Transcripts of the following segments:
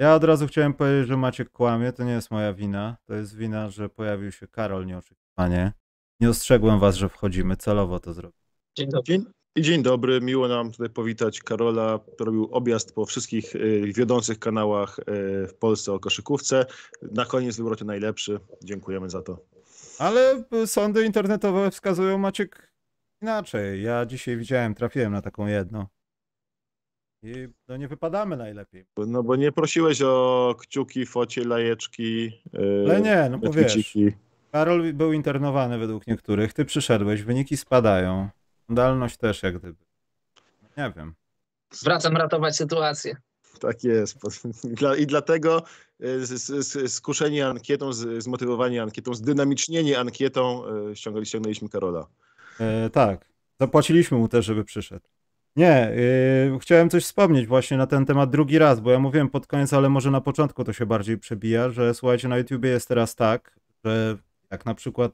Ja od razu chciałem powiedzieć, że Maciek kłamie, to nie jest moja wina. To jest wina, że pojawił się Karol nieoczekiwanie. Nie ostrzegłem was, że wchodzimy, celowo to zrobiłem. Dzień dobry. Dzień, i dzień dobry, miło nam tutaj powitać Karola, który robił objazd po wszystkich y, wiodących kanałach y, w Polsce o koszykówce. Na koniec wybrał to najlepszy. Dziękujemy za to. Ale y, sądy internetowe wskazują Maciek inaczej. Ja dzisiaj widziałem, trafiłem na taką jedną. I no nie wypadamy najlepiej. No bo nie prosiłeś o kciuki, focie, lajeczki. y, Ale nie, no bo wiesz. Karol był internowany według niektórych, ty przyszedłeś, wyniki spadają. Dalność też jak gdyby. Nie wiem. Wracam ratować sytuację. Tak jest. I dlatego y, skuszeni ankietą, zmotywowani ankietą, zdynamicznieni ankietą y, ściągnęliśmy Karola. E, tak, zapłaciliśmy mu też, żeby przyszedł. Nie, yy, chciałem coś wspomnieć właśnie na ten temat drugi raz, bo ja mówiłem pod koniec, ale może na początku to się bardziej przebija, że słuchajcie, na YouTubie jest teraz tak, że jak na przykład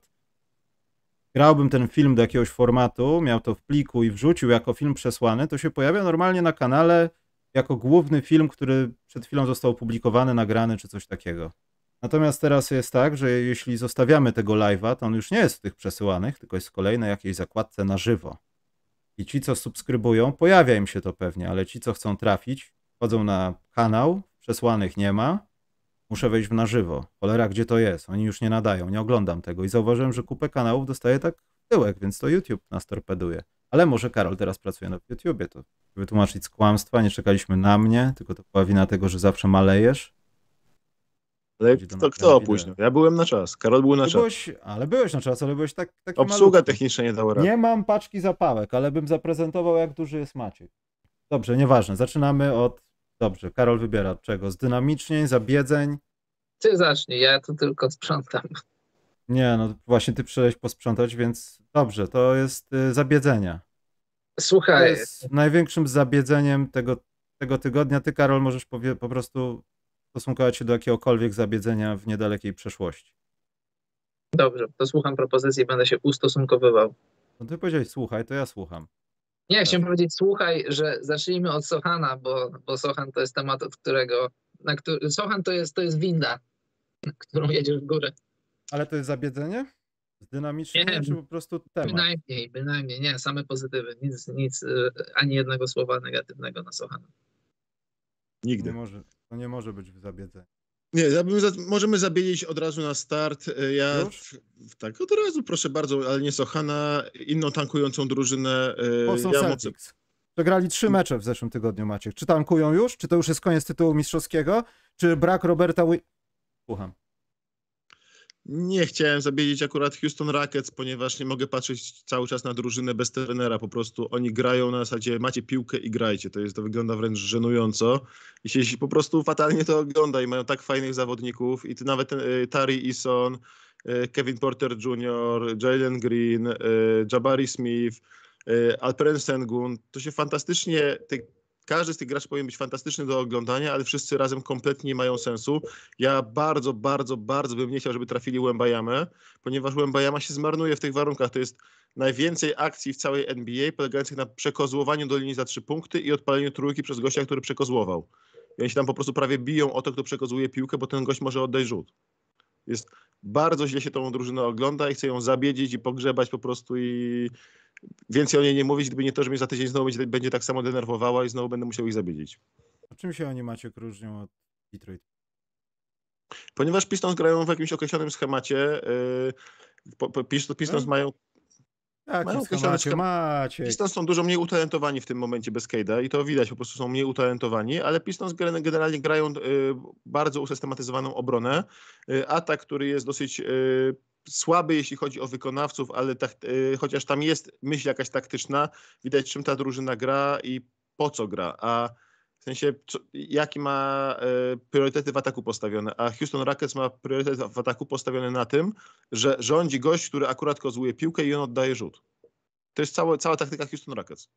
grałbym ten film do jakiegoś formatu, miał to w pliku i wrzucił jako film przesłany, to się pojawia normalnie na kanale jako główny film, który przed chwilą został opublikowany, nagrany czy coś takiego. Natomiast teraz jest tak, że jeśli zostawiamy tego live'a, to on już nie jest w tych przesyłanych, tylko jest w kolejnej jakiejś zakładce na żywo. I ci, co subskrybują, pojawia im się to pewnie, ale ci, co chcą trafić, wchodzą na kanał, przesłanych nie ma, muszę wejść w na żywo. Cholera, gdzie to jest? Oni już nie nadają, nie oglądam tego. I zauważyłem, że kupę kanałów dostaję tak w tyłek, więc to YouTube nas torpeduje. Ale może Karol teraz pracuje na YouTubie, to wytłumaczyć z kłamstwa, nie czekaliśmy na mnie, tylko to była wina tego, że zawsze malejesz. Ale kto, kto opóźnił? Ja byłem na czas. Karol był na Ty czas. byłeś, ale byłeś na czas, ale byłeś tak, taki Obsługa malutki. techniczna nie dała rady. Nie mam paczki zapałek, ale bym zaprezentował, jak duży jest Maciek. Dobrze, nieważne. Zaczynamy od. Dobrze, Karol wybiera od czego? Z dynamiczniej, zabiedzeń. Ty zacznij, ja tu tylko sprzątam. Nie, no właśnie ty przyszedłeś posprzątać, więc dobrze, to jest y, zabiedzenia. To Słuchaj, jest największym zabiedzeniem tego, tego tygodnia. Ty, Karol, możesz powie, po prostu stosunkować się do jakiegokolwiek zabiedzenia w niedalekiej przeszłości. dobrze, to słucham propozycji będę się ustosunkowywał. No ty powiedziałeś, słuchaj, to ja słucham. Nie, chciałem powiedzieć, słuchaj, że zacznijmy od Sochana, bo, bo Sochan to jest temat, od którego. Na który, Sochan to jest, to jest winda, na którą jedziesz w górę. Ale to jest zabiedzenie? Z dynamicznie, Nie. czy po prostu temat? Bynajmniej, bynajmniej, nie, same pozytywy, nic, nic, y, ani jednego słowa negatywnego na Sochana. Nigdy. Nie może, to nie może być w zabiedzeniu. Nie, ja bym za, możemy zabielić od razu na start. E, Ja Już? tak, od razu, proszę bardzo, ale nie Sochana, inną tankującą drużynę. e, Boston ja mocno- Celtics. Przegrali trzy mecze w zeszłym tygodniu, Maciek. Czy tankują już? Czy to już jest koniec tytułu mistrzowskiego? Czy brak Roberta Wi... Słucham. Nie chciałem zabielić akurat Houston Rockets, ponieważ nie mogę patrzeć cały czas na drużynę bez trenera. Po prostu oni grają na zasadzie macie piłkę i grajcie. To, jest, to wygląda wręcz żenująco. I się po prostu fatalnie to ogląda i mają tak fajnych zawodników. I nawet y, Tari Eason, y, Kevin Porter Jr., Jalen Green, y, Jabari Smith, Alperen Sengun. To się fantastycznie... Te, każdy z tych graczy powinien być fantastyczny do oglądania, ale wszyscy razem kompletnie nie mają sensu. Ja bardzo, bardzo, bardzo bym nie chciał, żeby trafili Łębajamę, ponieważ Łębajama się zmarnuje w tych warunkach. To jest najwięcej akcji w całej NBA polegających na przekozłowaniu do linii za trzy punkty i odpaleniu trójki przez gościa, który przekozłował. I oni się tam po prostu prawie biją o to, kto przekozłuje piłkę, bo ten gość może oddać rzut. Jest bardzo źle się tą drużynę ogląda i chce ją zabiedzić i pogrzebać po prostu i więcej o niej nie mówić, gdyby nie to, że mnie za tydzień znowu będzie, tak samo denerwowała i znowu będę musiał ich zabiedzić. A czym się oni, Maciek, różnią od Detroit? Ponieważ Pistons grają w jakimś określonym schemacie, yy, Pistons Hmm? mają Mają schemacie? Maciek. Pistons są dużo mniej utalentowani w tym momencie bez Cade'a i to widać, po prostu są mniej utalentowani, ale Pistons gen- generalnie grają y, bardzo usystematyzowaną obronę. Y, atak, który jest dosyć y, słaby, jeśli chodzi o wykonawców, ale tak, y, chociaż tam jest myśl jakaś taktyczna, widać czym ta drużyna gra i po co gra, a w sensie co, jaki ma y, priorytety w ataku postawione, a Houston Rockets ma priorytet w ataku postawiony na tym, że rządzi gość, który akurat kozłuje piłkę i on oddaje rzut. To jest cała, cała taktyka Houston Rockets.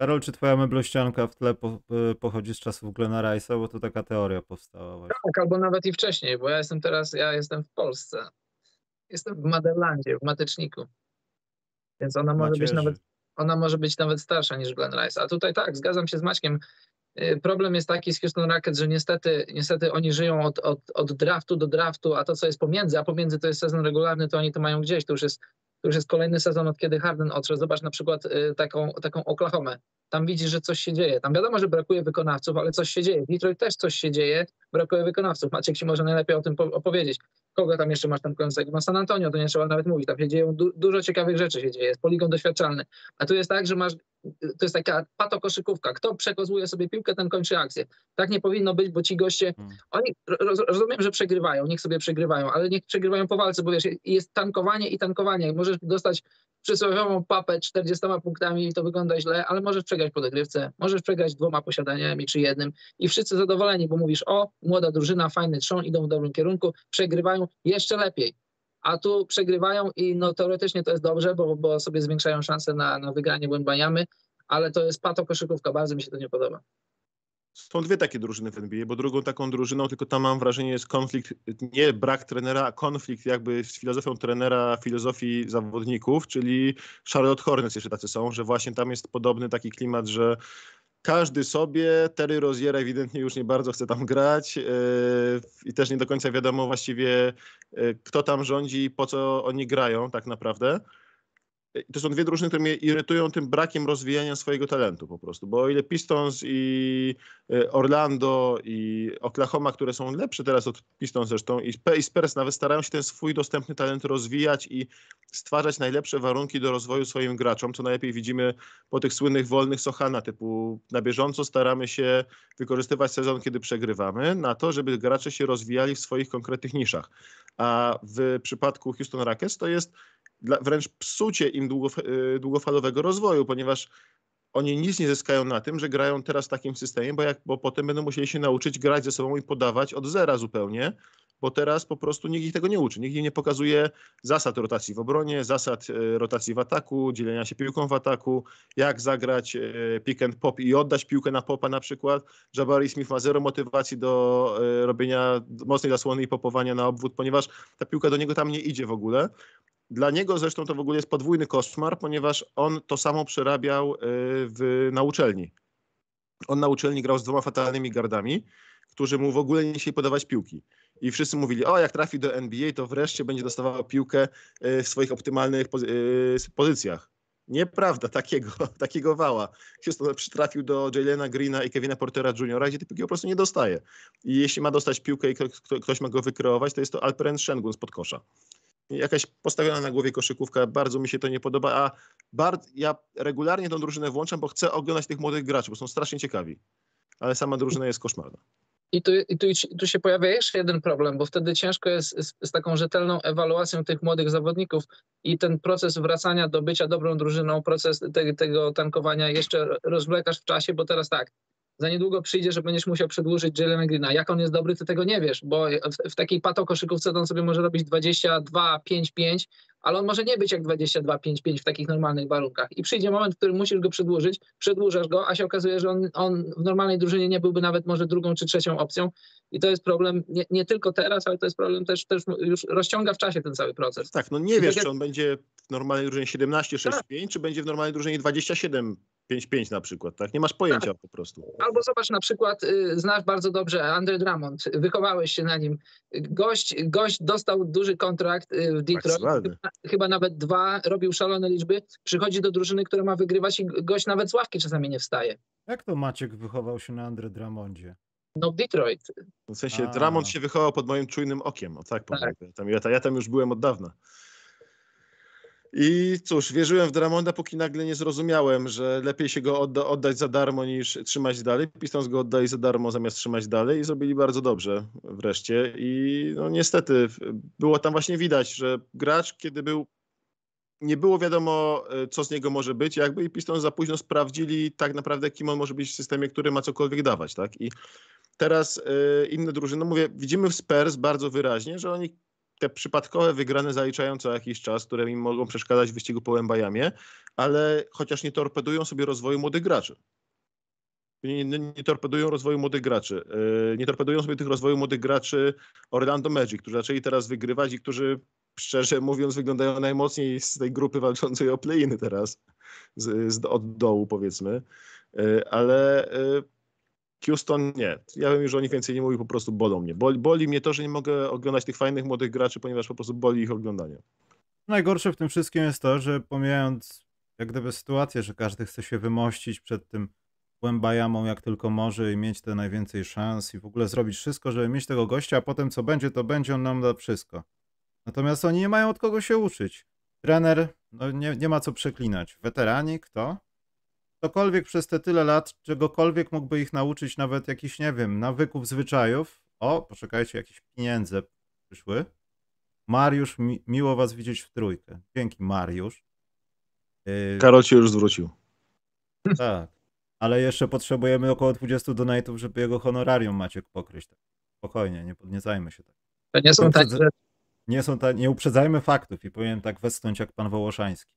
Karol, czy twoja meblościanka w tle po, y, pochodzi z czasów Glena Rice'a? Bo to taka teoria powstała właśnie. Tak, albo nawet i wcześniej, bo ja jestem teraz, ja jestem w Polsce. Jestem w Maderlandzie, w Mateczniku. Więc ona może być nawet ona może być nawet starsza niż Glen Rice. A tutaj tak, zgadzam się z Maćkiem. Y, Problem jest taki z Houston Rockets, że niestety, niestety oni żyją od, od, od draftu do draftu, a to, co jest pomiędzy, a pomiędzy to jest sezon regularny, to oni to mają gdzieś. To już jest, to już jest kolejny sezon, od kiedy Harden odszedł. Zobacz na przykład y, taką, taką Oklahomę. Tam widzisz, że coś się dzieje. Tam wiadomo, że brakuje wykonawców, ale coś się dzieje. W Detroit też coś się dzieje, brakuje wykonawców. Maciek ci może najlepiej o tym po- opowiedzieć. Kogo tam jeszcze masz tam końcego? No San Antonio, to nie trzeba nawet mówić. Tam się dzieją du- dużo ciekawych rzeczy się dzieje. Jest poligon doświadczalny. A tu jest tak, że masz to jest taka patokoszykówka. Kto przekozuje sobie piłkę, ten kończy akcję. Tak nie powinno być, bo ci goście, Hmm. oni roz, rozumiem, że przegrywają, niech sobie przegrywają, ale niech przegrywają po walce, bo wiesz, jest tankowanie i tankowanie. Możesz dostać przysłowiową papę 40 punktami i to wygląda źle, ale możesz przegrać po dogrywce, możesz przegrać dwoma posiadaniami czy jednym i wszyscy zadowoleni, bo mówisz, o, młoda drużyna, fajny trzon, idą w dobrym kierunku, przegrywają jeszcze lepiej. A tu przegrywają i no teoretycznie to jest dobrze, bo, bo sobie zwiększają szanse na, na wygranie Wembanyamy, ale to jest pato koszykówka, bardzo mi się to nie podoba. Są dwie takie drużyny w NBA, bo drugą taką drużyną, tylko tam mam wrażenie jest konflikt, nie brak trenera, a konflikt jakby z filozofią trenera, filozofii zawodników, czyli Charlotte Hornets jeszcze tacy są, że właśnie tam jest podobny taki klimat, że każdy sobie, Terry Rozier ewidentnie już nie bardzo chce tam grać yy, i też nie do końca wiadomo właściwie yy, kto tam rządzi i po co oni grają tak naprawdę. To są dwie drużyny, które mnie irytują tym brakiem rozwijania swojego talentu po prostu, bo o ile Pistons i y, Orlando i Oklahoma, które są lepsze teraz od Pistons zresztą i Spurs nawet starają się ten swój dostępny talent rozwijać i stwarzać najlepsze warunki do rozwoju swoim graczom, co najlepiej widzimy po tych słynnych wolnych Sochana typu na bieżąco staramy się wykorzystywać sezon, kiedy przegrywamy, na to, żeby gracze się rozwijali w swoich konkretnych niszach. A w przypadku Houston Rockets to jest dla, wręcz psucie im y, długofalowego rozwoju, ponieważ oni nic nie zyskają na tym, że grają teraz w takim systemie, bo, jak, bo potem będą musieli się nauczyć grać ze sobą i podawać od zera zupełnie, bo teraz po prostu nikt ich tego nie uczy. Nikt im nie pokazuje zasad rotacji w obronie, zasad y, rotacji w ataku, dzielenia się piłką w ataku, jak zagrać y, pick and pop i oddać piłkę na popa na przykład. Jabari Smith ma zero motywacji do y, robienia mocnej zasłony i popowania na obwód, ponieważ ta piłka do niego tam nie idzie w ogóle. Dla niego zresztą to w ogóle jest podwójny koszmar, ponieważ on to samo przerabiał y, w, na uczelni. On na uczelni grał z dwoma fatalnymi gardami, którzy mu w ogóle nie chcieli podawać piłki. I wszyscy mówili, o jak trafi do NBA, to wreszcie będzie dostawał piłkę y, w swoich optymalnych y, pozycjach. Nieprawda, takiego, takiego wała. Houston przytrafił do Jalena Greena i Kevina Portera Jr., gdzie tej piłki po prostu nie dostaje. I jeśli ma dostać piłkę i kto- kto- ktoś ma go wykreować, to jest to Alperen Sengun spod kosza jakaś postawiona na głowie koszykówka, bardzo mi się to nie podoba, a bar- ja regularnie tą drużynę włączam, bo chcę oglądać tych młodych graczy, bo są strasznie ciekawi. Ale sama drużyna jest koszmarna. I tu, i tu, tu się pojawia jeszcze jeden problem, bo wtedy ciężko jest z, z taką rzetelną ewaluacją tych młodych zawodników i ten proces wracania do bycia dobrą drużyną, proces te, tego tankowania jeszcze rozwlekasz w czasie, bo teraz tak, za niedługo przyjdzie, że będziesz musiał przedłużyć Jelena Greena. Jak on jest dobry, ty tego nie wiesz, bo w, w takiej patokoszykówce to on sobie może robić 22, 5, 5, ale on może nie być jak 22, 5, 5 w takich normalnych warunkach. I przyjdzie moment, w którym musisz go przedłużyć, przedłużasz go, a się okazuje, że on, on w normalnej drużynie nie byłby nawet może drugą czy trzecią opcją. I to jest problem nie, nie tylko teraz, ale to jest problem też, też już rozciąga w czasie ten cały proces. Tak, no nie I wiesz, tak jak- czy on będzie w normalnej drużynie 17-6-5, czy będzie w normalnej drużynie 27-5-5 na przykład, tak? Nie masz pojęcia po prostu. Albo zobacz na przykład, y, znasz bardzo dobrze Andre Drummond, wychowałeś się na nim. Gość, gość dostał duży kontrakt y, w Detroit, chyba, chyba nawet dwa, robił szalone liczby, przychodzi do drużyny, która ma wygrywać i gość nawet z ławki czasami nie wstaje. Jak to Maciek wychował się na Andre Dramondzie? No w Detroit. W sensie A. Dramont się wychował pod moim czujnym okiem, o tak powiem. Ja, tam, ja, ja tam już byłem od dawna. I cóż, wierzyłem w Dramonda, póki nagle nie zrozumiałem, że lepiej się go odda, oddać za darmo niż trzymać dalej. Pistons go oddali za darmo zamiast trzymać dalej i zrobili bardzo dobrze wreszcie. I no niestety było tam właśnie widać, że gracz, kiedy był nie było wiadomo, e, co z niego może być, jakby i Pistons za późno sprawdzili tak naprawdę, kim on może być w systemie, który ma cokolwiek dawać, tak? I teraz e, inne drużyny, no mówię, widzimy w Spurs bardzo wyraźnie, że oni te przypadkowe wygrane zaliczają co jakiś czas, które im mogą przeszkadzać w wyścigu po Łębajamie, ale chociaż nie torpedują sobie rozwoju młodych graczy. Nie, nie, nie torpedują rozwoju młodych graczy. E, Nie torpedują sobie tych rozwoju młodych graczy Orlando Magic, którzy zaczęli teraz wygrywać i którzy szczerze mówiąc, wyglądają najmocniej z tej grupy walczącej o play-iny teraz, z, z, od dołu powiedzmy. E, Ale e, Houston nie. Ja bym już o nich więcej nie mówił, po prostu bolą mnie. Boli, boli mnie to, że nie mogę oglądać tych fajnych młodych graczy, ponieważ po prostu boli ich oglądanie. Najgorsze w tym wszystkim jest to, że pomijając jak gdyby sytuację, że każdy chce się wymościć przed tym Łębajamą jak tylko może i mieć te najwięcej szans i w ogóle zrobić wszystko, żeby mieć tego gościa, a potem co będzie, to będzie, on nam da wszystko. Natomiast oni nie mają od kogo się uczyć. Trener, no nie, nie ma co przeklinać. Weterani, kto? Ktokolwiek przez te tyle lat czegokolwiek mógłby ich nauczyć, nawet jakichś, nie wiem, nawyków, zwyczajów. O, poczekajcie, jakieś pieniądze przyszły. Mariusz, mi, miło was widzieć w trójkę. Dzięki, Mariusz. Yy, Karol się już zwrócił. tak. Ale jeszcze potrzebujemy około 20 donate'ów, żeby jego honorarium Maciek pokryć. Tak. Spokojnie, nie podniecajmy się tak. To nie są takie. Nie są ta, nie uprzedzajmy faktów i powinien tak westchnąć jak pan Wołoszański.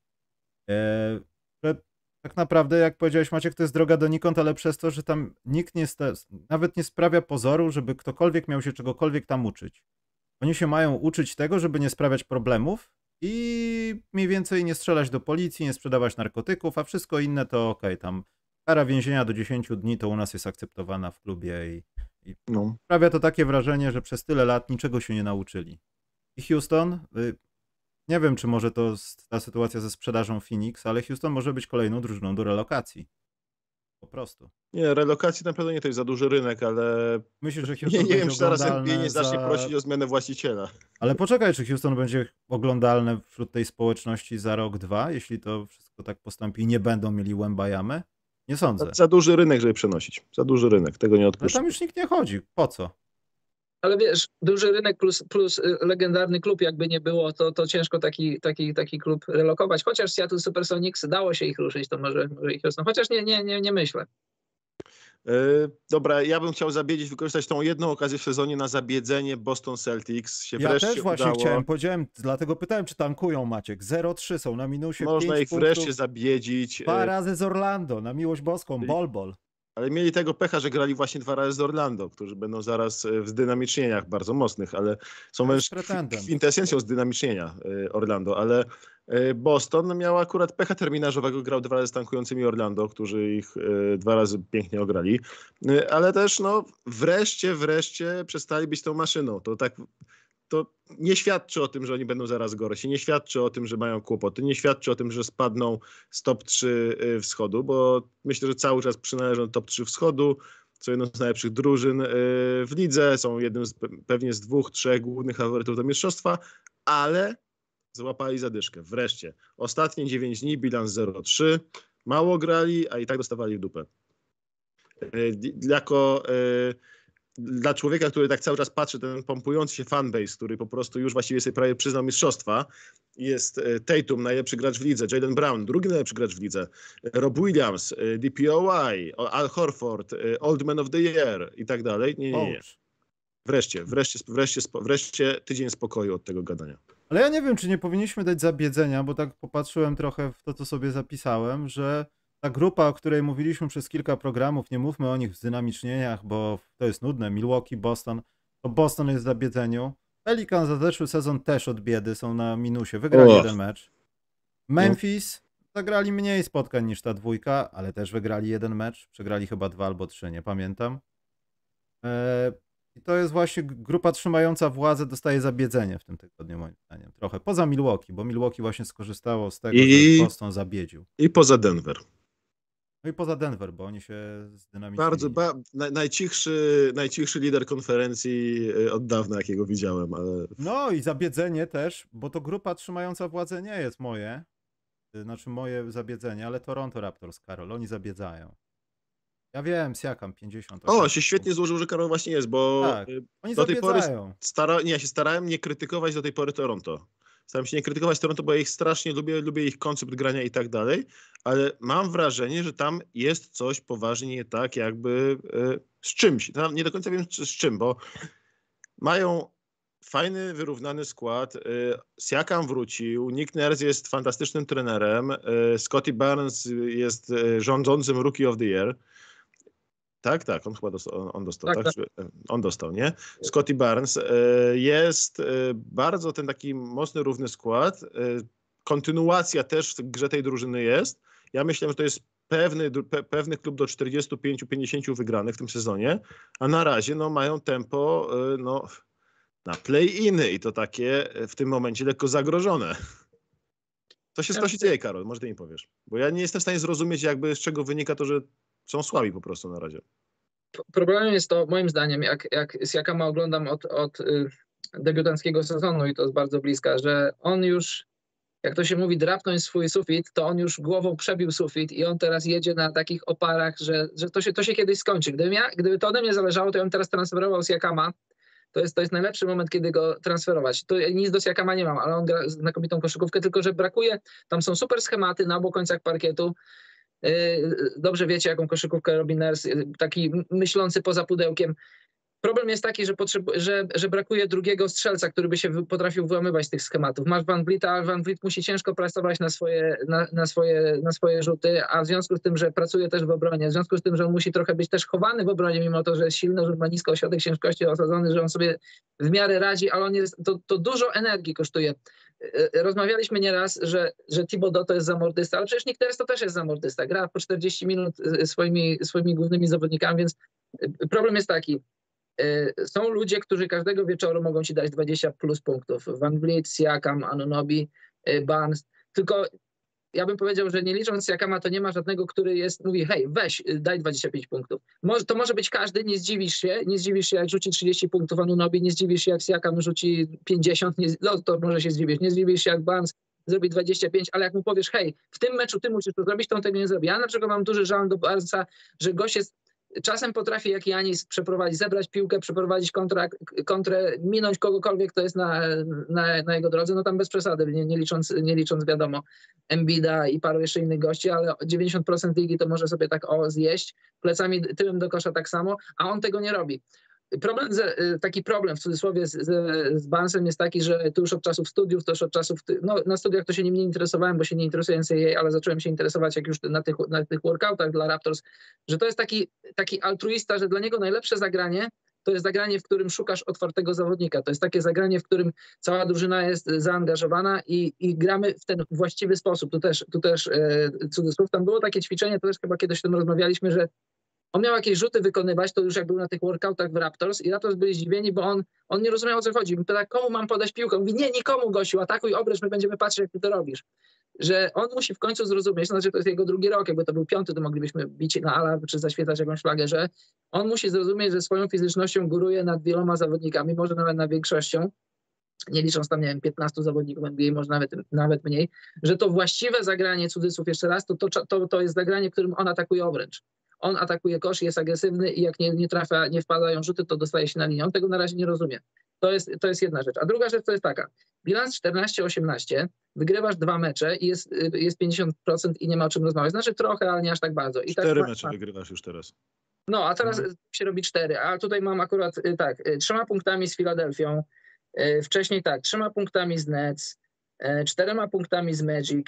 E, że tak naprawdę, jak powiedziałeś Maciek, to jest droga donikąd, ale przez to, że tam nikt nie nawet nie sprawia pozoru, żeby ktokolwiek miał się czegokolwiek tam uczyć. Oni się mają uczyć tego, żeby nie sprawiać problemów i mniej więcej nie strzelać do policji, nie sprzedawać narkotyków, a wszystko inne to okej, tam kara więzienia do 10 dni to u nas jest akceptowana w klubie i No. sprawia to takie wrażenie, że przez tyle lat niczego się nie nauczyli. I Houston, y, nie wiem, czy może to ta sytuacja ze sprzedażą Phoenix, ale Houston może być kolejną drużyną do relokacji. Po prostu. Nie, relokacji na pewno nie to jest za duży rynek, ale Myślisz, że nie, Houston nie wiem, będzie czy oglądalne NBA nie zacznie za... prosić o zmianę właściciela. Ale poczekaj, czy Houston będzie oglądalne wśród tej społeczności za rok, dwa, jeśli to wszystko tak postąpi i nie będą mieli Łębajamy? Nie sądzę. Za duży rynek, żeby przenosić. Za duży rynek, tego nie Ale odpuszczę. tam już nikt nie chodzi. Po co? Ale wiesz, duży rynek plus, plus y, legendarny klub, jakby nie było, to, to ciężko taki, taki, taki klub relokować. Chociaż Seattle Supersonics dało się ich ruszyć, to może, może ich Houston. Chociaż nie, nie, nie, nie myślę. E, Dobra, ja bym chciał zabiedzić, wykorzystać tą jedną okazję w sezonie na zabiedzenie Boston Celtics. Się Ja wreszcie też właśnie udało. chciałem, powiedziałem, dlatego pytałem, czy tankują Maciek. 0-3 są na minusie. Można ich wreszcie punktów, zabiedzić. Dwa e, razy z Orlando, na miłość boską, bol bol. Ale mieli tego pecha, że grali właśnie dwa razy z Orlando, którzy będą zaraz e, w zdynamicznieniach bardzo mocnych, ale są wręcz kwintesencją zdynamicznienia e, Orlando, ale e, Boston miał akurat pecha terminarzowego, grał dwa razy z tankującymi Orlando, którzy ich dwa razy pięknie ograli, ale też no wreszcie, wreszcie przestali być tą maszyną. To tak to nie świadczy o tym, że oni będą zaraz gorsi, nie świadczy o tym, że mają kłopoty, nie świadczy o tym, że spadną z top 3 y, wschodu, bo myślę, że cały czas przynależą do top 3 wschodu, są jedną z najlepszych drużyn y, w lidze, są jednym z, pe- pewnie z dwóch, trzech głównych faworytów do mistrzostwa, ale złapali zadyszkę. Wreszcie. Ostatnie 9 dni, bilans 0-3. Mało grali, a i tak dostawali w dupę. Y, Jako dla człowieka, który tak cały czas patrzy, ten pompujący się fanbase, który po prostu już właściwie sobie prawie przyznał mistrzostwa, jest e, Tatum, najlepszy gracz w lidze, Jalen Brown, drugi najlepszy gracz w lidze, Rob Williams, e, DPOY, Al Horford, e, Old Man of the Year i tak dalej. Nie, nie, nie. Wreszcie, wreszcie, wreszcie, wreszcie tydzień spokoju od tego gadania. Ale ja nie wiem, czy nie powinniśmy dać zabiedzenia, bo tak popatrzyłem trochę w to, co sobie zapisałem, że ta grupa, o której mówiliśmy przez kilka programów, nie mówmy o nich w dynamicznieniach, bo to jest nudne, Milwaukee, Boston, to Boston jest w zabiedzeniu. Pelicans za zeszły sezon też od biedy, są na minusie, wygrali jeden mecz. Memphis zagrali mniej spotkań niż ta dwójka, ale też wygrali jeden mecz, przegrali chyba dwa albo trzy, nie pamiętam. Eee, I to jest właśnie grupa trzymająca władzę, dostaje zabiedzenie w tym tygodniu, moim zdaniem. Trochę poza Milwaukee, bo Milwaukee właśnie skorzystało z tego, I- że Boston zabiedził. I poza Denver. No i poza Denver, bo oni się zdynamicznili. Bardzo, ba, naj, najcichszy, najcichszy lider konferencji e, od dawna, jakiego widziałem, ale No i zabiedzenie też, bo to grupa trzymająca władzę nie jest moje, y, znaczy moje zabiedzenie, ale Toronto Raptors, Karol, oni zabiedzają. Ja wiem, Siakam 50. o, się świetnie złożył, że Karol właśnie jest, bo Tak. Oni do tej pory stara, nie, ja się starałem nie krytykować do tej pory Toronto. Starałem się nie krytykować Toronto, bo ja ich strasznie lubię, lubię ich koncept grania i tak dalej, ale mam wrażenie, że tam jest coś poważnie nie tak jakby e, z czymś. Tam nie do końca wiem z czym, bo mają fajny, wyrównany skład. e, Siakam wrócił, Nick Nurse jest fantastycznym trenerem, e, Scotty Barnes jest rządzącym Rookie of the Year. Tak, tak, on chyba dostał, on, on dostał, Tak, tak? Czy- On dostał, nie? Scotty Barnes. e, Jest e, bardzo ten taki mocny, równy skład. E, Kontynuacja też w grze tej drużyny jest. Ja myślę, że to jest pewny, pe, pewny klub do 45-50 wygranych w tym sezonie, a na razie no, mają tempo no, na play-iny i to takie w tym momencie lekko zagrożone. Co się, co się dzieje, Karol? Może ty mi powiesz. Bo ja nie jestem w stanie zrozumieć, jakby z czego wynika to, że są słabi po prostu na razie. Problemem jest to, moim zdaniem, jak, jak Siakama oglądam od, od y, debiutanckiego sezonu i to jest bardzo bliska, że on już, jak to się mówi, drapnąć swój sufit, to on już głową przebił sufit i on teraz jedzie na takich oparach, że, że to, się, to się kiedyś skończy. Gdybym ja, gdyby to ode mnie zależało, to ja bym teraz transferował Siakama. To jest, to jest najlepszy moment, kiedy go transferować. To nic do Siakama nie mam, ale on gra znakomitą koszykówkę, tylko że brakuje, tam są super schematy na obu końcach parkietu. Y, dobrze wiecie, jaką koszykówkę robi Ners, y, taki myślący poza pudełkiem. Problem jest taki, że, że, że brakuje drugiego strzelca, który by się potrafił wyłamywać z tych schematów. Masz Van Vliet, a Van Vliet musi ciężko pracować na swoje, na, na, swoje, na swoje rzuty, a w związku z tym, że pracuje też w obronie, w związku z tym, że on musi trochę być też chowany w obronie, mimo to, że jest silny, że ma nisko ośrodek ciężkości osadzony, że on sobie w miarę radzi, ale on jest, to, to dużo energii kosztuje. E, e, rozmawialiśmy nieraz, że, że Thibodeau to jest zamordysta, ale przecież to też jest zamordysta. Gra po 40 minut e, swoimi, swoimi głównymi zawodnikami, więc problem jest taki. Są ludzie, którzy każdego wieczoru mogą ci dać 20 plus punktów. Van Vliet, Siakam, Anunobi, Barnes. Tylko ja bym powiedział, że nie licząc Siakama, to nie ma żadnego, który jest, mówi, hej, weź, y, daj 25 punktów. Może, to może być każdy, nie zdziwisz się, nie zdziwisz się, jak rzuci 30 punktów Anunobi, nie zdziwisz się, jak Siakam rzuci 50, nie, no to może się zdziwisz, nie zdziwisz się, jak Barnes zrobi 25, ale jak mu powiesz, hej, w tym meczu ty musisz to zrobić, to on tego nie zrobi. Ja na przykład mam duży żal do Barnesa, że gość jest czasem potrafi jak Janis przeprowadzić, zebrać piłkę, przeprowadzić kontra, kontrę, minąć kogokolwiek, kto jest na, na, na jego drodze, no tam bez przesady, nie, nie, licząc, nie licząc wiadomo Embida i paru jeszcze innych gości, ale 90% ligi to może sobie tak o zjeść, plecami tyłem do kosza tak samo, a on tego nie robi. Problem, y, taki problem w cudzysłowie z, z, Bansem jest taki, że tu już od czasów studiów, to już od czasów, no na studiach to się nim nie interesowałem, bo się nie interesuję NCAA, ale zacząłem się interesować jak już na tych, na tych workoutach dla Raptors, że to jest taki, taki altruista, że dla niego najlepsze zagranie to jest zagranie, w którym szukasz otwartego zawodnika. To jest takie zagranie, w którym cała drużyna jest zaangażowana i, i gramy w ten właściwy sposób. Tu też, tu też e, cudzysłów, tam było takie ćwiczenie, to też chyba kiedyś o tym rozmawialiśmy, że on miał jakieś rzuty wykonywać, to już jak był na tych workoutach w Raptors i Raptors byli zdziwieni, bo on, on nie rozumiał o co chodzi. Pyta, komu mam podać piłkę? Mówi, nie, nikomu gościu, atakuj obręcz, my będziemy patrzeć jak ty to robisz. Że on musi w końcu zrozumieć, to znaczy to jest jego drugi rok, jakby to był piąty, to moglibyśmy bić na alarm czy zaświecać jakąś flagę, że on musi zrozumieć, że swoją fizycznością góruje nad wieloma zawodnikami, może nawet nad większością, nie licząc tam, nie wiem, 15 zawodników NBA, może nawet, nawet mniej, że to właściwe zagranie cudzysłów, jeszcze raz, to, to, to, to jest zagranie, którym on atakuje obręcz on atakuje kosz, jest agresywny i jak nie, nie trafia, nie wpadają rzuty, to dostaje się na linię. On tego na razie nie rozumie. To jest, to jest jedna rzecz. A druga rzecz to jest taka. Bilans 14-18, wygrywasz dwa mecze i jest, jest 50% i nie ma o czym rozmawiać. Znaczy trochę, ale nie aż tak bardzo. I cztery tak, mecze wygrywasz już teraz. No, a teraz mhm. się robi cztery. A tutaj mam akurat y, tak, y, trzema punktami z Filadelfią, y, wcześniej tak, trzema punktami z Nets, czterema punktami z Magic,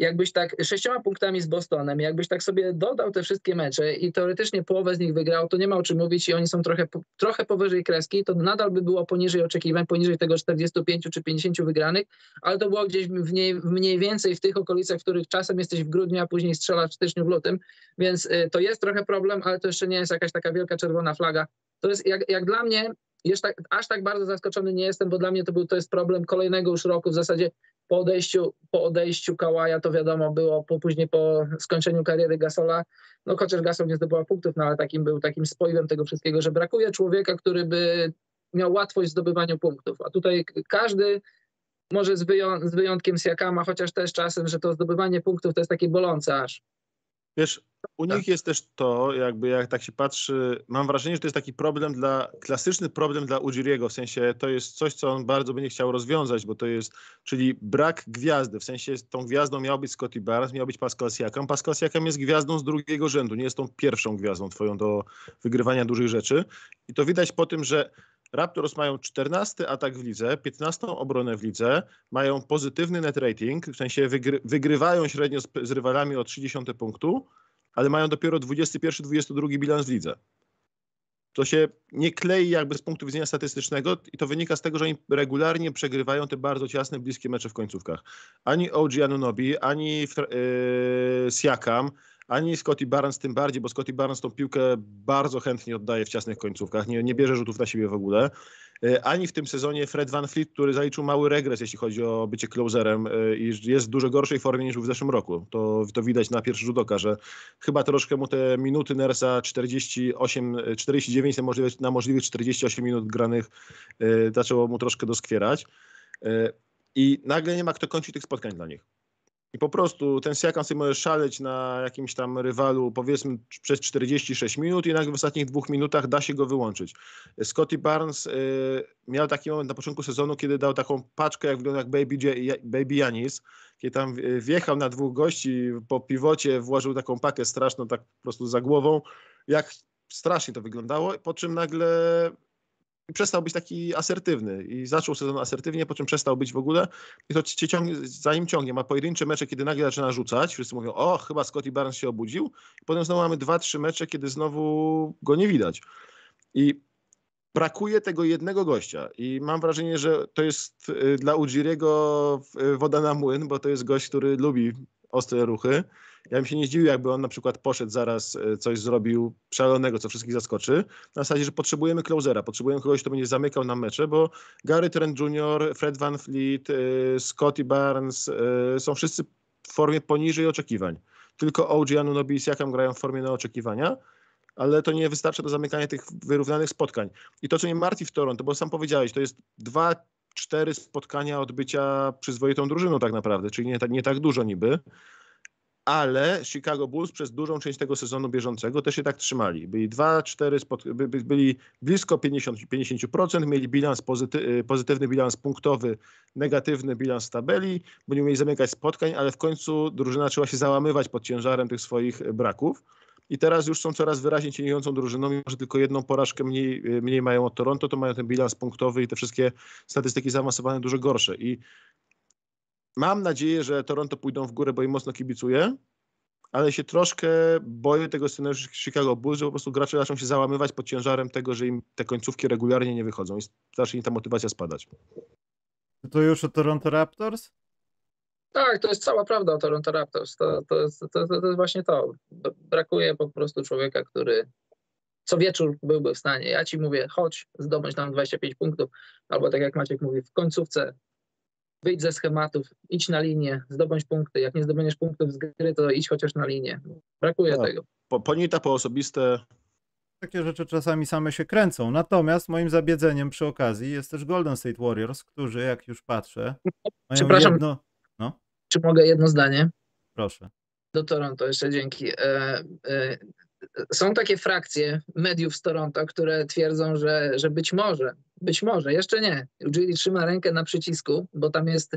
jakbyś tak sześcioma punktami z Bostonem, jakbyś tak sobie dodał te wszystkie mecze i teoretycznie połowę z nich wygrał, to nie ma o czym mówić i oni są trochę, trochę powyżej kreski, to nadal by było poniżej oczekiwań, poniżej tego 45 czy 50 wygranych, ale to było gdzieś mniej, mniej więcej w tych okolicach, w których czasem jesteś w grudniu, a później strzelasz w styczniu, w lutym, więc y, to jest trochę problem, ale to jeszcze nie jest jakaś taka wielka czerwona flaga. To jest jak, jak dla mnie, jeszcze tak, aż tak bardzo zaskoczony nie jestem, bo dla mnie to, był, to jest problem kolejnego już roku. W zasadzie po odejściu, po odejściu Kałaja to wiadomo było, po, później po skończeniu kariery Gasola, no chociaż Gasol nie zdobyła punktów, no ale takim był takim spoiwem tego wszystkiego, że brakuje człowieka, który by miał łatwość w zdobywaniu punktów. A tutaj każdy, może z, wyją z wyjątkiem Siakama, chociaż też czasem, że to zdobywanie punktów to jest takie bolące aż. Wiesz, u tak. nich jest też to, jakby jak tak się patrzy, mam wrażenie, że to jest taki problem dla, klasyczny problem dla Ujiriego, w sensie to jest coś, co on bardzo by nie chciał rozwiązać, bo to jest, czyli brak gwiazdy, w sensie tą gwiazdą miał być Scotty Barnes, miał być Pascal Siakam. Pascal Siakam jest gwiazdą z drugiego rzędu, nie jest tą pierwszą gwiazdą twoją do wygrywania dużych rzeczy i to widać po tym, że Raptors mają 14 atak w lidze, 15 obronę w lidze, mają pozytywny net rating, w sensie wygry, wygrywają średnio z, z rywalami o 30 punktu, ale mają dopiero 21-22 bilans w lidze. To się nie klei jakby z punktu widzenia statystycznego i to wynika z tego, że oni regularnie przegrywają te bardzo ciasne, bliskie mecze w końcówkach. Ani OG Anunobi, ani yy, Siakam, ani Scotty Barnes tym bardziej, bo Scotty Barnes tą piłkę bardzo chętnie oddaje w ciasnych końcówkach, nie, nie bierze rzutów na siebie w ogóle. E, ani w tym sezonie Fred Van Fleet, który zaliczył mały regres, jeśli chodzi o bycie closerem e, i jest w dużo gorszej formie niż w zeszłym roku. To, to widać na pierwszy rzut oka, że chyba troszkę mu te minuty Nersa 48, 49 na możliwych, na możliwych 48 minut granych e, zaczęło mu troszkę doskwierać. I nagle nie ma kto kończyć tych spotkań dla nich. I po prostu ten Siakam sobie może szaleć na jakimś tam rywalu powiedzmy przez 46 minut i nagle w ostatnich dwóch minutach da się go wyłączyć. Scotty Barnes y, miał taki moment na początku sezonu, kiedy dał taką paczkę, jak wygląda jak Baby, Baby Janis, kiedy tam wjechał na dwóch gości po piwocie, włożył taką pakę straszną tak po prostu za głową. Jak strasznie to wyglądało, po czym nagle i przestał być taki asertywny i zaczął sezon asertywnie, po czym przestał być w ogóle i to cię ciągnie, za nim ciągnie. Ma pojedyncze mecze, kiedy nagle zaczyna rzucać, wszyscy mówią, o, chyba Scotty Barnes się obudził i potem znowu mamy dwa, trzy mecze, kiedy znowu go nie widać. I brakuje tego jednego gościa i mam wrażenie, że to jest y, dla Ujiriego y, woda na młyn, bo to jest gość, który lubi ostre ruchy. Ja bym się nie zdziwił, jakby on na przykład poszedł zaraz, e, coś zrobił szalonego, co wszystkich zaskoczy. Na zasadzie, że potrzebujemy closera, potrzebujemy kogoś, kto będzie zamykał nam mecze, bo Gary Trent Jr., Fred Van Fleet, e, Scotty Barnes e, są wszyscy w formie poniżej oczekiwań. Tylko OG Anunobi i Siakam grają w formie na oczekiwania, ale to nie wystarcza do zamykania tych wyrównanych spotkań. I to, co mnie martwi w Toronto, bo sam powiedziałeś, to jest dwa, cztery spotkania od bycia przyzwoitą drużyną tak naprawdę, czyli nie, nie tak dużo niby, ale Chicago Bulls przez dużą część tego sezonu bieżącego też się tak trzymali. Byli 2-4, by, by, byli blisko 50, 50%, mieli bilans pozyty, pozytywny bilans punktowy, negatywny bilans tabeli, bo nie umieli zamykać spotkań, ale w końcu drużyna zaczęła się załamywać pod ciężarem tych swoich braków. I teraz już są coraz wyraźniej cieniującą drużyną, mimo że tylko jedną porażkę mniej, mniej mają od Toronto, to mają ten bilans punktowy i te wszystkie statystyki zaawansowane dużo gorsze. I Mam nadzieję, że Toronto pójdą w górę, bo im mocno kibicuję, ale się troszkę boję tego scenariusza Chicago Bulls, że po prostu gracze zaczną się załamywać pod ciężarem tego, że im te końcówki regularnie nie wychodzą i zacznie im ta motywacja spadać. To już o Toronto Raptors? Tak, to jest cała prawda o Toronto Raptors. To, to, jest, to, to, jest właśnie to. Brakuje po prostu człowieka, który co wieczór byłby w stanie. Ja ci mówię, chodź, zdobądź nam 25 punktów, albo tak jak Maciek mówi, w końcówce wyjdź ze schematów, idź na linię, zdobądź punkty. Jak nie zdobędziesz punktów z gry, to idź chociaż na linię. Brakuje no, tego. Po, ponita, po osobiste. Takie rzeczy czasami same się kręcą. Natomiast moim zabiedzeniem przy okazji jest też Golden State Warriors, którzy, jak już patrzę, Przepraszam, jedno... no? czy mogę jedno zdanie? Proszę. Do Toronto jeszcze dzięki. E, e, są takie frakcje mediów z Toronto, które twierdzą, że, że być może, być może, jeszcze nie. Ujiri trzyma rękę na przycisku, bo tam jest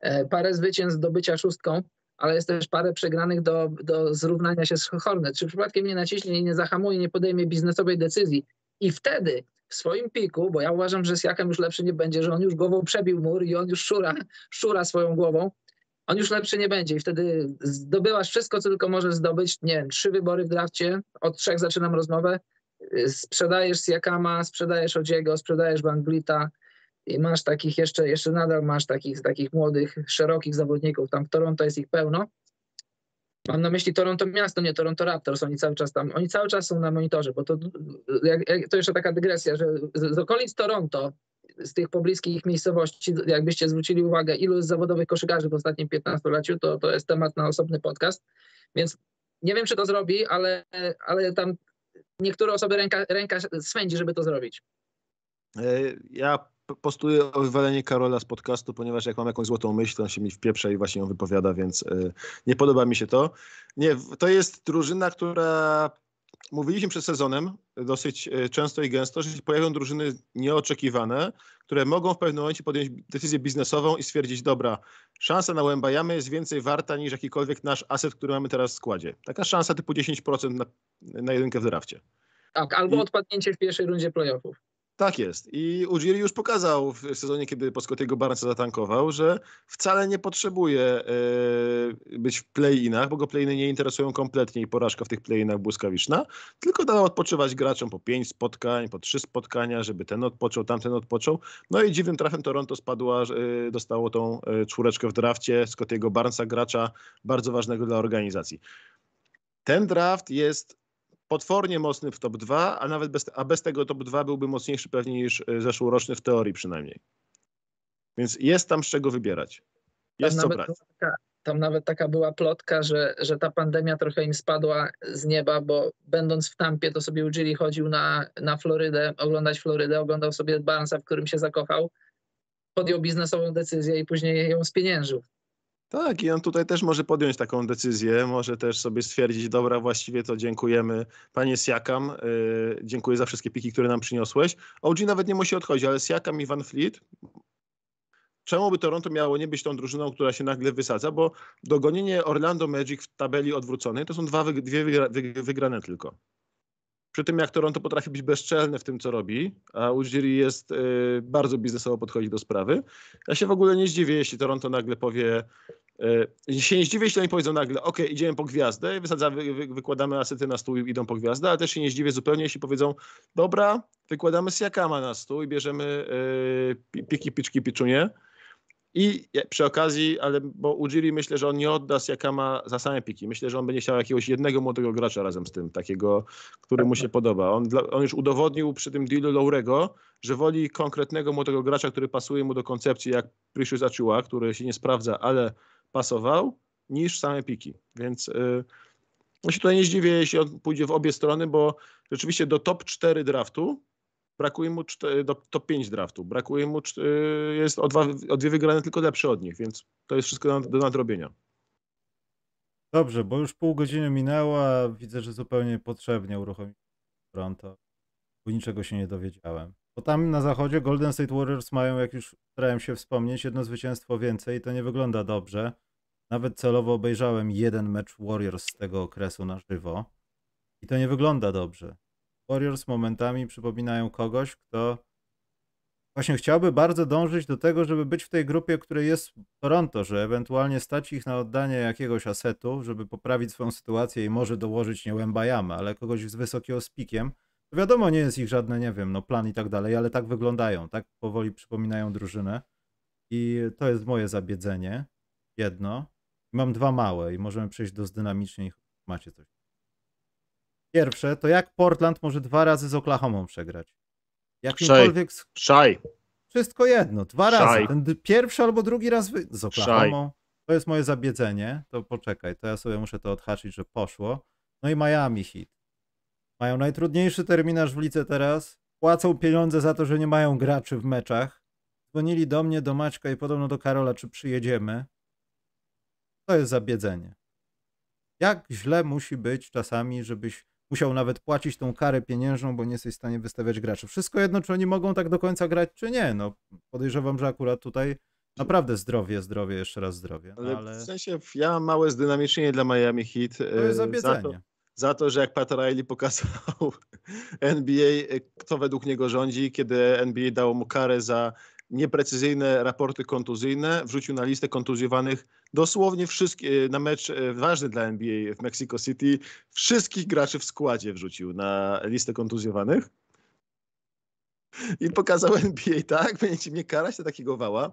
e, parę zwycięstw do bycia szóstką, ale jest też parę przegranych do, do zrównania się z Hornet. Czy przypadkiem nie naciśnie i nie zahamuje, nie podejmie biznesowej decyzji i wtedy w swoim piku, bo ja uważam, że z Jakem już lepszy nie będzie, że on już głową przebił mur i on już szura, szura swoją głową, on już lepszy nie będzie i wtedy zdobyłaś wszystko, co tylko możesz zdobyć. Nie wiem, trzy wybory w drafcie, od trzech zaczynam rozmowę. Sprzedajesz Siakama, sprzedajesz Odziego, sprzedajesz Banglita i masz takich jeszcze, jeszcze nadal masz takich, takich młodych, szerokich zawodników. Tam w Toronto jest ich pełno. Mam na myśli Toronto miasto, nie Toronto Raptors. Oni cały czas tam, oni cały czas są na monitorze, bo to, to jeszcze taka dygresja, że z, z okolic Toronto z tych pobliskich miejscowości, jakbyście zwrócili uwagę, ilu jest zawodowych koszykarzy w ostatnim 15-leciu, to, to jest temat na osobny podcast. Więc nie wiem, czy to zrobi, ale, ale tam niektóre osoby ręka, ręka swędzi, żeby to zrobić. E, ja postuję o wywalenie Karola z podcastu, ponieważ jak mam jakąś złotą myśl, to on się mi wpieprza i właśnie ją wypowiada, więc e, nie podoba mi się to. Nie, to jest drużyna, która mówiliśmy przed sezonem dosyć e, często i gęsto, że się pojawią drużyny nieoczekiwane, które mogą w pewnym momencie podjąć decyzję biznesową i stwierdzić, dobra, szansa na Łębajamy jest więcej warta niż jakikolwiek nasz aset, który mamy teraz w składzie. Taka szansa typu 10% na, na jedynkę w drafcie. Tak, albo I... odpadnięcie w pierwszej rundzie playoffów. Tak jest. I Ujiri już pokazał w sezonie, kiedy po Scottiego Barnesa zatankował, że wcale nie potrzebuje yy, być w play-inach, bo go play-iny nie interesują kompletnie i porażka w tych play-inach błyskawiczna, tylko dał odpoczywać graczom po pięć spotkań, po trzy spotkania, żeby ten odpoczął, tamten odpoczął. No i dziwnym trafem Toronto spadła, yy, dostało tą yy, czwóreczkę w drafcie Scottiego Barnesa, gracza bardzo ważnego dla organizacji. ten draft jest potwornie mocny w top 2, a nawet bez, a bez tego top 2 byłby mocniejszy pewnie niż e, zeszłoroczny w teorii przynajmniej. Więc jest tam z czego wybierać. Jest co brać. Taka, tam nawet taka była plotka, że, że ta pandemia trochę im spadła z nieba, bo będąc w Tampie, to sobie Ujiri chodził na, na Florydę, oglądać Florydę, oglądał sobie Barnesa, w którym się zakochał, podjął biznesową decyzję i później ją spieniężył. Tak, i on tutaj też może podjąć taką decyzję, może też sobie stwierdzić, dobra, właściwie to dziękujemy panie Siakam, yy, dziękuję za wszystkie piki, które nam przyniosłeś. OG nawet nie musi odchodzić, ale Siakam i Van Fleet, czemu by Toronto miało nie być tą drużyną, która się nagle wysadza, bo dogonienie Orlando Magic w tabeli odwróconej to są dwa, dwie wygrane tylko przy tym jak Toronto potrafi być bezczelne w tym, co robi, a Ujiri jest y, bardzo biznesowo podchodzi do sprawy, ja się w ogóle nie zdziwię, jeśli Toronto nagle powie, się nie zdziwię, jeśli oni powiedzą nagle, ok, idziemy po gwiazdę, wysadzamy, wy, wykładamy asety na stół i idą po gwiazdę, ale też się nie zdziwię zupełnie, jeśli powiedzą, dobra, wykładamy Siakama na stół i bierzemy y, piki, piczki, piczunie, i przy okazji, ale bo Ujiri myślę, że on nie odda Siakama za same piki. Myślę, że on będzie chciał jakiegoś jednego młodego gracza razem z tym, takiego, który mu się podoba. On, on już udowodnił przy tym dealu Laurego, że woli konkretnego młodego gracza, który pasuje mu do koncepcji, jak Precious Achua, który się nie sprawdza, ale pasował, niż same piki. Więc yy, się tutaj nie zdziwię, jeśli on pójdzie w obie strony, bo rzeczywiście do top 4 draftu brakuje mu do top 5 draftu, brakuje mu, jest o, dwa, o dwie wygrane tylko lepsze od nich, więc to jest wszystko do nadrobienia. Dobrze, bo już pół godziny minęło, a widzę, że zupełnie potrzebnie uruchomić Toronto, bo niczego się nie dowiedziałem. Bo tam na zachodzie Golden State Warriors mają, jak już starałem się wspomnieć, jedno zwycięstwo więcej i to nie wygląda dobrze. Nawet celowo obejrzałem jeden mecz Warriors z tego okresu na żywo i to nie wygląda dobrze. Warriors momentami przypominają kogoś, kto właśnie chciałby bardzo dążyć do tego, żeby być w tej grupie, której jest Toronto, że ewentualnie stać ich na oddanie jakiegoś asetu, żeby poprawić swoją sytuację i może dołożyć nie Łębajamy, ale kogoś z wysokiego spikiem. Wiadomo, nie jest ich żadne, nie wiem, no plan i tak dalej, ale tak wyglądają, tak powoli przypominają drużynę. I to jest moje zabiedzenie. Jedno. Mam dwa małe i możemy przejść do zdynamicznej. Macie coś. Pierwsze, to jak Portland może dwa razy z Oklahomą przegrać? Jakimkolwiek... Szaj. Wszystko jedno, dwa razy. Ten pierwszy albo drugi raz wy... z Oklahomą. To jest moje zabiedzenie. To poczekaj, to ja sobie muszę to odhaczyć, że poszło. No i Miami Heat. Mają najtrudniejszy terminarz w lice teraz. Płacą pieniądze za to, że nie mają graczy w meczach. Dzwonili do mnie, do Maćka i podobno do Karola, czy przyjedziemy. To jest zabiedzenie. Jak źle musi być czasami, żebyś musiał nawet płacić tą karę pieniężną, bo nie jesteś w stanie wystawiać graczy. Wszystko jedno, czy oni mogą tak do końca grać, czy nie. No, podejrzewam, że akurat tutaj naprawdę zdrowie, zdrowie, jeszcze raz zdrowie. Ale, ale... w sensie ja małe zdynamicznienie dla Miami Heat. To jest e, za to, za to, że jak Pat Riley pokazał NBA, e, kto według niego rządzi, kiedy NBA dało mu karę za nieprecyzyjne raporty kontuzyjne, wrzucił na listę kontuzjowanych dosłownie wszystkie, na mecz e, ważny dla NBA w Mexico City, wszystkich graczy w składzie wrzucił na listę kontuzjowanych. I pokazał NBA, tak, będziecie mnie karać na takiego wała.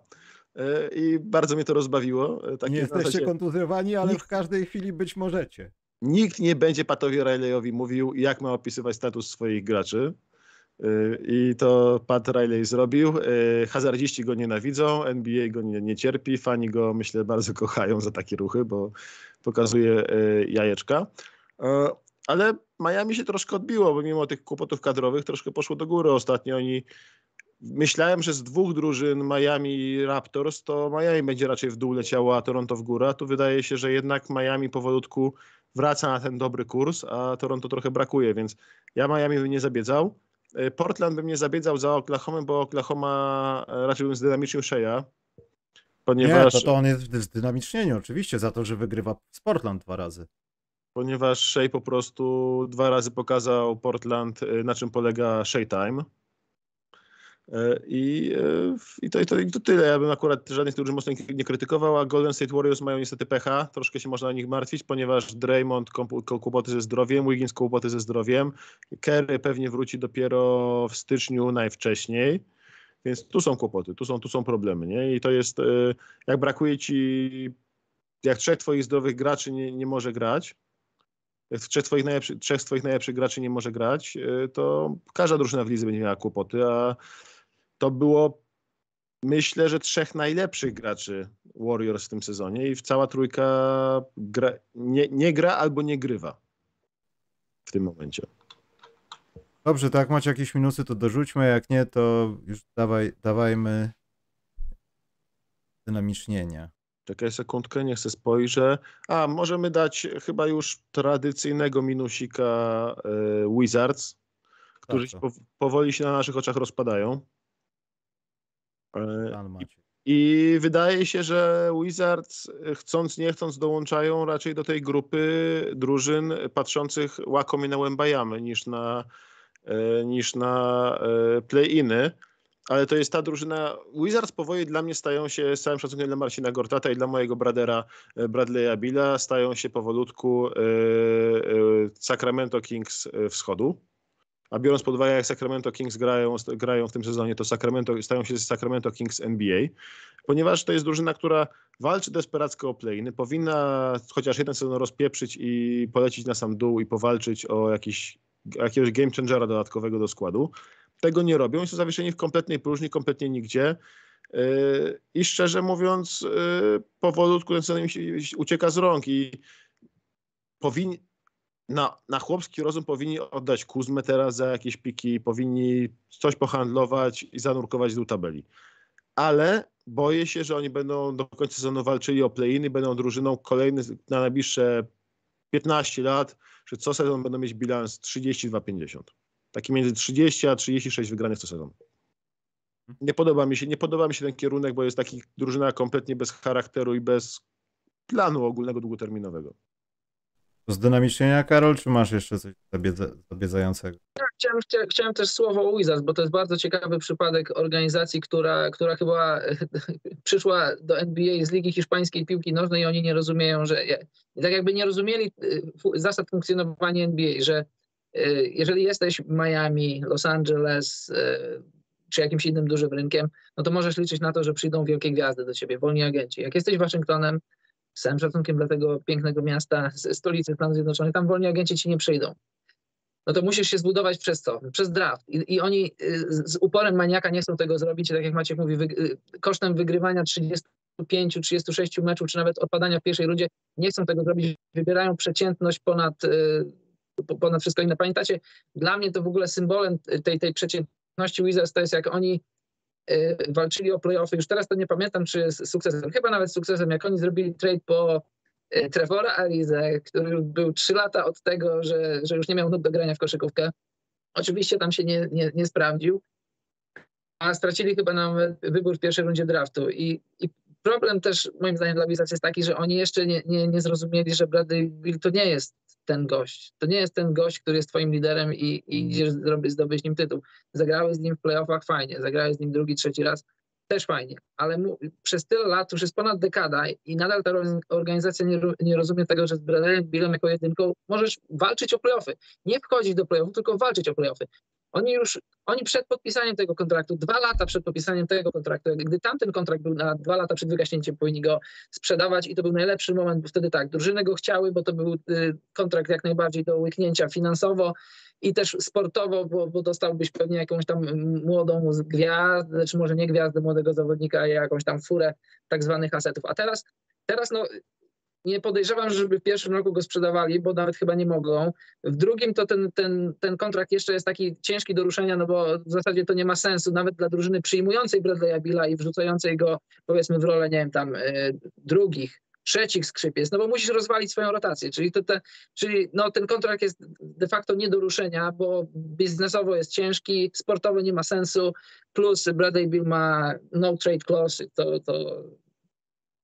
E, I bardzo mnie to rozbawiło. E, takie nie jesteście zasadzie... kontuzjowani, ale w każdej chwili być możecie. Nikt nie będzie Patowi Rileyowi mówił, jak ma opisywać status swoich graczy. I to Pat Riley zrobił. Y, hazardziści go nienawidzą, NBA go nie, nie cierpi, fani go myślę bardzo kochają za takie ruchy, bo pokazuje y, jajeczka. Y, ale Miami się troszkę odbiło, bo mimo tych kłopotów kadrowych troszkę poszło do góry. Ostatnio oni myślałem, że z dwóch drużyn Miami Raptors, to Miami będzie raczej w dół leciało, a Toronto w górę. A tu wydaje się, że jednak Miami powolutku wraca na ten dobry kurs, a Toronto trochę brakuje, więc ja Miami bym nie zabiedzał. E, Portland bym nie zabiedzał za Oklahoma, bo Oklahoma e, raczej bym zdynamicznił Shea'a. Ponieważ... Nie, to, to on jest zdynamicznienie oczywiście za to, że wygrywa z Portland dwa razy. Ponieważ Shea po prostu dwa razy pokazał Portland, e, na czym polega Shea Time. E, I, e, i, to, i, to, I to tyle. Ja bym akurat żadnych tych mocno nie krytykował, a Golden State Warriors mają niestety pecha. Troszkę się można o nich martwić, ponieważ Draymond kłopoty ze zdrowiem, Wiggins kłopoty ze zdrowiem. Kerry pewnie wróci dopiero w styczniu najwcześniej. Więc tu są kłopoty, tu są, tu są problemy. Nie? I to jest, e, jak brakuje ci, jak trzech twoich zdrowych graczy nie, nie może grać, jak trzech twoich, najlepszy, trzech twoich najlepszych graczy nie może grać, to każda drużyna w lidze będzie miała kłopoty, a to było myślę, że trzech najlepszych graczy Warriors w tym sezonie i cała trójka gra, nie, nie gra albo nie grywa w tym momencie. Dobrze, to jak macie jakieś minusy, to dorzućmy, jak nie, to już dawaj, dawajmy dynamicznienia. Czekaj sekundkę, nie chcę spojrzę. A, możemy dać chyba już tradycyjnego minusika y, Wizards, którzy powoli się na naszych oczach rozpadają. Macie. I wydaje się, że Wizards y, chcąc nie chcąc dołączają raczej do tej grupy drużyn patrzących łakomie na Łębajamy niż na, y, niż na play-iny. Ale to jest ta drużyna. Wizards powoli dla mnie stają się, z całym szacunkiem dla Marcina Gortata i dla mojego bradera Bradley'a Billa, stają się powolutku Sacramento Kings wschodu. A biorąc pod uwagę, jak Sacramento Kings grają, grają w tym sezonie, to Sacramento, stają się Sacramento Kings NBA, ponieważ to jest drużyna, która walczy desperacko o play powinna chociaż jeden sezon rozpieprzyć i polecić na sam dół i powalczyć o jakiś, jakiegoś game changera dodatkowego do składu. Tego nie robią, są zawieszeni w kompletnej próżni, kompletnie nigdzie. Yy, I szczerze mówiąc, yy, powolutku ten sezon ucieka z rąk i powinni, na, na chłopski rozum powinni oddać Kuzmę teraz za jakieś piki, powinni coś pohandlować i zanurkować dół tabeli. Ale boję się, że oni będą do końca sezonu walczyli o play-iny, będą drużyną kolejny na najbliższe 15 lat, że co sezon będą mieć bilans 32-50. Taki między 30 a 36 wygranych co sezon. Nie podoba mi się, nie podoba mi się ten kierunek, bo jest taki drużyna kompletnie bez charakteru i bez planu ogólnego długoterminowego. Z dynamicznienia, Karol, czy masz jeszcze coś zabiedza, zabiedzającego? Tak, chciałem, chcia- chciałem też słowo o Wizards, bo to jest bardzo ciekawy przypadek organizacji, która, która chyba przyszła do NBA z Ligi Hiszpańskiej Piłki Nożnej i oni nie rozumieją, że tak jakby nie rozumieli y, zasad funkcjonowania NBA, że y, jeżeli jesteś Miami, Los Angeles y, czy jakimś innym dużym rynkiem, no to możesz liczyć na to, że przyjdą wielkie gwiazdy do ciebie, wolni agenci. Jak jesteś Waszyngtonem, z całym szacunkiem dla tego pięknego miasta, stolicy Stanów Zjednoczonych, tam wolni agenci ci nie przyjdą no to musisz się zbudować przez co? Przez draft. I, i oni y, z, uporem maniaka nie chcą tego zrobić, tak jak Maciek mówi, y, kosztem wygrywania 35-36 meczów, czy nawet odpadania w pierwszej rundzie, nie chcą tego zrobić, wybierają przeciętność ponad, y, po- ponad wszystko inne. Pamiętacie, dla mnie to w ogóle symbolem tej, tej przeciętności Wizards to jest jak oni walczyli o playoffy, już teraz to nie pamiętam, czy z sukcesem, chyba nawet z sukcesem, jak oni zrobili trade po y, Trevora Arizę, który był trzy lata od tego, że, że już nie miał nóg do grania w koszykówkę. Oczywiście tam się nie, nie, nie sprawdził, a stracili chyba nawet wybór w pierwszej rundzie draftu. I, i problem też moim zdaniem dla Wizards jest taki, że oni jeszcze nie, nie, nie zrozumieli, że Bradley Bill to nie jest ten gość. To nie jest ten gość, który jest twoim liderem i, i idziesz zrobić, zdobyć nim tytuł. Zagrałeś z nim w playoffach fajnie, zagrałeś z nim drugi, trzeci raz też fajnie, ale mu, przez tyle lat, już jest ponad dekada i nadal ta organizacja nie, nie rozumie tego, że z Bradleyem Billem jako jedynką możesz walczyć o playoffy. Nie wchodzić do playoffów, tylko walczyć o playoffy. Oni już, oni przed podpisaniem tego kontraktu, dwa lata przed podpisaniem tego kontraktu, gdy tamten kontrakt był na dwa lata przed wygaśnięciem, powinni go sprzedawać i to był najlepszy moment, bo wtedy tak, drużyny go chciały, bo to był y, kontrakt jak najbardziej do łyknięcia finansowo i też sportowo, bo, bo dostałbyś pewnie jakąś tam młodą z- gwiazdę, czy może nie gwiazdę młodego zawodnika, a jakąś tam furę tak zwanych asetów. A teraz, teraz no, nie podejrzewam, żeby w pierwszym roku go sprzedawali, bo nawet chyba nie mogą. W drugim to ten, ten, ten kontrakt jeszcze jest taki ciężki do ruszenia, no bo w zasadzie to nie ma sensu nawet dla drużyny przyjmującej Bradley'a Billa i wrzucającej go powiedzmy w rolę, nie wiem, tam y, drugich, trzecich skrzypiec, no bo musisz rozwalić swoją rotację, czyli, to te, czyli no, ten kontrakt jest de facto nie do ruszenia, bo biznesowo jest ciężki, sportowo nie ma sensu, plus Bradley Bill ma no trade clause, to, to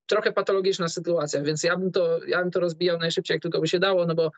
trochę patologiczna sytuacja, więc ja bym to, ja bym to rozbijał najszybciej, jak tylko by się dało, no bo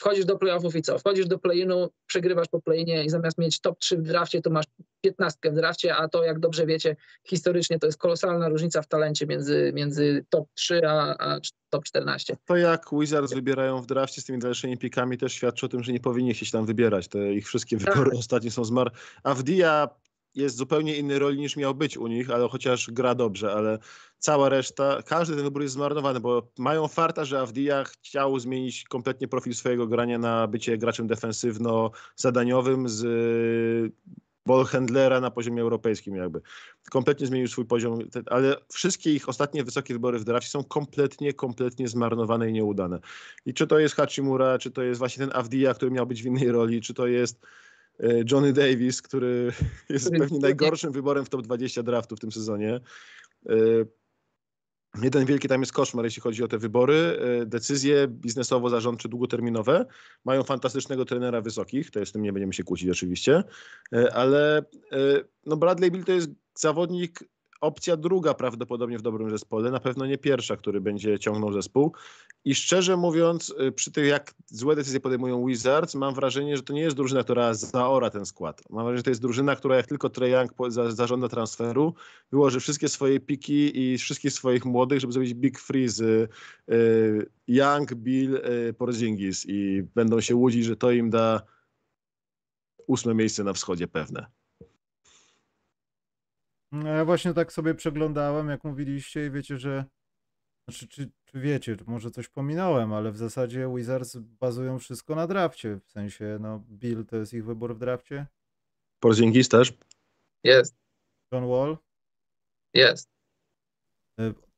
wchodzisz do playoffów i co? Wchodzisz do play-inu, przegrywasz po play-inie i zamiast mieć top 3 w drafcie, to masz 15 w drafcie, a to, jak dobrze wiecie, historycznie to jest kolosalna różnica w talencie między, między top 3 a, a top 14. To jak Wizards wybierają w drafcie z tymi dalszymi pikami też świadczy o tym, że nie powinni się tam wybierać. Te ich wszystkie wybory ostatnie są zmar. A w Dia jest zupełnie innej roli niż miał być u nich, ale chociaż gra dobrze, ale cała reszta, każdy ten wybór jest zmarnowany, bo mają farta, że Avdia chciał zmienić kompletnie profil swojego grania na bycie graczem defensywno-zadaniowym z ballhandlera na poziomie europejskim jakby. Kompletnie zmienił swój poziom, ale wszystkie ich ostatnie wysokie wybory w drafcie są kompletnie, kompletnie zmarnowane i nieudane. I czy to jest Hachimura, czy to jest właśnie ten Avdia, który miał być w innej roli, czy to jest Johnny Davis, który jest pewnie najgorszym wyborem w top 20 draftu w tym sezonie. E, Jeden wielki tam jest koszmar, jeśli chodzi o te wybory. E, decyzje biznesowo-zarządcze długoterminowe mają fantastycznego trenera wysokich, to jest z tym nie będziemy się kłócić oczywiście, e, ale e, no Bradley Bill to jest zawodnik opcja druga prawdopodobnie w dobrym zespole, na pewno nie pierwsza, który będzie ciągnął zespół. I szczerze mówiąc, y, przy tych jak złe decyzje podejmują Wizards, mam wrażenie, że to nie jest drużyna, która zaora ten skład. Mam wrażenie, że to jest drużyna, która jak tylko Trae Young zażąda transferu, wyłoży wszystkie swoje piki i wszystkich swoich młodych, żeby zrobić big freeze y, Young, Bill, y, Porzingis i będą się łudzić, że to im da ósme miejsce na wschodzie pewne. No ja właśnie tak sobie przeglądałem, jak mówiliście i wiecie, że znaczy, czy, czy wiecie, może coś pominąłem, ale w zasadzie Wizards bazują wszystko na drafcie, w sensie, no Bill to jest ich wybór w drafcie. Porzingis też? Jest. John Wall? Jest.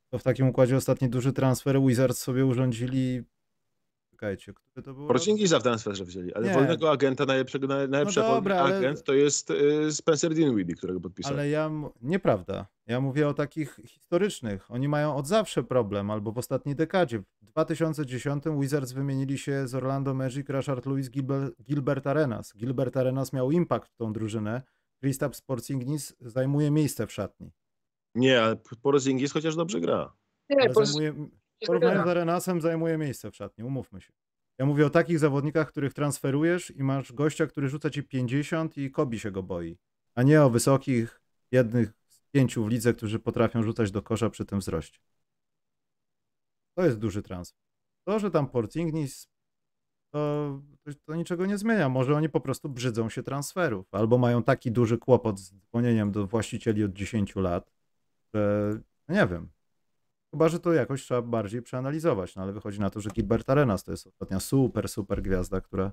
To w takim układzie ostatni duży transfer Wizards sobie urządzili Czekajcie, który to był? Porzingisa w transferze wzięli, ale nie. wolnego agenta, najlepszego, najlepszy no dobra, agent ale... to jest y, Spencer Dinwiddie, którego podpisał. Ale ja, nieprawda. Ja mówię o takich historycznych. Oni mają od zawsze problem, albo w ostatniej dekadzie. W 2010 Wizards wymienili się z Orlando Magic Rashard Lewis Gilbert Arenas. Gilbert Arenas miał impact w tą drużynę. Kristaps Porzingis zajmuje miejsce w szatni. Nie, ale Porzingis chociaż dobrze gra. Nie, zajmuje, Porównując z Arenasem zajmuje miejsce w szatni, umówmy się. Ja mówię o takich zawodnikach, których transferujesz i masz gościa, który rzuca ci 50 i Kobi się go boi. A nie o wysokich, jednych z pięciu w lidze, którzy potrafią rzucać do kosza przy tym wzroście. To jest duży transfer. To, że tam Portingnis, to, to niczego nie zmienia. Może oni po prostu brzydzą się transferów, albo mają taki duży kłopot z dzwonieniem do właścicieli od 10 lat, że nie wiem, Chyba, że to jakoś trzeba bardziej przeanalizować, no ale wychodzi na to, że Gilbert Arenas to jest ostatnia super, super gwiazda, która...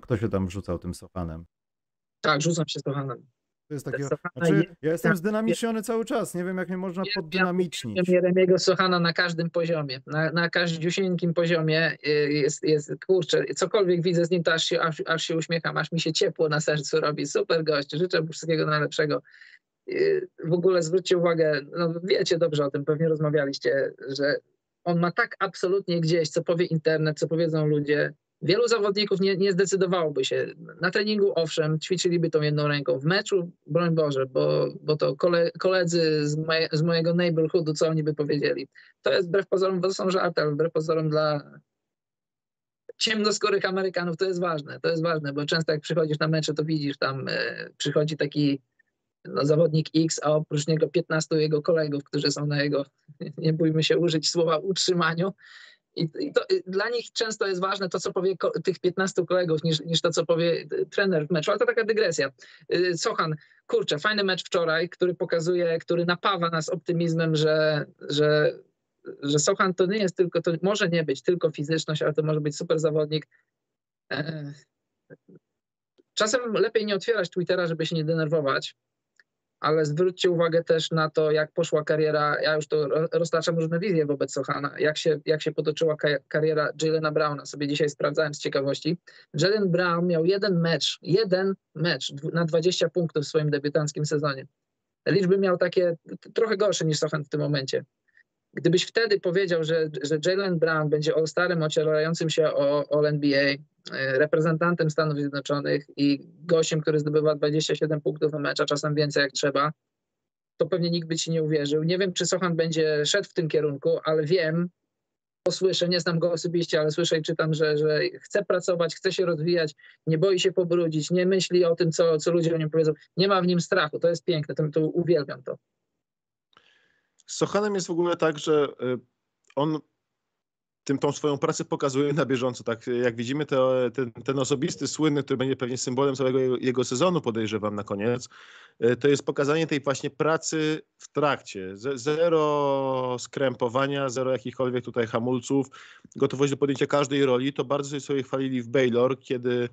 Kto się tam rzucał tym Sochanem? Tak, rzucam się Sochanem. To jest takie. Znaczy, ja jestem zdynamiczniony cały czas. Nie wiem, jak mnie można poddynamicznić. Jeremiego Sochana na każdym poziomie, na, na każdziusieńkim poziomie y, jest, jest, kurczę, cokolwiek widzę z nim, to aż się, aż, aż się uśmiecham, aż mi się ciepło na sercu robi. Super gość, życzę wszystkiego najlepszego w ogóle zwróćcie uwagę, no wiecie dobrze o tym, pewnie rozmawialiście, że on ma tak absolutnie gdzieś, co powie internet, co powiedzą ludzie. Wielu zawodników nie, nie zdecydowałoby się. Na treningu owszem, ćwiczyliby tą jedną ręką. W meczu, broń Boże, bo, bo to kole, koledzy z, moje, z mojego neighborhoodu, co oni by powiedzieli. To jest wbrew pozorom, to są żarty, ale wbrew pozorom dla ciemnoskórych Amerykanów to jest ważne. To jest ważne, bo często jak przychodzisz na mecze, to widzisz tam, e, przychodzi taki no, zawodnik X, a oprócz niego 15 jego kolegów, którzy są na jego, nie bójmy się użyć słowa, utrzymaniu. I, i to, dla nich często jest ważne to, co powie ko- tych 15 kolegów, niż, niż to, co powie y, trener w meczu. Ale to taka dygresja. Y, Sochan, kurczę, fajny mecz wczoraj, który pokazuje, który napawa nas optymizmem, że, że, że Sochan to nie jest tylko, to może nie być tylko fizyczność, ale to może być super zawodnik. E, czasem lepiej nie otwierać Twittera, żeby się nie denerwować, ale zwróćcie uwagę też na to, jak poszła kariera, ja już to roztaczam różne wizje wobec Sochana, jak się, jak się potoczyła kariera Jalena Browna, sobie dzisiaj sprawdzałem z ciekawości. Jalen Brown miał jeden mecz, jeden mecz na 20 punktów w swoim debiutanckim sezonie. Liczby miał takie trochę gorsze niż Sochan w tym momencie. Gdybyś wtedy powiedział, że, że Jalen Brown będzie all-starem ocierającym się o All-NBA, e, reprezentantem Stanów Zjednoczonych i gościem, który zdobywa 27 punktów na mecz, a czasem więcej jak trzeba, to pewnie nikt by ci nie uwierzył. Nie wiem, czy Sochan będzie szedł w tym kierunku, ale wiem, bo słyszę, nie znam go osobiście, ale słyszę i czytam, że, że chce pracować, chce się rozwijać, nie boi się pobrudzić, nie myśli o tym, co, co ludzie o nim powiedzą. Nie ma w nim strachu, to jest piękne, to, to uwielbiam to. Z Sochanem jest w ogóle tak, że y, on tym tą swoją pracę pokazuje na bieżąco. Tak jak widzimy, to, ten, ten osobisty, słynny, który będzie pewnie symbolem całego jego, jego sezonu, podejrzewam na koniec, e, to jest pokazanie tej właśnie pracy w trakcie. Zero skrępowania, zero jakichkolwiek tutaj hamulców, gotowość do podjęcia każdej roli. To bardzo sobie chwalili w Baylor, kiedy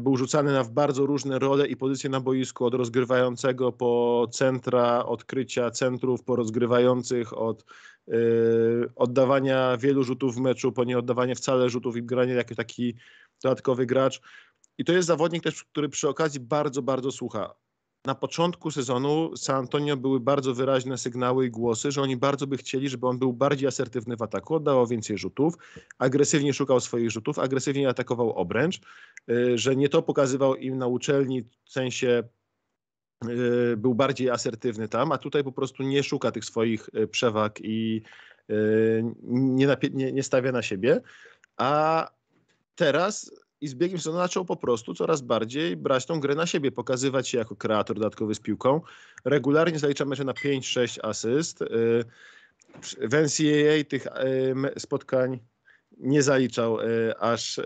był rzucany na bardzo różne role i pozycje na boisku, od rozgrywającego po centra, odkrycia centrów, po rozgrywających, od Y, oddawania wielu rzutów w meczu, po nie oddawanie wcale rzutów i granie jako taki dodatkowy gracz. I to jest zawodnik też, który przy okazji bardzo, bardzo słucha. Na początku sezonu San Antonio były bardzo wyraźne sygnały i głosy, że oni bardzo by chcieli, żeby on był bardziej asertywny w ataku, oddawał więcej rzutów, agresywnie szukał swoich rzutów, agresywnie atakował obręcz, y, że nie to pokazywał im na uczelni w sensie Y, był bardziej asertywny tam, a tutaj po prostu nie szuka tych swoich y, przewag i nie, nie, nie stawia na siebie. A teraz i z biegiem sezonu zaczął po prostu coraz bardziej brać tą grę na siebie, pokazywać się jako kreator dodatkowy z piłką. Regularnie zalicza mecze na 5-6 asyst. W NCAA tych spotkań nie zaliczał e, aż e,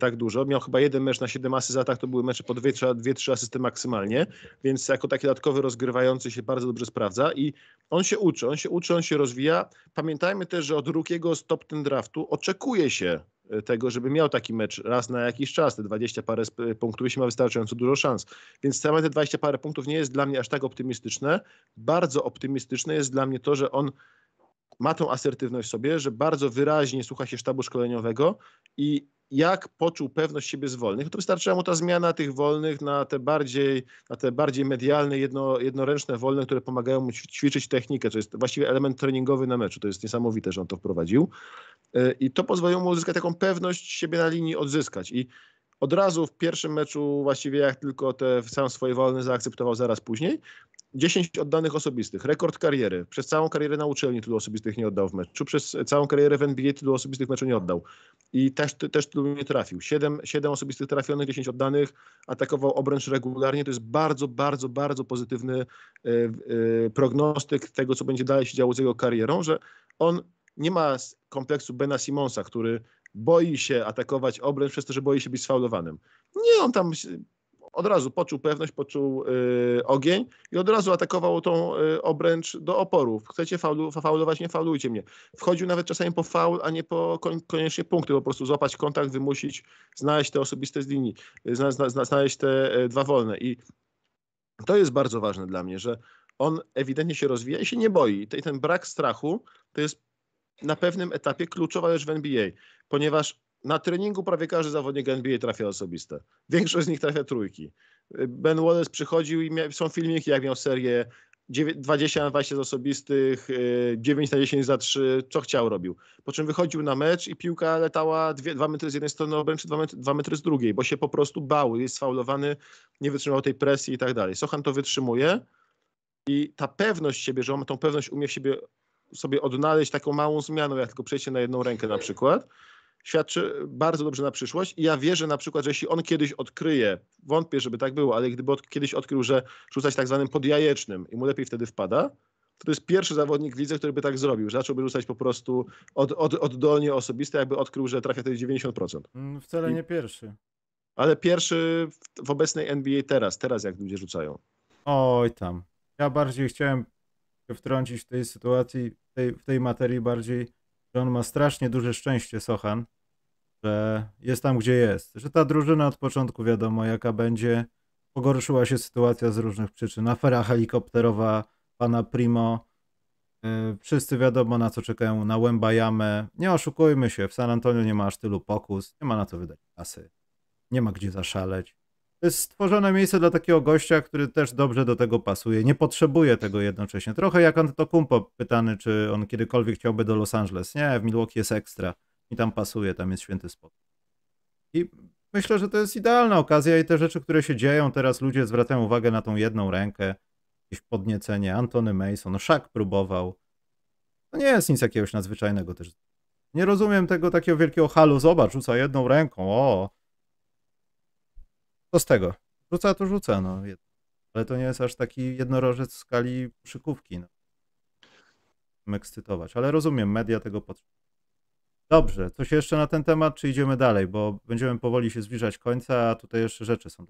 tak dużo. Miał chyba jeden mecz na 7 asyst, to były mecze po 2-3 asysty maksymalnie, więc jako taki dodatkowy rozgrywający się bardzo dobrze sprawdza i on się uczy, on się uczy, on się rozwija. Pamiętajmy też, że od drugiego stop ten draftu oczekuje się e, tego, żeby miał taki mecz raz na jakiś czas, te 20 parę punktów, jeśli ma wystarczająco dużo szans. Więc same te 20 parę punktów nie jest dla mnie aż tak optymistyczne. Bardzo optymistyczne jest dla mnie to, że on ma tą asertywność sobie, że bardzo wyraźnie słucha się sztabu szkoleniowego i jak poczuł pewność siebie z wolnych, to wystarczyła mu ta zmiana tych wolnych na te bardziej, na te bardziej medialne, jedno, jednoręczne wolne, które pomagają mu ćwiczyć technikę, to jest właściwie element treningowy na meczu. To jest niesamowite, że on to wprowadził. E, I to pozwoliło mu uzyskać taką pewność siebie na linii odzyskać. I od razu w pierwszym meczu, właściwie jak tylko te sam swoje wolne zaakceptował zaraz później, 10 oddanych osobistych, rekord kariery. Przez całą karierę na uczelni tylu osobistych nie oddał w meczu. Przez całą karierę w NBA tylu osobistych meczu nie oddał. I też, też tylu nie trafił. 7, 7 osobistych trafionych, 10 oddanych, atakował obręcz regularnie. To jest bardzo, bardzo, bardzo pozytywny y, y, prognostyk tego, co będzie dalej się działo z jego karierą, że on nie ma kompleksu Bena Simonsa, który boi się atakować obręcz przez to, że boi się być sfaulowanym. Nie, on tam od razu poczuł pewność, poczuł y, ogień i od razu atakował tą y, obręcz do oporu. Chcecie faulu, faulować, nie faulujcie mnie. Wchodził nawet czasami po faul, a nie po koniecznie punkty, po prostu złapać kontakt, wymusić, znaleźć te osobiste z linii, zna, zna, znaleźć te y, dwa wolne i to jest bardzo ważne dla mnie, że on ewidentnie się rozwija i się nie boi. I ten brak strachu to jest na pewnym etapie kluczowa rzecz w NBA, ponieważ na treningu prawie każdy zawodnik NBA trafia osobiste. Większość z nich trafia trójki. Ben Wallace przychodził i są filmiki, jak miał serię 20 na 20 z osobistych, 9 na 10 za 3, co chciał robił. Po czym wychodził na mecz i piłka letała 2 metry z jednej strony obręczy, 2 metry, 2 metry z drugiej, bo się po prostu bał, jest sfaulowany, nie wytrzymał tej presji i tak dalej. Sochan to wytrzymuje i ta pewność siebie, że on tą pewność umie w siebie sobie odnaleźć taką małą zmianą, jak tylko przejście na jedną rękę na przykład, świadczy bardzo dobrze na przyszłość i ja wierzę na przykład, że jeśli on kiedyś odkryje, wątpię, żeby tak było, ale gdyby od, kiedyś odkrył, że rzucać tak zwanym podjajecznym i mu lepiej wtedy wpada, to to jest pierwszy zawodnik w lidze, który by tak zrobił, że zacząłby rzucać po prostu od, od, oddolnie osobiste, jakby odkrył, że trafia wtedy 90%. Mm, wcale nie pierwszy. Ale pierwszy w, w obecnej NBA teraz, teraz jak ludzie rzucają. Oj tam. Ja bardziej chciałem wtrącić w tej sytuacji, w tej, w tej materii bardziej, że on ma strasznie duże szczęście, Sochan, że jest tam, gdzie jest. Że ta drużyna od początku wiadomo, jaka będzie. Pogorszyła się sytuacja z różnych przyczyn. Afera helikopterowa pana Primo. Y, wszyscy wiadomo, na co czekają, na Łębajamę. Nie oszukujmy się, w San Antonio nie ma aż tylu pokus, nie ma na co wydać kasy, nie ma gdzie zaszaleć. To jest stworzone miejsce dla takiego gościa, który też dobrze do tego pasuje. Nie potrzebuje tego jednocześnie. Trochę jak Antetokumpo pytany, czy on kiedykolwiek chciałby do Los Angeles. Nie, w Milwaukee jest ekstra i tam pasuje, tam jest święty spokój. I myślę, że to jest idealna okazja i te rzeczy, które się dzieją, teraz ludzie zwracają uwagę na tą jedną rękę, jakieś podniecenie, Antony Mason, no Szak próbował. To nie jest nic jakiegoś nadzwyczajnego też. Nie rozumiem tego takiego wielkiego halu, zobacz, rzuca jedną ręką, o. Co z tego? Rzuca to rzuca, no. Ale to nie jest aż taki jednorożec w skali szykówki. No. Ekscytować, ale rozumiem, media tego potrzebują. Dobrze, coś jeszcze na ten temat, czy idziemy dalej, bo będziemy powoli się zbliżać końca, a tutaj jeszcze rzeczy są.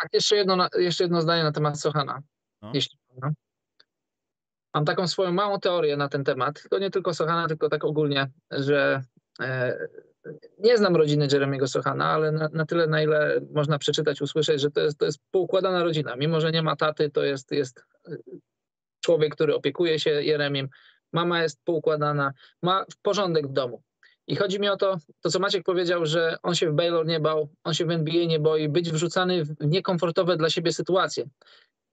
Tak, jeszcze jedno, jeszcze jedno zdanie na temat Sochana. No. Jeśli można. Mam taką swoją małą teorię na ten temat, tylko nie tylko Sochana, tylko tak ogólnie, że e, nie znam rodziny Jeremiego Sochana, ale na, na tyle, na ile można przeczytać, usłyszeć, że to jest, to jest poukładana rodzina. Mimo, że nie ma taty, to jest, jest e, człowiek, który opiekuje się Jeremim. Mama jest poukładana, ma porządek w domu. I chodzi mi o to, to co Maciek powiedział, że on się w Baylor nie bał, on się w NBA nie boi, być wrzucany w niekomfortowe dla siebie sytuacje.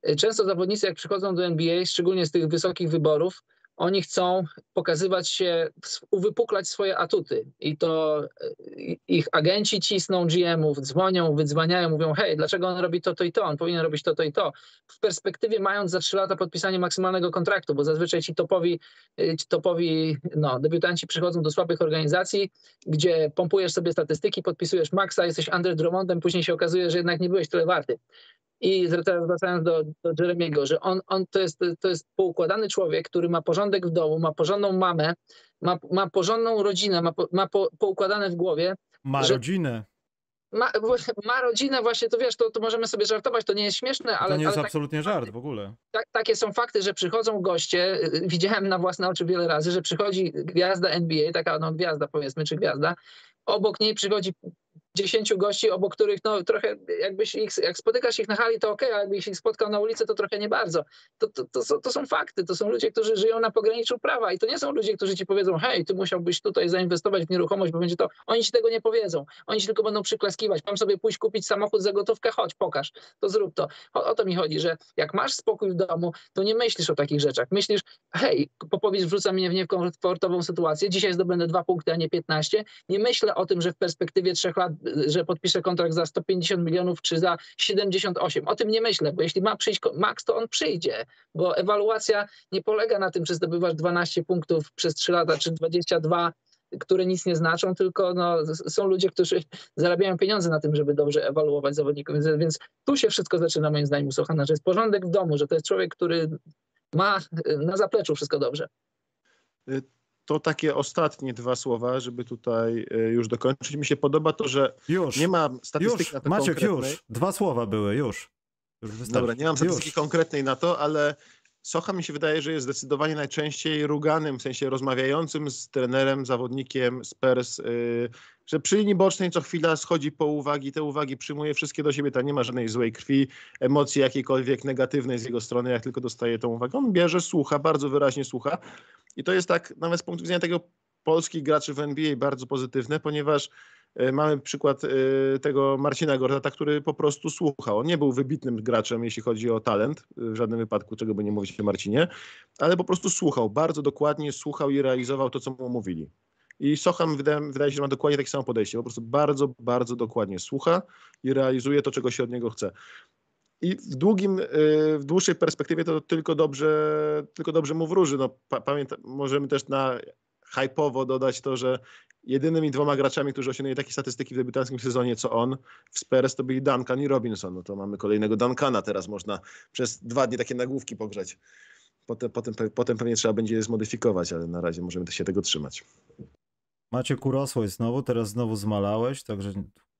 Y, Często zawodnicy, jak przychodzą do NBA, szczególnie z tych wysokich wyborów, oni chcą pokazywać się, uwypuklać swoje atuty. I to y, ich agenci cisną GM-ów, dzwonią, wydzwaniają, mówią: Hej, dlaczego on robi to, to i to? On powinien robić to, to i to. W perspektywie, mając za 3 lata podpisanie maksymalnego kontraktu, bo zazwyczaj ci topowi, y, ci topowi no, debiutanci przychodzą do słabych organizacji, gdzie pompujesz sobie statystyki, podpisujesz maksa, jesteś Andre Drummondem, później się okazuje, że jednak nie byłeś tyle warty. I teraz wracając do, do Jeremiego, że on, on to, jest, to jest poukładany człowiek, który ma porządek w domu, ma porządną mamę, ma, ma porządną rodzinę, ma, po, ma po, poukładane w głowie, Ma Że- rodzinę. ma, ma rodzinę właśnie, to wiesz, to, to możemy sobie żartować, to nie jest śmieszne, ale, to nie jest ale tak, absolutnie żart w ogóle. tak, takie są fakty, że przychodzą goście, y, widziałem na własne oczy wiele razy, że przychodzi gwiazda NBA, taka no gwiazda powiedzmy, czy gwiazda, obok niej przychodzi 10 gości, obok których no trochę jakbyś ich, jak spotykasz ich na hali, to okej, a jakbyś ich spotkał na ulicy, to trochę nie bardzo. To, to, to, są, to są fakty, to są ludzie, którzy żyją na pograniczu prawa i to nie są ludzie, którzy ci powiedzą, hej, ty musiałbyś tutaj zainwestować w nieruchomość, bo będzie to, oni ci tego nie powiedzą, oni ci tylko będą przyklaskiwać, mam sobie pójść kupić samochód za gotówkę, chodź, pokaż, to zrób to. O, o to mi chodzi, że jak masz spokój w domu, to nie myślisz o takich rzeczach, myślisz, hej, Popowicz wrzuca mnie w niekomfortową sytuację, dzisiaj zdobędę dwa punkty, a nie 15, nie myślę o tym, że w perspektywie trzech lat, że podpiszę kontrakt za 150 milionów czy za 78. O tym nie myślę, bo jeśli ma przyjść Max, to on przyjdzie, bo ewaluacja nie polega na tym, czy zdobywasz 12 punktów przez 3 lata, czy 22, które nic nie znaczą, tylko no, są ludzie, którzy zarabiają pieniądze na tym, żeby dobrze ewaluować zawodników. Więc, więc tu się wszystko zaczyna moim zdaniem u Sochana, że jest porządek w domu, że to jest człowiek, który ma y, na zapleczu wszystko dobrze. To takie ostatnie dwa słowa, żeby tutaj e, już dokończyć. Mi się podoba to, że Już. nie ma statystyk Już, na to Maciek, konkretnej. już. Dwa słowa były, już. Już. Dobra, nie mam statystyki Już. konkretnej na to, ale Socha mi się wydaje, że jest zdecydowanie najczęściej ruganym, w sensie rozmawiającym z trenerem, zawodnikiem Spurs, yy, że przy linii bocznej co chwila schodzi po uwagi, te uwagi przyjmuje wszystkie do siebie, tam nie ma żadnej złej krwi, emocji jakiejkolwiek negatywnej z jego strony, jak tylko dostaje tą uwagę. On bierze, słucha, bardzo wyraźnie słucha i to jest tak nawet z punktu widzenia tego polskich graczy w NBA bardzo pozytywne, ponieważ E, Mamy przykład e, tego Marcina Gortata, który po prostu słuchał. On nie był wybitnym graczem, jeśli chodzi o talent, w żadnym wypadku, czego by nie mówić o Marcinie, ale po prostu słuchał, bardzo dokładnie słuchał i realizował to, co mu mówili. I Socham wydaje, wydaje się, że ma dokładnie takie samo podejście. Po prostu bardzo, bardzo dokładnie słucha i realizuje to, czego się od niego chce. I w długim, e, w dłuższej perspektywie to tylko dobrze, tylko dobrze mu wróży. No, pa, pamiętam, możemy też na hypowo dodać to, że jedynymi dwoma graczami, którzy osiągnęli takie statystyki w debiutanckim sezonie co on w Spurs to byli Duncan i Robinson. No to mamy kolejnego Duncana teraz można przez dwa dni takie nagłówki pogrzać. Potem, potem, potem pewnie trzeba będzie je zmodyfikować, ale na razie możemy się tego trzymać. Maciek urosłeś znowu, teraz znowu zmalałeś, także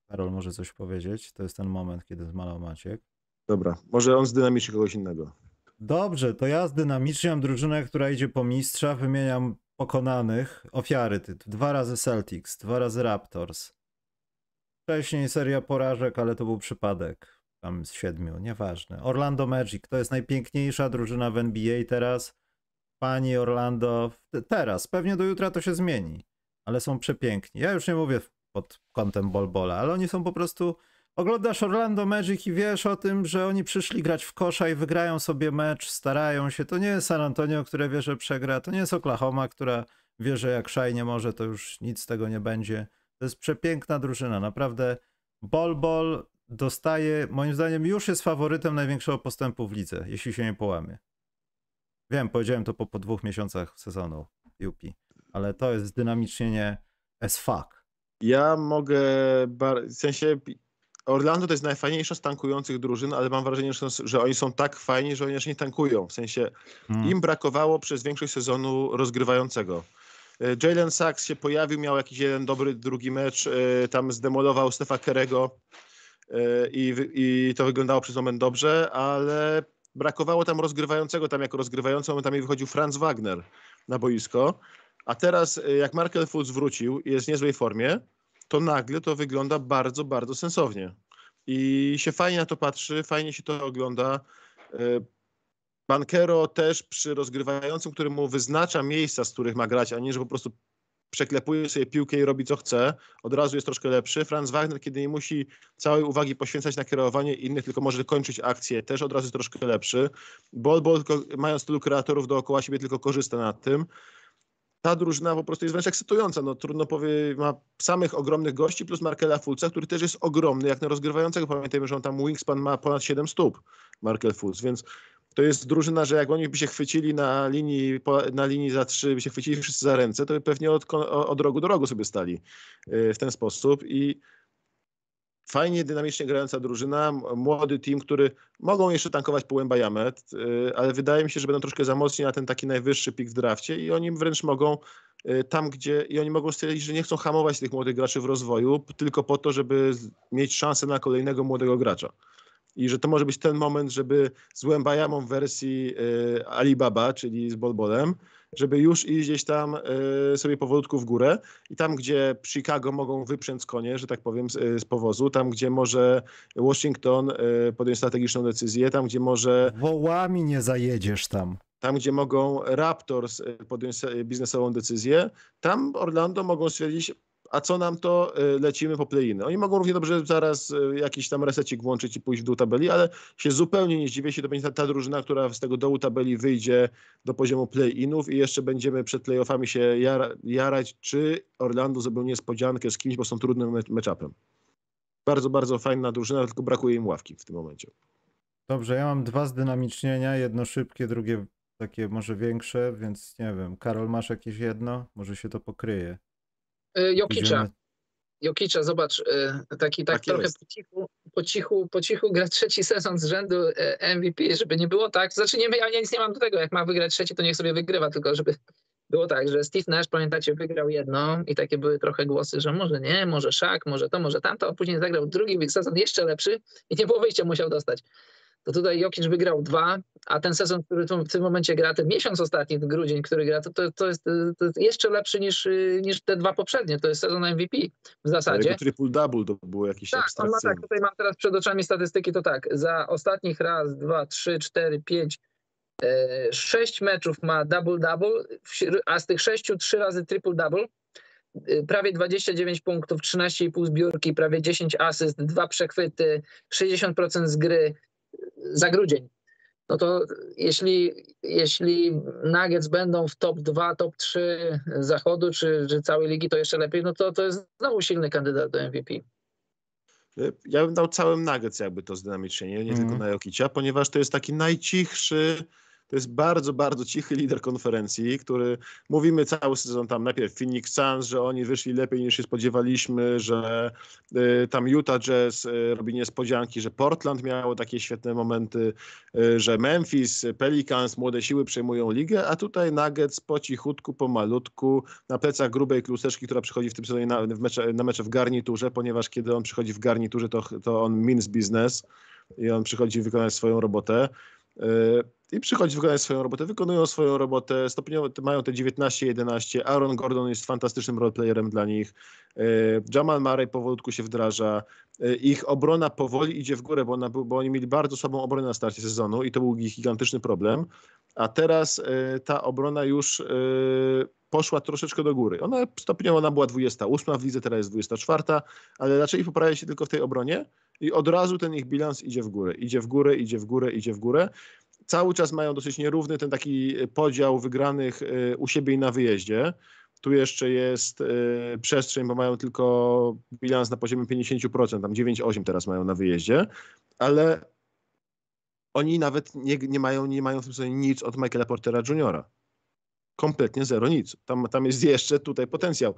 Karol może coś powiedzieć. To jest ten moment, kiedy zmalał Maciek. Dobra, może on zdynamiczy kogoś innego. Dobrze, to ja zdynamicznie mam drużynę, która idzie po mistrza, wymieniam pokonanych, ofiary. Dwa razy Celtics, dwa razy Raptors. Wcześniej seria porażek, ale to był przypadek. Tam z siedmiu, nieważne. Orlando Magic to jest najpiękniejsza drużyna w NBA teraz. Pani Orlando, teraz, pewnie do jutra to się zmieni, ale są przepiękni. Ja już nie mówię pod kątem Bolbola, ale oni są po prostu Oglądasz Orlando Magic i wiesz o tym, że oni przyszli grać w kosza i wygrają sobie mecz, starają się. To nie jest San Antonio, które wie, że przegra. To nie jest Oklahoma, która wie, że jak Szaj nie może, to już nic z tego nie będzie. To jest przepiękna drużyna. Naprawdę Bol Bol dostaje, moim zdaniem już jest faworytem największego postępu w lidze, jeśli się nie połamie. Wiem, powiedziałem to po, po dwóch miesiącach sezonu Jupi, ale to jest dynamicznie as fuck. Ja mogę, w sensie Orlando to jest najfajniejsza z tankujących drużyn, ale mam wrażenie, że, że oni są tak fajni, że oni aż nie tankują. W sensie Mm. im brakowało przez większość sezonu rozgrywającego. E, Jalen Sachs się pojawił, miał jakiś jeden dobry drugi mecz, e, tam zdemolował Stefa Kerego e, i, i to wyglądało przez moment dobrze, ale brakowało tam rozgrywającego, tam jako rozgrywający momentami wychodził Franz Wagner na boisko, a teraz jak Markel Fultz wrócił i jest w niezłej formie, to nagle to wygląda bardzo, bardzo sensownie. I się fajnie na to patrzy, fajnie się to ogląda. Bankero też przy rozgrywającym, który mu wyznacza miejsca, z których ma grać, a nie, że po prostu przeklepuje sobie piłkę i robi co chce, od razu jest troszkę lepszy. Franz Wagner, kiedy nie musi całej uwagi poświęcać na kierowanie innych, tylko może kończyć akcję, też od razu jest troszkę lepszy. Bol mając tylu kreatorów dookoła siebie, tylko korzysta na tym. Ta drużyna po prostu jest wręcz ekscytująca. No, trudno powiedzieć, ma samych ogromnych gości plus Markela Fulca, który też jest ogromny, jak na rozgrywającego. Pamiętajmy, że on tam wingspan ma ponad 7 stóp, Markel Fulc, więc to jest drużyna, że jak oni by się chwycili na linii, na linii za trzy, by się chwycili wszyscy za ręce, to by pewnie od, od rogu do rogu sobie stali y, w ten sposób i fajnie, dynamicznie grająca drużyna, młody team, który mogą jeszcze tankować po Jamet, y, ale wydaje mi się, że będą troszkę za mocni na ten taki najwyższy pik w drafcie i oni wręcz mogą y, tam, gdzie i oni mogą stwierdzić, że nie chcą hamować tych młodych graczy w rozwoju, tylko po to, żeby mieć szansę na kolejnego młodego gracza. I że to może być ten moment, żeby z Łębajamą w wersji y, Alibaba, czyli z Bolbolem, żeby już iść gdzieś tam y, sobie powolutku w górę. I tam, gdzie Chicago mogą wyprzęc konie, że tak powiem, z, z powozu, tam, gdzie może Washington y, podjąć strategiczną decyzję, tam, gdzie może... Wołami nie zajedziesz tam. Tam, gdzie mogą Raptors podjąć biznesową decyzję, tam Orlando mogą stwierdzić, a co nam to y, lecimy po play-iny. Oni mogą równie dobrze zaraz y, jakiś tam resecik włączyć i pójść w dół tabeli, ale się zupełnie nie zdziwię się, to będzie ta, ta drużyna, która z tego dołu tabeli wyjdzie do poziomu play-inów i jeszcze będziemy przed play-offami się jara, jarać, czy Orlando zrobił niespodziankę z kimś, bo są trudnym match-upem. Bardzo, bardzo fajna drużyna, tylko brakuje im ławki w tym momencie. Dobrze, ja mam dwa zdynamicznienia, jedno szybkie, drugie takie może większe, więc nie wiem, Karol masz jakieś jedno? Może się to pokryje. Jokicza. Jokicza, zobacz, y, taki tak, tak trochę po cichu, po cichu, po cichu gra trzeci sezon z rzędu y, MVP, żeby nie było tak. Znaczy nie, ja nic nie mam do tego, jak ma wygrać trzeci, to niech sobie wygrywa, tylko żeby było tak, że Steve Nash, pamiętacie, wygrał jedno i takie były trochę głosy, że może nie, może szak, może to, może tamto, a później zagrał drugi sezon jeszcze lepszy i nie było wyjścia, musiał dostać to tutaj Jokic wygrał dwa, a ten sezon, który w tym momencie gra, ten miesiąc ostatni, ten grudzień, który gra, to, to, to, jest, to jest jeszcze lepszy niż, niż te dwa poprzednie. To jest sezon MVP w zasadzie. triple-double to było jakiś Tak, on ma tak, tutaj mam teraz przed oczami statystyki, to tak, za ostatnich raz, dwa, trzy, cztery, pięć, e, sześć meczów ma double-double, a z tych sześciu trzy razy triple-double e, prawie 29 punktów, 13,5 zbiórki, prawie 10 asyst, dwa przechwyty, 60% z gry, za grudzień. No to jeśli, jeśli Nuggets będą w top 2, top 3 zachodu czy, czy całej ligi, to jeszcze lepiej, no to to jest znowu silny kandydat do MVP. Ja bym dał całym Nuggets jakby to zdynamicznie, nie, nie mm. tylko na Jokicia, ponieważ to jest taki najcichszy to jest bardzo, bardzo cichy lider konferencji, który mówimy cały sezon tam najpierw Phoenix Suns, że oni wyszli lepiej niż się spodziewaliśmy, że y, tam Utah Jazz y, robi niespodzianki, że Portland miało takie świetne momenty, y, że Memphis, Pelicans, młode siły przejmują ligę, a tutaj Nuggets po cichutku, po malutku, na plecach grubej kluseczki, która przychodzi w tym sezonie na, mecze, na mecze w garniturze, ponieważ kiedy on przychodzi w garniturze, to, to on means business i on przychodzi wykonać swoją robotę. E, i przychodzi wykonać swoją robotę, wykonują swoją robotę, stopniowo mają te 19-11, Aaron Gordon jest fantastycznym roleplayerem dla nich, e, Jamal Murray powolutku się wdraża, e, ich obrona powoli idzie w górę, bo, ona, bo oni mieli bardzo słabą obronę na starcie sezonu i to był ich gigantyczny problem, a teraz ta obrona już poszła troszeczkę do góry. Ona stopniowo ona była 28 w lidze, teraz jest 24, ale raczej poprawia się tylko w tej obronie i od razu ten ich bilans idzie w górę, idzie w górę, idzie w górę, idzie w górę. Cały czas mają dosyć nierówny ten taki podział wygranych y, u siebie i na wyjeździe. Tu jeszcze jest y, przestrzeń, bo mają tylko bilans na poziomie 50%, tam 9,8 teraz mają na wyjeździe, ale oni nawet nie, nie, mają, nie mają w tym sensie nic od Michaela Portera Juniora kompletnie zero nic. Tam, tam jest jeszcze tutaj potencjał.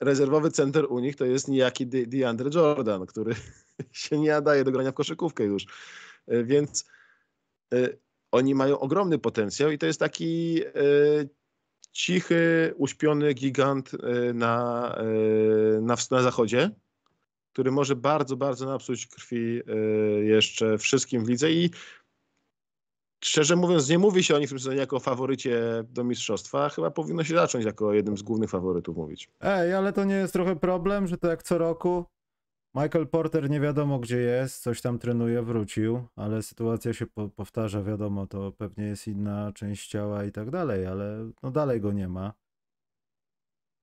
Rezerwowy center u nich to jest niejaki DeAndre Jordan, który się nie nadaje do grania w koszykówkę już. E, więc y, oni mają ogromny potencjał i to jest taki y, cichy, uśpiony gigant y, na, y, na, na zachodzie, który może bardzo, bardzo napsuć krwi jeszcze wszystkim w lidze i szczerze mówiąc, nie mówi się o nich w tym jako faworycie do mistrzostwa. Chyba powinno się zacząć jako jednym z głównych faworytów mówić. Ej, ale to nie jest trochę problem, że to jak co roku Michael Porter nie wiadomo gdzie jest, coś tam trenuje, wrócił, ale sytuacja się po powtarza, wiadomo, to pewnie jest inna część ciała i tak dalej, ale no dalej go nie ma.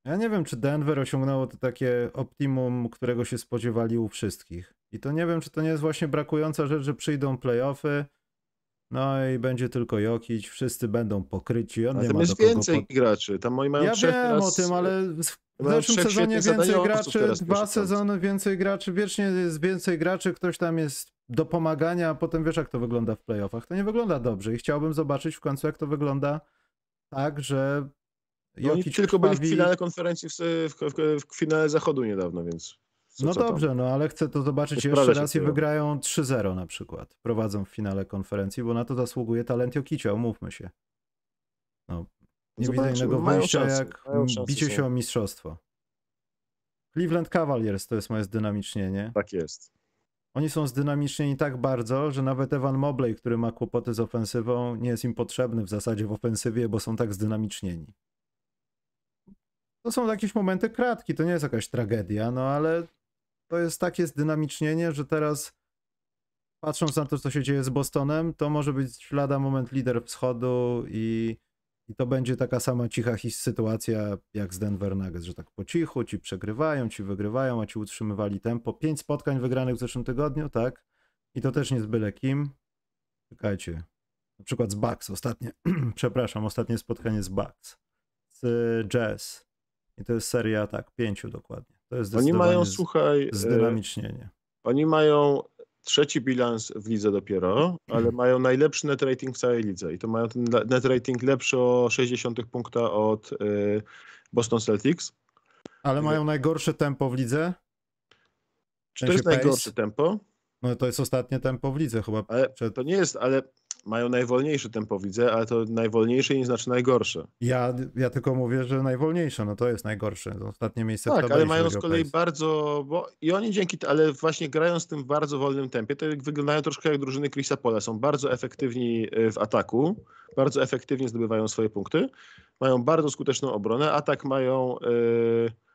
Ja nie wiem, czy Denver osiągnęło to takie optimum, którego się spodziewali u wszystkich. I to nie wiem, czy to nie jest właśnie brakująca rzecz, że przyjdą playoffy, no i będzie tylko Jokić, wszyscy będą pokryci, on A nie tam ma jest więcej graczy. Tam oni mają Ja wiem teraz, o tym, ale w zeszłym sezonie więcej graczy, dwa sezony więcej graczy, wiecznie jest więcej graczy, ktoś tam jest do pomagania, a potem wiesz jak to wygląda w playoffach. To nie wygląda dobrze i chciałbym zobaczyć w końcu jak to wygląda tak, że No Jokic tylko byli w krwawi- finale konferencji, w, w, w, w finale zachodu niedawno, więc. co- No co tam? dobrze, no ale chcę to zobaczyć Nie jeszcze raz i wygrają 3-0 na przykład. Prowadzą w finale konferencji, bo na to zasługuje talent Jokicia, umówmy się. No, nie widzę Zobaczymy, innego mają wyjścia szansę, jak szansę, bicie są. się o mistrzostwo. Cleveland Cavaliers to jest moje zdynamicznienie. Tak jest. Oni są zdynamicznieni tak bardzo, że nawet Evan Mobley, który ma kłopoty z ofensywą, nie jest im potrzebny w zasadzie w ofensywie, bo są tak zdynamicznieni. To są jakieś momenty kratki, to nie jest jakaś tragedia, no ale to jest takie zdynamicznienie, że teraz patrząc na to, co się dzieje z Bostonem, to może być lada moment lider wschodu i, i to będzie taka sama cicha sytuacja jak z Denver Nuggets, że tak po cichu, ci przegrywają, ci wygrywają, a ci utrzymywali tempo. Pięć spotkań wygranych w zeszłym tygodniu, tak? I to też nie z byle kim. Czekajcie. Na przykład z Bucks ostatnie, przepraszam, ostatnie spotkanie z Bucks. Z Jazz. I to jest seria, tak, pięciu dokładnie. To jest Oni mają, z- słuchaj, e, zdynamicznienie. oni mają trzeci bilans w lidze dopiero, ale mają najlepszy net rating w całej lidze. I to mają ten net rating lepszy o 60 punkta od e, Boston Celtics. Ale mają najgorsze tempo w lidze. Czy to jest najgorsze tempo? No to jest ostatnie tempo w lidze chyba. Ale Przed... to nie jest, ale mają najwolniejsze tempo w lidze, ale to najwolniejsze nie znaczy najgorsze. Ja, ja tylko mówię, że najwolniejsze, no to jest najgorsze. To Ostatnie miejsce w Tak, ale mają z kolei bardzo, bo i oni dzięki, ale właśnie grając w tym bardzo wolnym tempie, to wyglądają troszkę jak drużyny Chrisa Pola. Są bardzo efektywni y, w ataku, bardzo efektywnie zdobywają swoje punkty, mają bardzo skuteczną obronę, atak mają... Yy,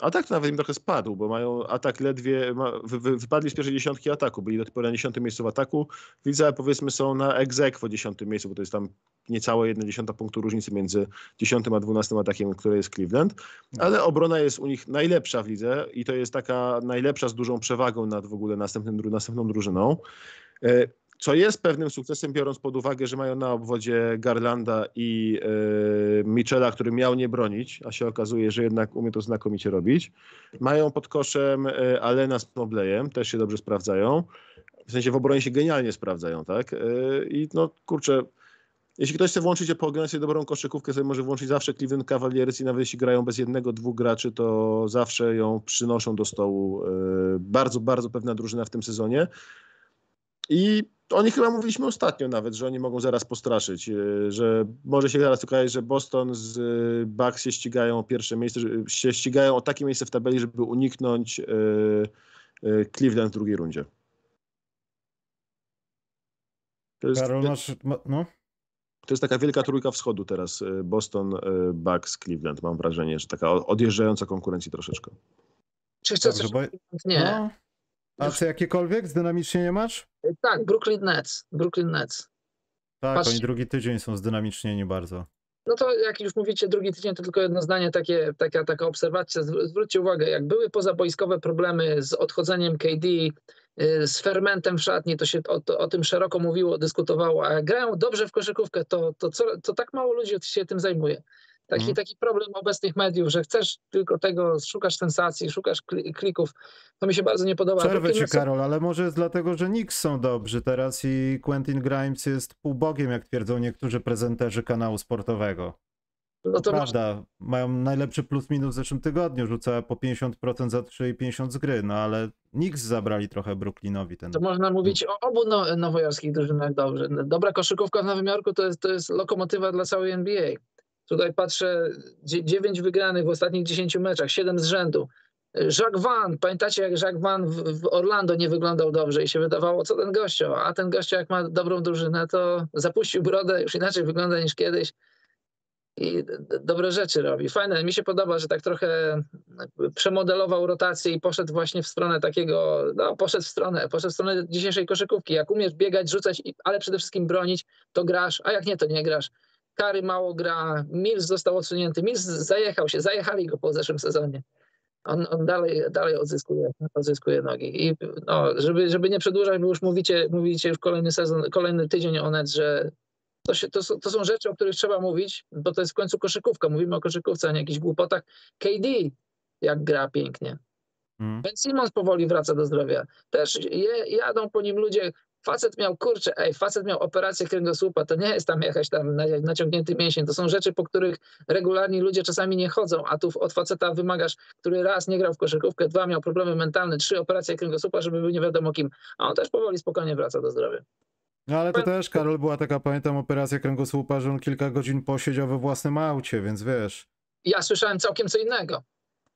Atak to nawet im trochę spadł, bo mają atak ledwie, ma, wy, wy, wypadli z pierwszej dziesiątki ataku, byli do tej pory na dziesiątym miejscu w ataku. Widzę, powiedzmy, są na egzekwo dziesiątym miejscu, bo to jest tam niecałe jedna dziesiąta punktu różnicy między dziesiątym a dwunastym atakiem, które jest Cleveland. Ale obrona jest u nich najlepsza w lidze i to jest taka najlepsza z dużą przewagą nad w ogóle następnym, następną drużyną. Co jest pewnym sukcesem, biorąc pod uwagę, że mają na obwodzie Garlanda i e, Michela, który miał nie bronić, a się okazuje, że jednak umie to znakomicie robić. Mają pod koszem e, Alena z Mobleyem, też się dobrze sprawdzają. W sensie w obronie się genialnie sprawdzają, tak? E, I no kurczę, jeśli ktoś chce włączyć, pooglądać sobie dobrą koszykówkę, sobie może włączyć zawsze Cleveland Cavaliers i nawet jeśli grają bez jednego, dwóch graczy, to zawsze ją przynoszą do stołu. Bardzo, bardzo pewna drużyna w tym sezonie. I oni chyba mówiliśmy ostatnio nawet, że oni mogą zaraz postraszyć, e, że może się zaraz okazać, że Boston z e, Bucks się ścigają o pierwsze miejsce, że się ścigają o takie miejsce w tabeli, żeby uniknąć e, e, Cleveland w drugiej rundzie. To jest, Karol, masz... ma- No? to jest taka wielka trójka wschodu teraz. e, Boston, e, Bucks, Cleveland. Mam wrażenie, że taka o- odjeżdżająca konkurencji troszeczkę. Czy Dobrze, coś? bo... Nie. No. A czy jakiekolwiek zdynamicznie nie masz? Tak, Brooklyn Nets. Brooklyn Nets. Tak, oni drugi tydzień są zdynamicznieni bardzo. No to jak już mówicie drugi tydzień, to tylko jedno zdanie, takie, taka, taka obserwacja. Zwró- Zwróćcie uwagę, jak były pozaboiskowe problemy z odchodzeniem KD, y, z fermentem w szatni, to się o, to, o tym szeroko mówiło, dyskutowało, a jak grają dobrze w koszykówkę, to, to, co, to tak mało ludzi się tym zajmuje. Taki, Mhm. taki problem obecnych mediów, że chcesz tylko tego, szukasz sensacji, szukasz kli- klików, to mi się bardzo nie podoba. Przerwę ci, Karol, ale może jest dlatego, że Knicks są dobrzy teraz i Quentin Grimes jest półbogiem, jak twierdzą niektórzy prezenterzy kanału sportowego. No to Prawda, mają najlepszy plus minus w zeszłym tygodniu, rzuca po 50% za 3 i 50 z gry, no ale Knicks zabrali trochę Brooklynowi ten... To można mówić o obu no, nowojorskich drużynach dobrze. Dobra koszykówka w Nowym Jorku to jest, to jest lokomotywa dla całej NBA. Tutaj patrzę, 9 wygranych w ostatnich 10 meczach, 7 z rzędu. Jacques Van, pamiętacie jak Jacques Van w, w, Orlando nie wyglądał dobrze i się wydawało, co ten gościu, a ten gościu jak ma dobrą drużynę, to zapuścił brodę, już inaczej wygląda niż kiedyś i dobre rzeczy robi. Fajne, mi się podoba, że tak trochę przemodelował rotację i poszedł właśnie w stronę takiego, no poszedł w stronę, poszedł w stronę dzisiejszej koszykówki. Jak umiesz biegać, rzucać, ale przede wszystkim bronić, to grasz, a jak nie, to nie grasz. Kary mało gra, Mills został odsunięty, Mills zajechał się, zajechali go po zeszłym sezonie. On, on dalej, dalej odzyskuje, odzyskuje nogi. I no, żeby, żeby nie przedłużać, bo już mówicie, mówicie już kolejny sezon, kolejny tydzień o net, że to, się, to, to, są rzeczy, o których trzeba mówić, bo to jest w końcu koszykówka. Mówimy o koszykówce, a nie jakichś głupotach. KD jak gra pięknie. Hmm. Ben Simmons powoli wraca do zdrowia. Też je, jadą po nim ludzie. Facet miał, kurczę, ej, facet miał operację kręgosłupa, to nie jest tam jakaś tam naciągnięty mięsień, to są rzeczy, po których regularni ludzie czasami nie chodzą, a tu od faceta wymagasz, który raz nie grał w koszykówkę, dwa miał problemy mentalne, trzy operacje kręgosłupa, żeby był nie wiadomo kim, a on też powoli, spokojnie wraca do zdrowia. No ale to też, Karol, była taka, pamiętam, operacja kręgosłupa, że on kilka godzin posiedział we własnym aucie, więc wiesz. Ja słyszałem całkiem co innego.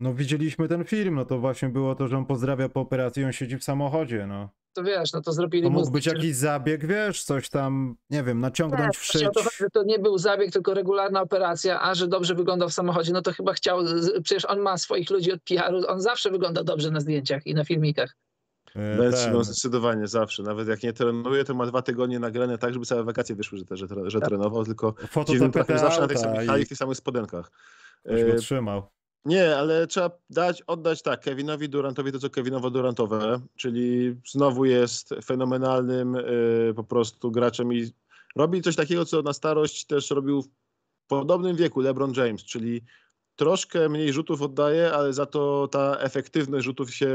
No widzieliśmy ten film, no to właśnie było to, że on pozdrawia po operacji i on siedzi w samochodzie, no. To wiesz, no to zrobili to mógł być jakiś zabieg, wiesz, coś tam, nie wiem, naciągnąć, wszyć. To, że to nie był zabieg, tylko regularna operacja, a że dobrze wyglądał w samochodzie, no to chyba chciał, przecież on ma swoich ludzi od PR-u, on zawsze wygląda dobrze na zdjęciach i na filmikach. Ben Simmons zdecydowanie zawsze. Nawet jak nie trenuje, to ma dwa tygodnie nagrane tak, żeby całe wakacje wyszły, że, że, że tak. trenował, tylko dziwnym trafem zawsze na tych samych, i... tych samych spodenkach. E, trzymał. Nie, ale trzeba dać, oddać tak Kevinowi Durantowi to, co Kevinowo Durantowe, czyli znowu jest fenomenalnym y, po prostu graczem i robi coś takiego, co na starość też robił w podobnym wieku LeBron James, czyli troszkę mniej rzutów oddaje, ale za to ta efektywność rzutów się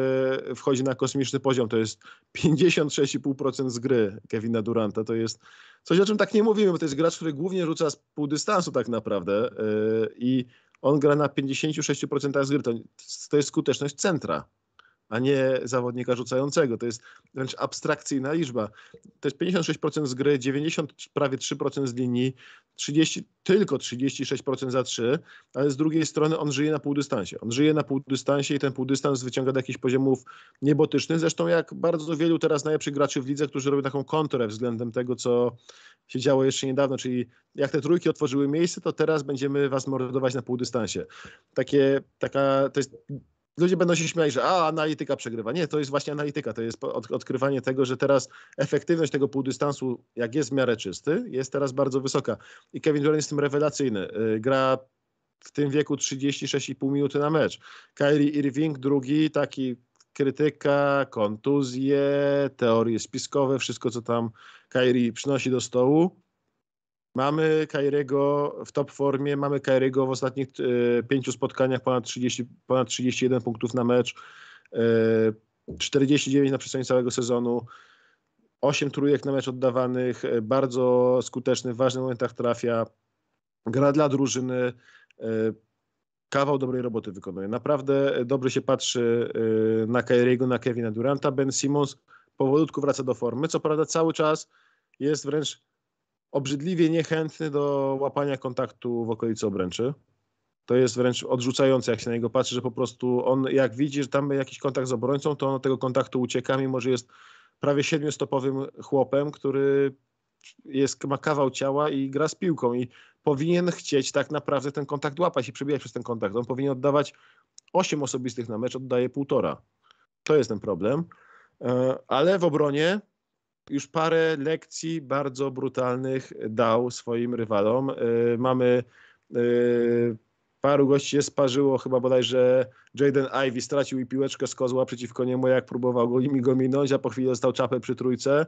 wchodzi na kosmiczny poziom. To jest 56,5% z gry Kevina Duranta. To jest coś, o czym tak nie mówimy, bo to jest gracz, który głównie rzuca z pół dystansu tak naprawdę yy, i on gra na 56% z gry. To, to jest skuteczność centra a nie zawodnika rzucającego. To jest wręcz abstrakcyjna liczba. To jest 56% z gry, 90 prawie 3% z linii, 30, tylko 36% za 3, ale z drugiej strony on żyje na półdystansie. On żyje na półdystansie i ten półdystans wyciąga do jakichś poziomów niebotycznych. Zresztą jak bardzo wielu teraz najlepszych graczy w lidze, którzy robią taką kontrę względem tego, co się działo jeszcze niedawno, czyli jak te trójki otworzyły miejsce, to teraz będziemy was mordować na półdystansie. Takie, taka, to jest ludzie będą się śmiali, że a, analityka przegrywa. Nie, to jest właśnie analityka, to jest odkrywanie tego, że teraz efektywność tego półdystansu, jak jest w miarę czysty, jest teraz bardzo wysoka. I Kevin Durant jest tym rewelacyjny. Y, gra w tym wieku 36,5 minuty na mecz. Kyrie Irving drugi, taki krytyka, kontuzje, teorie spiskowe, wszystko co tam Kyrie przynosi do stołu. Mamy Kairiego w top formie, mamy Kairiego w ostatnich e, pięciu spotkaniach ponad, 30, ponad 31 punktów na mecz, e, 49 na przestrzeni całego sezonu, 8 trójek na mecz oddawanych, e, bardzo skuteczny, w ważnych momentach trafia, gra dla drużyny, e, kawał dobrej roboty wykonuje. Naprawdę dobrze się patrzy e, na Kairiego, na Kevina Duranta. Ben Simmons powolutku wraca do formy, co prawda cały czas jest wręcz obrzydliwie niechętny do łapania kontaktu w okolicy obręczy. To jest wręcz odrzucające, jak się na niego patrzy, że po prostu on, jak widzi, że tam jakiś kontakt z obrońcą, to on od tego kontaktu ucieka, mimo że jest prawie siedmiostopowym chłopem, który jest, ma kawał ciała i gra z piłką i powinien chcieć tak naprawdę ten kontakt łapać i przebijać przez ten kontakt. On powinien oddawać 8 osobistych na mecz, oddaje półtora. To jest ten problem. E, ale w obronie już parę lekcji bardzo brutalnych dał swoim rywalom. Y, mamy y, paru gości się sparzyło, chyba bodajże Jaden Ivy stracił i piłeczkę z kozła przeciwko niemu, jak próbował go, go minąć, a po chwili dostał czapę przy trójce.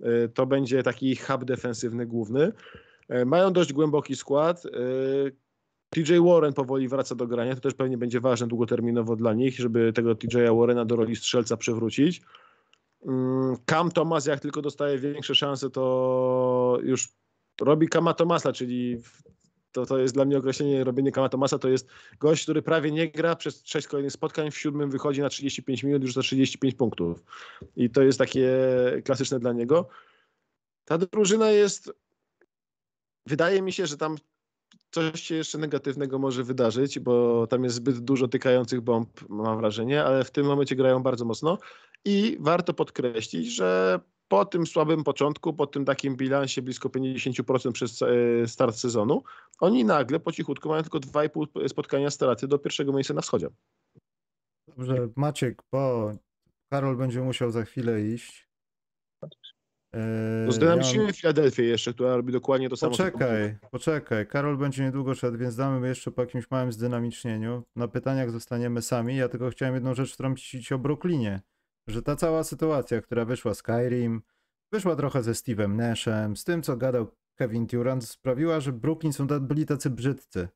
Y, to będzie taki hub defensywny główny. Mają dość głęboki skład. TJ Warren powoli wraca do grania, to też pewnie będzie ważne długoterminowo dla nich, żeby tego TJ Warrena do roli strzelca przywrócić. Mm, Cam Thomas, jak tylko dostaje większe szanse, to już robi Kama Tomasa, czyli to, to jest dla mnie określenie robienie Kama Tomasa, to jest gość, który prawie nie gra przez sześć kolejnych spotkań, w siódmym wychodzi na 35 minut, już za 35 punktów. I to jest takie klasyczne dla niego. Ta drużyna jest, wydaje mi się, że tam coś się jeszcze negatywnego może wydarzyć, bo tam jest zbyt dużo tykających bomb, mam wrażenie, ale w tym momencie grają bardzo mocno i warto podkreślić, że po tym słabym początku, po tym takim bilansie blisko 50% przez e, start sezonu, oni nagle po cichutku mają tylko 2,5 spotkania straty do pierwszego miejsca na wschodzie. Dobrze, Maciek, bo Karol będzie musiał za chwilę iść. No zdynamiczniemy ja mam... Filadelfię jeszcze, która robi dokładnie to samo. Poczekaj, poczekaj. Karol będzie niedługo szedł, więc damy jeszcze po jakimś małym zdynamicznieniu. Na pytaniach zostaniemy sami. Ja tylko chciałem jedną rzecz wtrącić o Brooklynie. Że ta cała sytuacja, która wyszła z Skyrim, wyszła trochę ze Steve'em Nashem, z tym co gadał Kevin Durant, sprawiła, że Brooklyn są byli tacy brzydcy.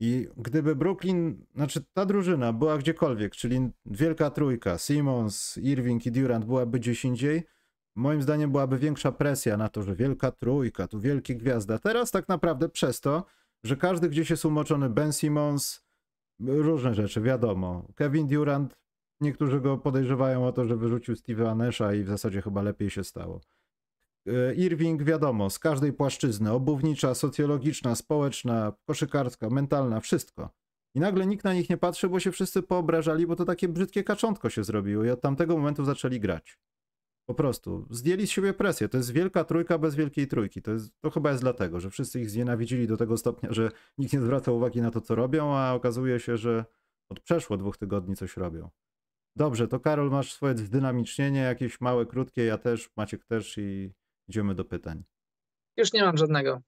I gdyby Brooklyn, znaczy ta drużyna była gdziekolwiek, czyli wielka trójka, Simmons, Irving i Durant byłaby gdzieś indziej, moim zdaniem byłaby większa presja na to, że wielka trójka, tu wielkie gwiazda. Teraz tak naprawdę przez to, że każdy gdzieś jest umoczony, Ben Simmons, różne rzeczy, wiadomo. Kevin Durant, niektórzy go podejrzewają o to, że wyrzucił Steve'a Nasha i w zasadzie chyba lepiej się stało. E, Irving, wiadomo, z każdej płaszczyzny, obuwnicza, socjologiczna, społeczna, koszykarska, mentalna, wszystko. I nagle nikt na nich nie patrzy, bo się wszyscy poobrażali, bo to takie brzydkie kaczątko się zrobiło i od tamtego momentu zaczęli grać. Po prostu. Zdjęli z siebie presję. To jest wielka trójka bez wielkiej trójki. To, jest, to chyba jest dlatego, że wszyscy ich znienawidzili do tego stopnia, że nikt nie zwraca uwagi na to, co robią, a okazuje się, że od przeszło dwóch tygodni coś robią. Dobrze, to Karol, masz swoje zdynamicznienie, jakieś małe, krótkie, ja też, Maciek też i idziemy do pytań. Już nie mam żadnego.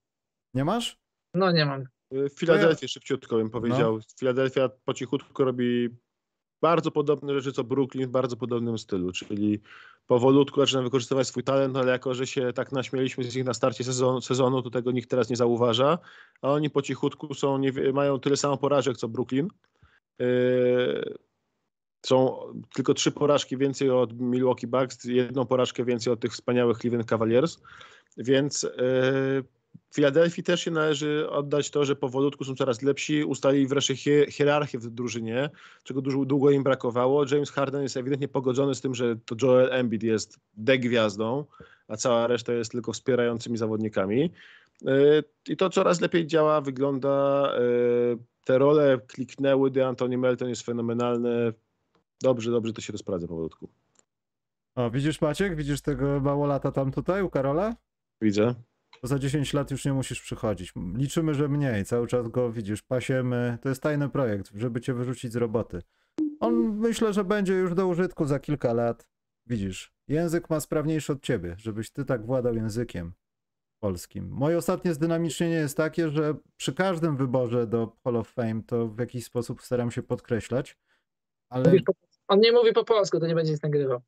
Nie masz? No nie mam. W Filadelfii szybciutko bym powiedział. No. Filadelfia po cichutku robi bardzo podobne rzeczy co Brooklyn w bardzo podobnym stylu, czyli powolutku zaczyna wykorzystywać swój talent, ale jako, że się tak naśmieliśmy z nich na starcie sezonu, sezonu to tego nikt teraz nie zauważa, a oni po cichutku są, nie, mają tyle samo porażek co Brooklyn. Yy, są tylko trzy porażki więcej od Milwaukee Bucks, jedną porażkę więcej od tych wspaniałych Cleveland Cavaliers, więc yy, Filadelfii też się należy oddać to, że powolutku są coraz lepsi, ustalili wreszcie hierarchię w drużynie, czego dużo, długo im brakowało. James Harden jest ewidentnie pogodzony z tym, że to Joel Embiid jest degwiazdą, a cała reszta jest tylko wspierającymi zawodnikami. Y, I to coraz lepiej działa, wygląda. Y, te role kliknęły, de Anthony Melton jest fenomenalny. Dobrze, dobrze to się rozprawia powolutku. O, widzisz Maciek? Widzisz tego małolata tam tutaj u Karola? Widzę to za 10 lat już nie musisz przychodzić. Liczymy, że mniej, cały czas go widzisz, pasiemy. To jest tajny projekt, żeby cię wyrzucić z roboty. On myślę, że będzie już do użytku za kilka lat. Widzisz, język ma sprawniejszy od ciebie, żebyś ty tak władał językiem polskim. Moje ostatnie zdynamicznienie jest takie, że przy każdym wyborze do Hall of Fame to w jakiś sposób staram się podkreślać, ale... On nie mówi po polsku, to nie będzie nic nagrywał.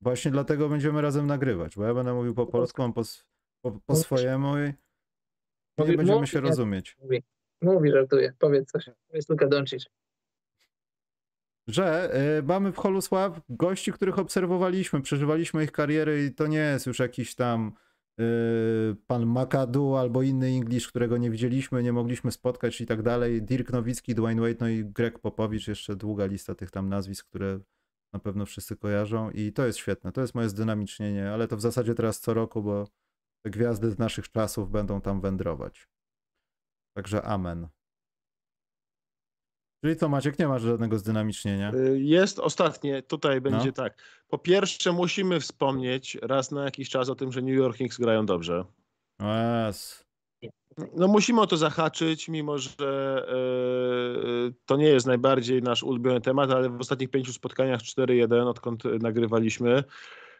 Właśnie dlatego będziemy razem nagrywać, bo ja będę mówił po polsku, on po, po, po swojemu i nie będziemy mówi, się rozumieć. Mówi, mówi żartuje. Powiedz coś. Powiedz Luka Doncic. Że y, mamy w Holusław gości, których obserwowaliśmy, przeżywaliśmy ich kariery i to nie jest już jakiś tam y, pan Makadu albo inny English, którego nie widzieliśmy, nie mogliśmy spotkać i tak dalej. Dirk Nowicki, Dwayne Wade, no i Greg Popowicz, jeszcze długa lista tych tam nazwisk, które na pewno wszyscy kojarzą i to jest świetne. To jest moje zdynamicznienie, ale to w zasadzie teraz co roku, bo te gwiazdy z naszych czasów będą tam wędrować. Także amen. Czyli co, Maciek, nie masz żadnego zdynamicznienia? Y, jest ostatnie, tutaj będzie no. tak. Po pierwsze musimy wspomnieć raz na jakiś czas o tym, że New York Knicks grają dobrze. Yes. No musimy o to zahaczyć, mimo że yy, to nie jest najbardziej nasz ulubiony temat, ale w ostatnich pięciu spotkaniach 4-1, odkąd nagrywaliśmy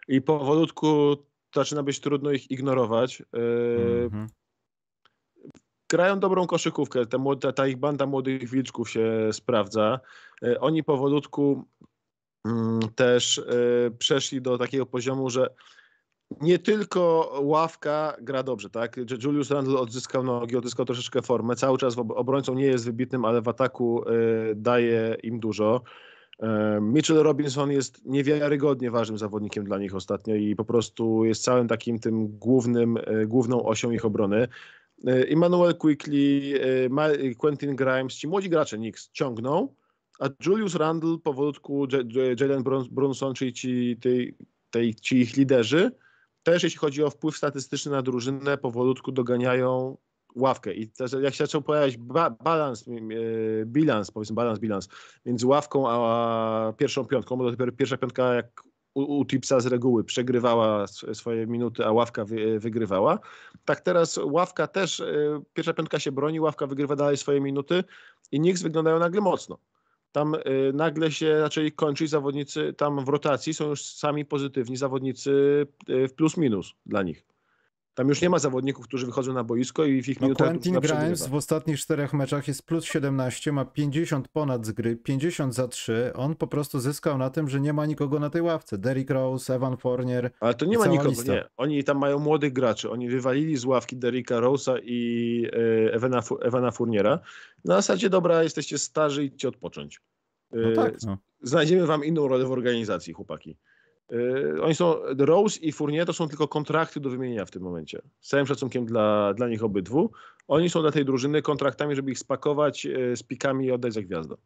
i powolutku zaczyna być trudno ich ignorować. Mm-hmm. Grają dobrą koszykówkę, ta, młoda, ta ich banda młodych wilczków się sprawdza. E, oni powolutku mm, też przeszli do takiego poziomu, że nie tylko ławka gra dobrze, tak? Julius Randle odzyskał nogi, odzyskał troszeczkę formę. Cały czas obrońcą nie jest wybitnym, ale w ataku daje im dużo. Mitchell Robinson jest niewiarygodnie ważnym zawodnikiem dla nich ostatnio i po prostu jest całym takim tym głównym, e, główną osią ich obrony. E, Emmanuel Quickly, e, Quentin Grimes, ci młodzi gracze Knicks ciągną, a Julius Randle powolutku, Jalen Brunson, czyli ci, tej, tej, ci ich liderzy, też jeśli chodzi o wpływ statystyczny na drużynę, powolutku doganiają ławkę i jak się zaczął pojawiać ba balans, e, bilans, powiedzmy balans, bilans między ławką a pierwszą piątką, bo dopiero pierwsza piątka jak u, u Tipsa z reguły przegrywała swoje minuty, a ławka wy, wygrywała. Tak teraz ławka też, e, pierwsza piątka się broni, ławka wygrywa dalej swoje minuty i Knicks wyglądają nagle mocno. Tam y, nagle się zaczęli kończyć zawodnicy, tam w rotacji są już sami pozytywni zawodnicy y, w plus minus dla nich. Tam już nie ma zawodników, którzy wychodzą na boisko i w ich no, minutach Quentin Grimes w ostatnich czterech meczach jest plus 17, ma 50 ponad z gry, 50 za 3. On po prostu zyskał na tym, że nie ma nikogo na tej ławce. Derrick Rose, Evan Fournier. Ale to nie ma nikogo, lista. nie. Oni tam mają młodych graczy. Oni wywalili z ławki Derricka Rose'a i e, Evana, Evana Fourniera. Na zasadzie, dobra, jesteście starzy, idźcie odpocząć. No tak, no. Znajdziemy wam inną rolę w organizacji, chłopaki. Yy, oni są, Rose i Fournier to są tylko kontrakty do wymienienia w tym momencie. Z całym szacunkiem dla, dla nich obydwu. Oni są dla tej drużyny kontraktami, żeby ich spakować yy, z pikami i oddać za gwiazdę.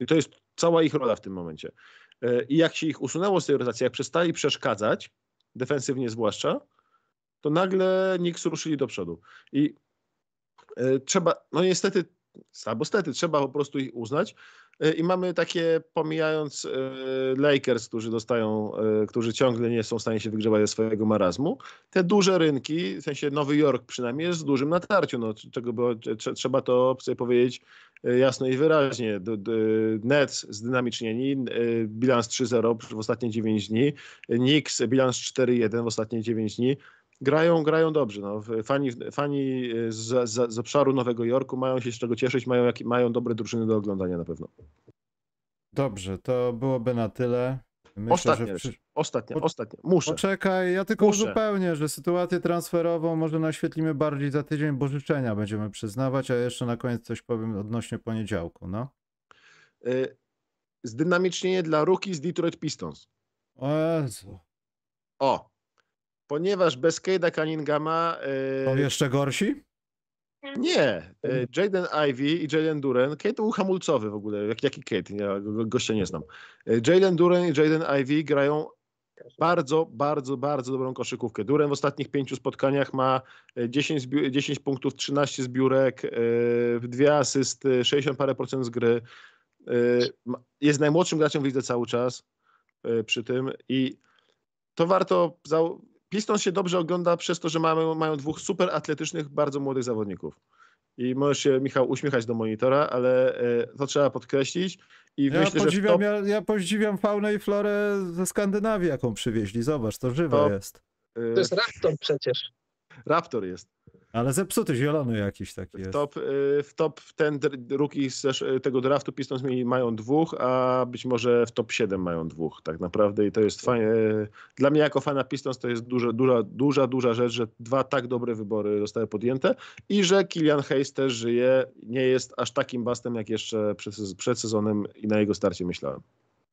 I to jest cała ich rola w tym momencie. I jak się ich usunęło z tej rotacji, jak przestali przeszkadzać, defensywnie zwłaszcza, to nagle Knicks ruszyli do przodu. I trzeba, no niestety, albo stety, trzeba po prostu ich uznać, I mamy takie, pomijając e, Lakers, którzy dostają, e, którzy ciągle nie są w stanie się wygrzebać ze swojego marazmu, te duże rynki, w sensie Nowy Jork przynajmniej jest w dużym natarciu, no, czego by, trzeba to sobie powiedzieć jasno i wyraźnie. Nets zdynamicznieni, bilans 3-0 w ostatnie 9 dni, Knicks bilans 4-1 w ostatnie 9 dni, grają, grają dobrze. No. Fani, fani z, z, z obszaru Nowego Jorku mają się z czego cieszyć, mają, jak, mają dobre drużyny do oglądania na pewno. Dobrze, to byłoby na tyle. Myślę, ostatnia, przy... ostatnia, po... ostatnia. Muszę. Poczekaj, ja tylko Muszę. uzupełnię, że sytuację transferową może naświetlimy bardziej za tydzień, bo życzenia będziemy przyznawać, a jeszcze na koniec coś powiem odnośnie poniedziałku, no. Y zdynamicznienie dla ruki z Detroit Pistons. O Jezu. O, ponieważ bez Cade'a Cunninghama... Są yy, jeszcze gorsi? Nie. Yy, Jaden Ivy i Jalen Duren. Kate był hamulcowy w ogóle. Jak, jaki Kate? Ja go, gościa nie znam. Yy, Jalen Duren i Jaden Ivy grają bardzo, bardzo, bardzo dobrą koszykówkę. Duren w ostatnich pięciu spotkaniach ma 10, 10 punktów, 13 zbiórek, dwie asysty, 60 parę procent z gry. Jest najmłodszym graczem w lidze cały czas przy tym i to warto Pistons się dobrze ogląda przez to, że mamy, mają dwóch super atletycznych, bardzo młodych zawodników. I możesz się, Michał, uśmiechać do monitora, ale e, to trzeba podkreślić. I ja, myślę, podziwiam, top... ja, ja podziwiam faunę i florę ze Skandynawii, jaką przywieźli. Zobacz, to żywe top, jest. E, to jest raptor przecież. Raptor jest. Ale zepsuty, zielony jakiś taki jest. W top, y, w top ten rookie z tego draftu Pistons mają dwóch, a być może w top 7 mają dwóch tak naprawdę i to jest fajne. Dla mnie jako fana Pistons to jest duża, duża, duża, duża rzecz, że dwa tak dobre wybory zostały podjęte i że Kilian Hayes też żyje, nie jest aż takim bastem jak jeszcze przed, przed sezonem i na jego starcie myślałem.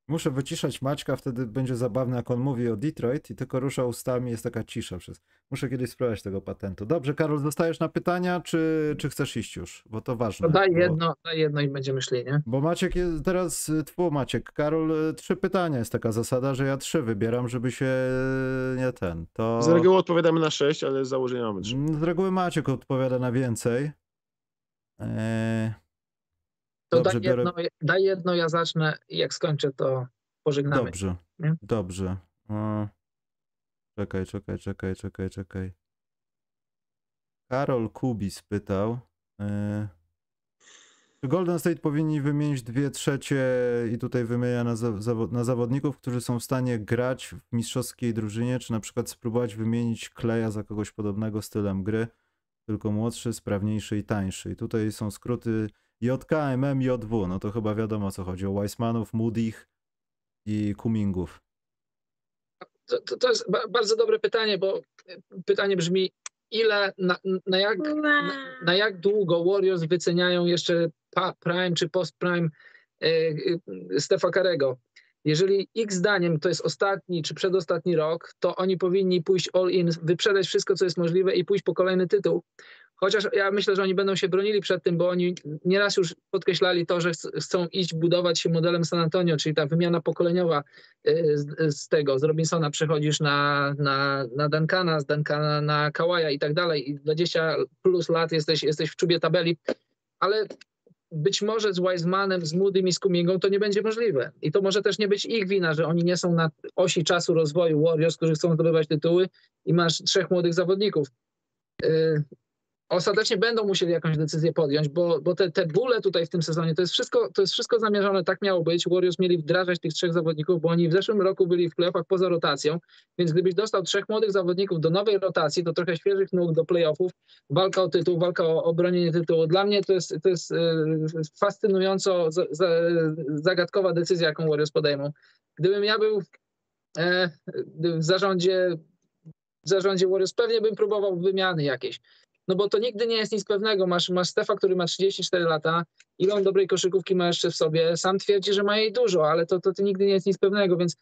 Muszę wyciszać Maćka, wtedy będzie zabawne, jak on mówi o Detroit i tylko rusza ustami, jest taka cisza przez. Muszę kiedyś spróbować tego patentu. Dobrze, Karol, zostajesz na pytania, czy, czy chcesz iść już? Bo to ważne. To daj bo... jedno, daj jedno i będziemy szli, nie? Bo Maciek jest teraz, y, twu Maciek, Karol, y, trzy pytania. Jest taka zasada, że ja trzy wybieram, żeby się y, nie ten. To... Z reguły odpowiadamy na sześć, ale z założenia mamy trzy. Z reguły Maciek odpowiada na więcej. Eee... To Dobrze, daj, jedno, biorę... daj jedno, ja zacznę i jak skończę, to pożegnamy. Dobrze, nie? dobrze. O... Czekaj, czekaj, czekaj, czekaj, czekaj. Karol Kubis pytał, yy... czy Golden State powinni wymienić dwie trzecie i tutaj wymienia na, zawo na zawodników, którzy są w stanie grać w mistrzowskiej drużynie, czy na przykład spróbować wymienić Kleja za kogoś podobnego stylem gry, tylko młodszy, sprawniejszy i tańszy. I tutaj są skróty JK, MM, JW. No to chyba wiadomo o co chodzi. O Weissmanów, Moody'ch i Kumingów. To, to, to, jest bardzo dobre pytanie, bo pytanie brzmi, ile, na, na, jak, na, na jak długo Warriors wyceniają jeszcze prime czy post-prime e, e, Stefa Karego? Jeżeli ich zdaniem to jest ostatni czy przedostatni rok, to oni powinni pójść all in, wyprzedać wszystko, co jest możliwe i pójść po kolejny tytuł Chociaż ja myślę, że oni będą się bronili przed tym, bo oni nieraz już podkreślali to, że chcą iść budować się modelem San Antonio, czyli ta wymiana pokoleniowa y, z, z tego, z Robinsona przechodzisz na, na, na Duncana, z Duncana na Kawaja i tak dalej i 20 plus lat jesteś, jesteś w czubie tabeli, ale być może z Wisemanem, z Moodym i z Kumingą to nie będzie możliwe. I to może też nie być ich wina, że oni nie są na osi czasu rozwoju Warriors, którzy chcą zdobywać tytuły i masz trzech młodych zawodników. Ostatecznie będą musieli jakąś decyzję podjąć, bo, bo te, te bóle tutaj w tym sezonie, to jest, wszystko, to jest wszystko zamierzone, tak miało być. Warriors mieli wdrażać tych trzech zawodników, bo oni w zeszłym roku byli w playoffach poza rotacją, więc gdybyś dostał trzech młodych zawodników do nowej rotacji, to trochę świeżych nóg do playoffów, walka o tytuł, walka o obronienie tytułu. Dla mnie to jest, to jest fascynująco zagadkowa decyzja, jaką Warriors podejmą. Gdybym ja był e, w zarządzie w zarządzie Warriors pewnie bym próbował wymiany jakieś no bo to nigdy nie jest nic pewnego. Masz, masz Stefa, który ma 34 lata, ile on dobrej koszykówki ma jeszcze w sobie, sam twierdzi, że ma jej dużo, ale to, to, to nigdy nie jest nic pewnego, więc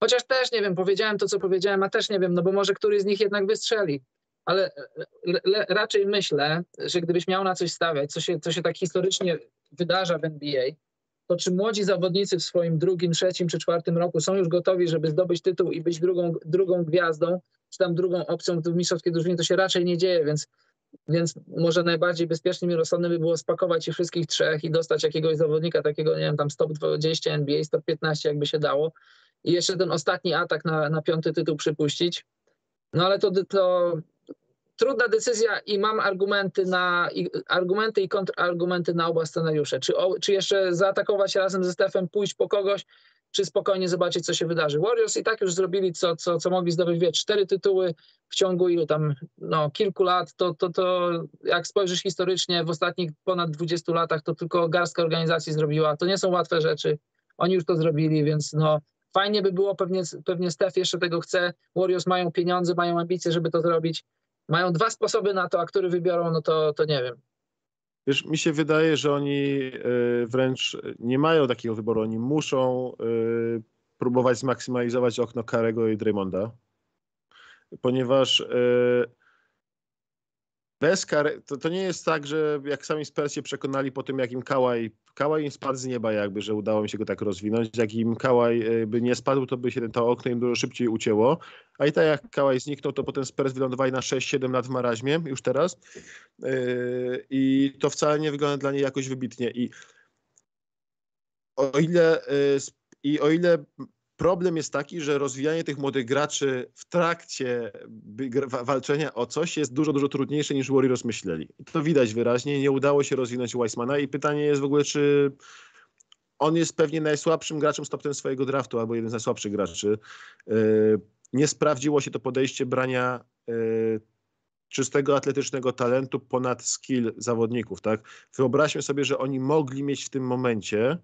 chociaż też nie wiem, powiedziałem to, co powiedziałem, a też nie wiem, no bo może któryś z nich jednak wystrzeli, ale le, raczej myślę, że gdybyś miał na coś stawiać, co się, co się tak historycznie wydarza w NBA, to czy młodzi zawodnicy w swoim drugim, trzecim czy czwartym roku są już gotowi, żeby zdobyć tytuł i być drugą, drugą gwiazdą, czy tam drugą opcją w mistrzowskiej drużynie, to się raczej nie dzieje, więc, więc może najbardziej bezpiecznym i rozsądnym by było spakować ich wszystkich trzech i dostać jakiegoś zawodnika takiego, nie wiem, tam stop 20 NBA, stop 15 jakby się dało i jeszcze ten ostatni atak na, na piąty tytuł przypuścić. No ale to, to trudna decyzja i mam argumenty, na, i, argumenty i kontrargumenty na oba scenariusze. Czy, o, czy jeszcze zaatakować razem ze Stefem, pójść po kogoś, czy spokojnie zobaczyć, co się wydarzy. Warriors i tak już zrobili, co, co, co mogli zdobyć, wie, cztery tytuły w ciągu ilu tam, no, kilku lat, to, to, to jak spojrzysz historycznie, w ostatnich ponad 20 latach, to tylko garstka organizacji zrobiła. To nie są łatwe rzeczy. Oni już to zrobili, więc no, fajnie by było, pewnie, pewnie Steph jeszcze tego chce. Warriors mają pieniądze, mają ambicje, żeby to zrobić. Mają dwa sposoby na to, a który wybiorą, no to, to nie wiem. Wiesz, mi się wydaje, że oni y, wręcz nie mają takiego wyboru. Oni muszą y, próbować zmaksymalizować okno Karego i Draymonda, ponieważ y, bez kary, to, to nie jest tak, że jak sami Spurs się przekonali po tym, jak im Kałaj, Kałaj im spadł z nieba jakby, że udało mi się go tak rozwinąć, jak im Kałaj e, by nie spadł, to by się to okno im dużo szybciej ucięło, a i tak jak Kałaj zniknął, to potem Spurs wylądowali na 6-7 lat w maraźmie już teraz. Yy, i to wcale nie wygląda dla niej jakoś wybitnie. I o ile, yy, i o ile Problem jest taki, że rozwijanie tych młodych graczy w trakcie walczenia o coś jest dużo, dużo trudniejsze niż Warriors myśleli. To widać wyraźnie. Nie udało się rozwinąć Weissmana i pytanie jest w ogóle, czy on jest pewnie najsłabszym graczem stop ten swojego draftu, albo jeden z najsłabszych graczy. Yy, nie sprawdziło się to podejście brania yy, czystego atletycznego talentu ponad skill zawodników. Tak? Wyobraźmy sobie, że oni mogli mieć w tym momencie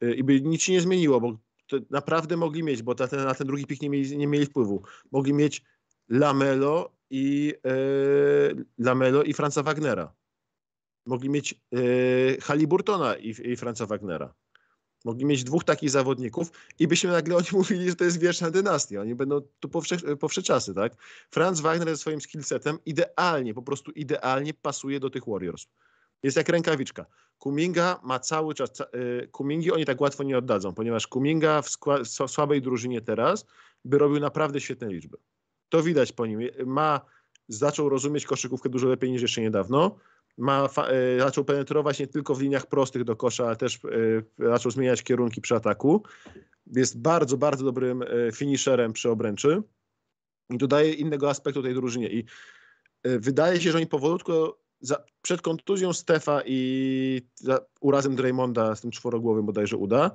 yy, i by nic się nie zmieniło, bo naprawdę mogli mieć, bo na ten, na ten drugi pik nie mieli, nie mieli wpływu. Mogli mieć Lamelo i e, Lamelo i Franza Wagnera. Mogli mieć e, Haliburtona i, i Franza Wagnera. Mogli mieć dwóch takich zawodników i byśmy nagle oni mówili, że to jest wieczna dynastia. Oni będą tu po wsze czasy, tak? Franz Wagner ze swoim skillsetem idealnie, po prostu idealnie pasuje do tych Warriors. Jest jak rękawiczka. Kuminga ma cały czas, y, Kumingi oni tak łatwo nie oddadzą, ponieważ Kuminga w słabej drużynie teraz by robił naprawdę świetne liczby. To widać po nim. Ma, zaczął rozumieć koszykówkę dużo lepiej niż jeszcze niedawno. Ma, y, zaczął penetrować nie tylko w liniach prostych do kosza, ale też y, zaczął zmieniać kierunki przy ataku. Jest bardzo, bardzo dobrym finisherem przy obręczy i dodaje innego aspektu tej drużynie. I wydaje się, że oni powolutku za, przed kontuzją Stefa i za, urazem Draymonda z tym czworogłowym bodajże uda,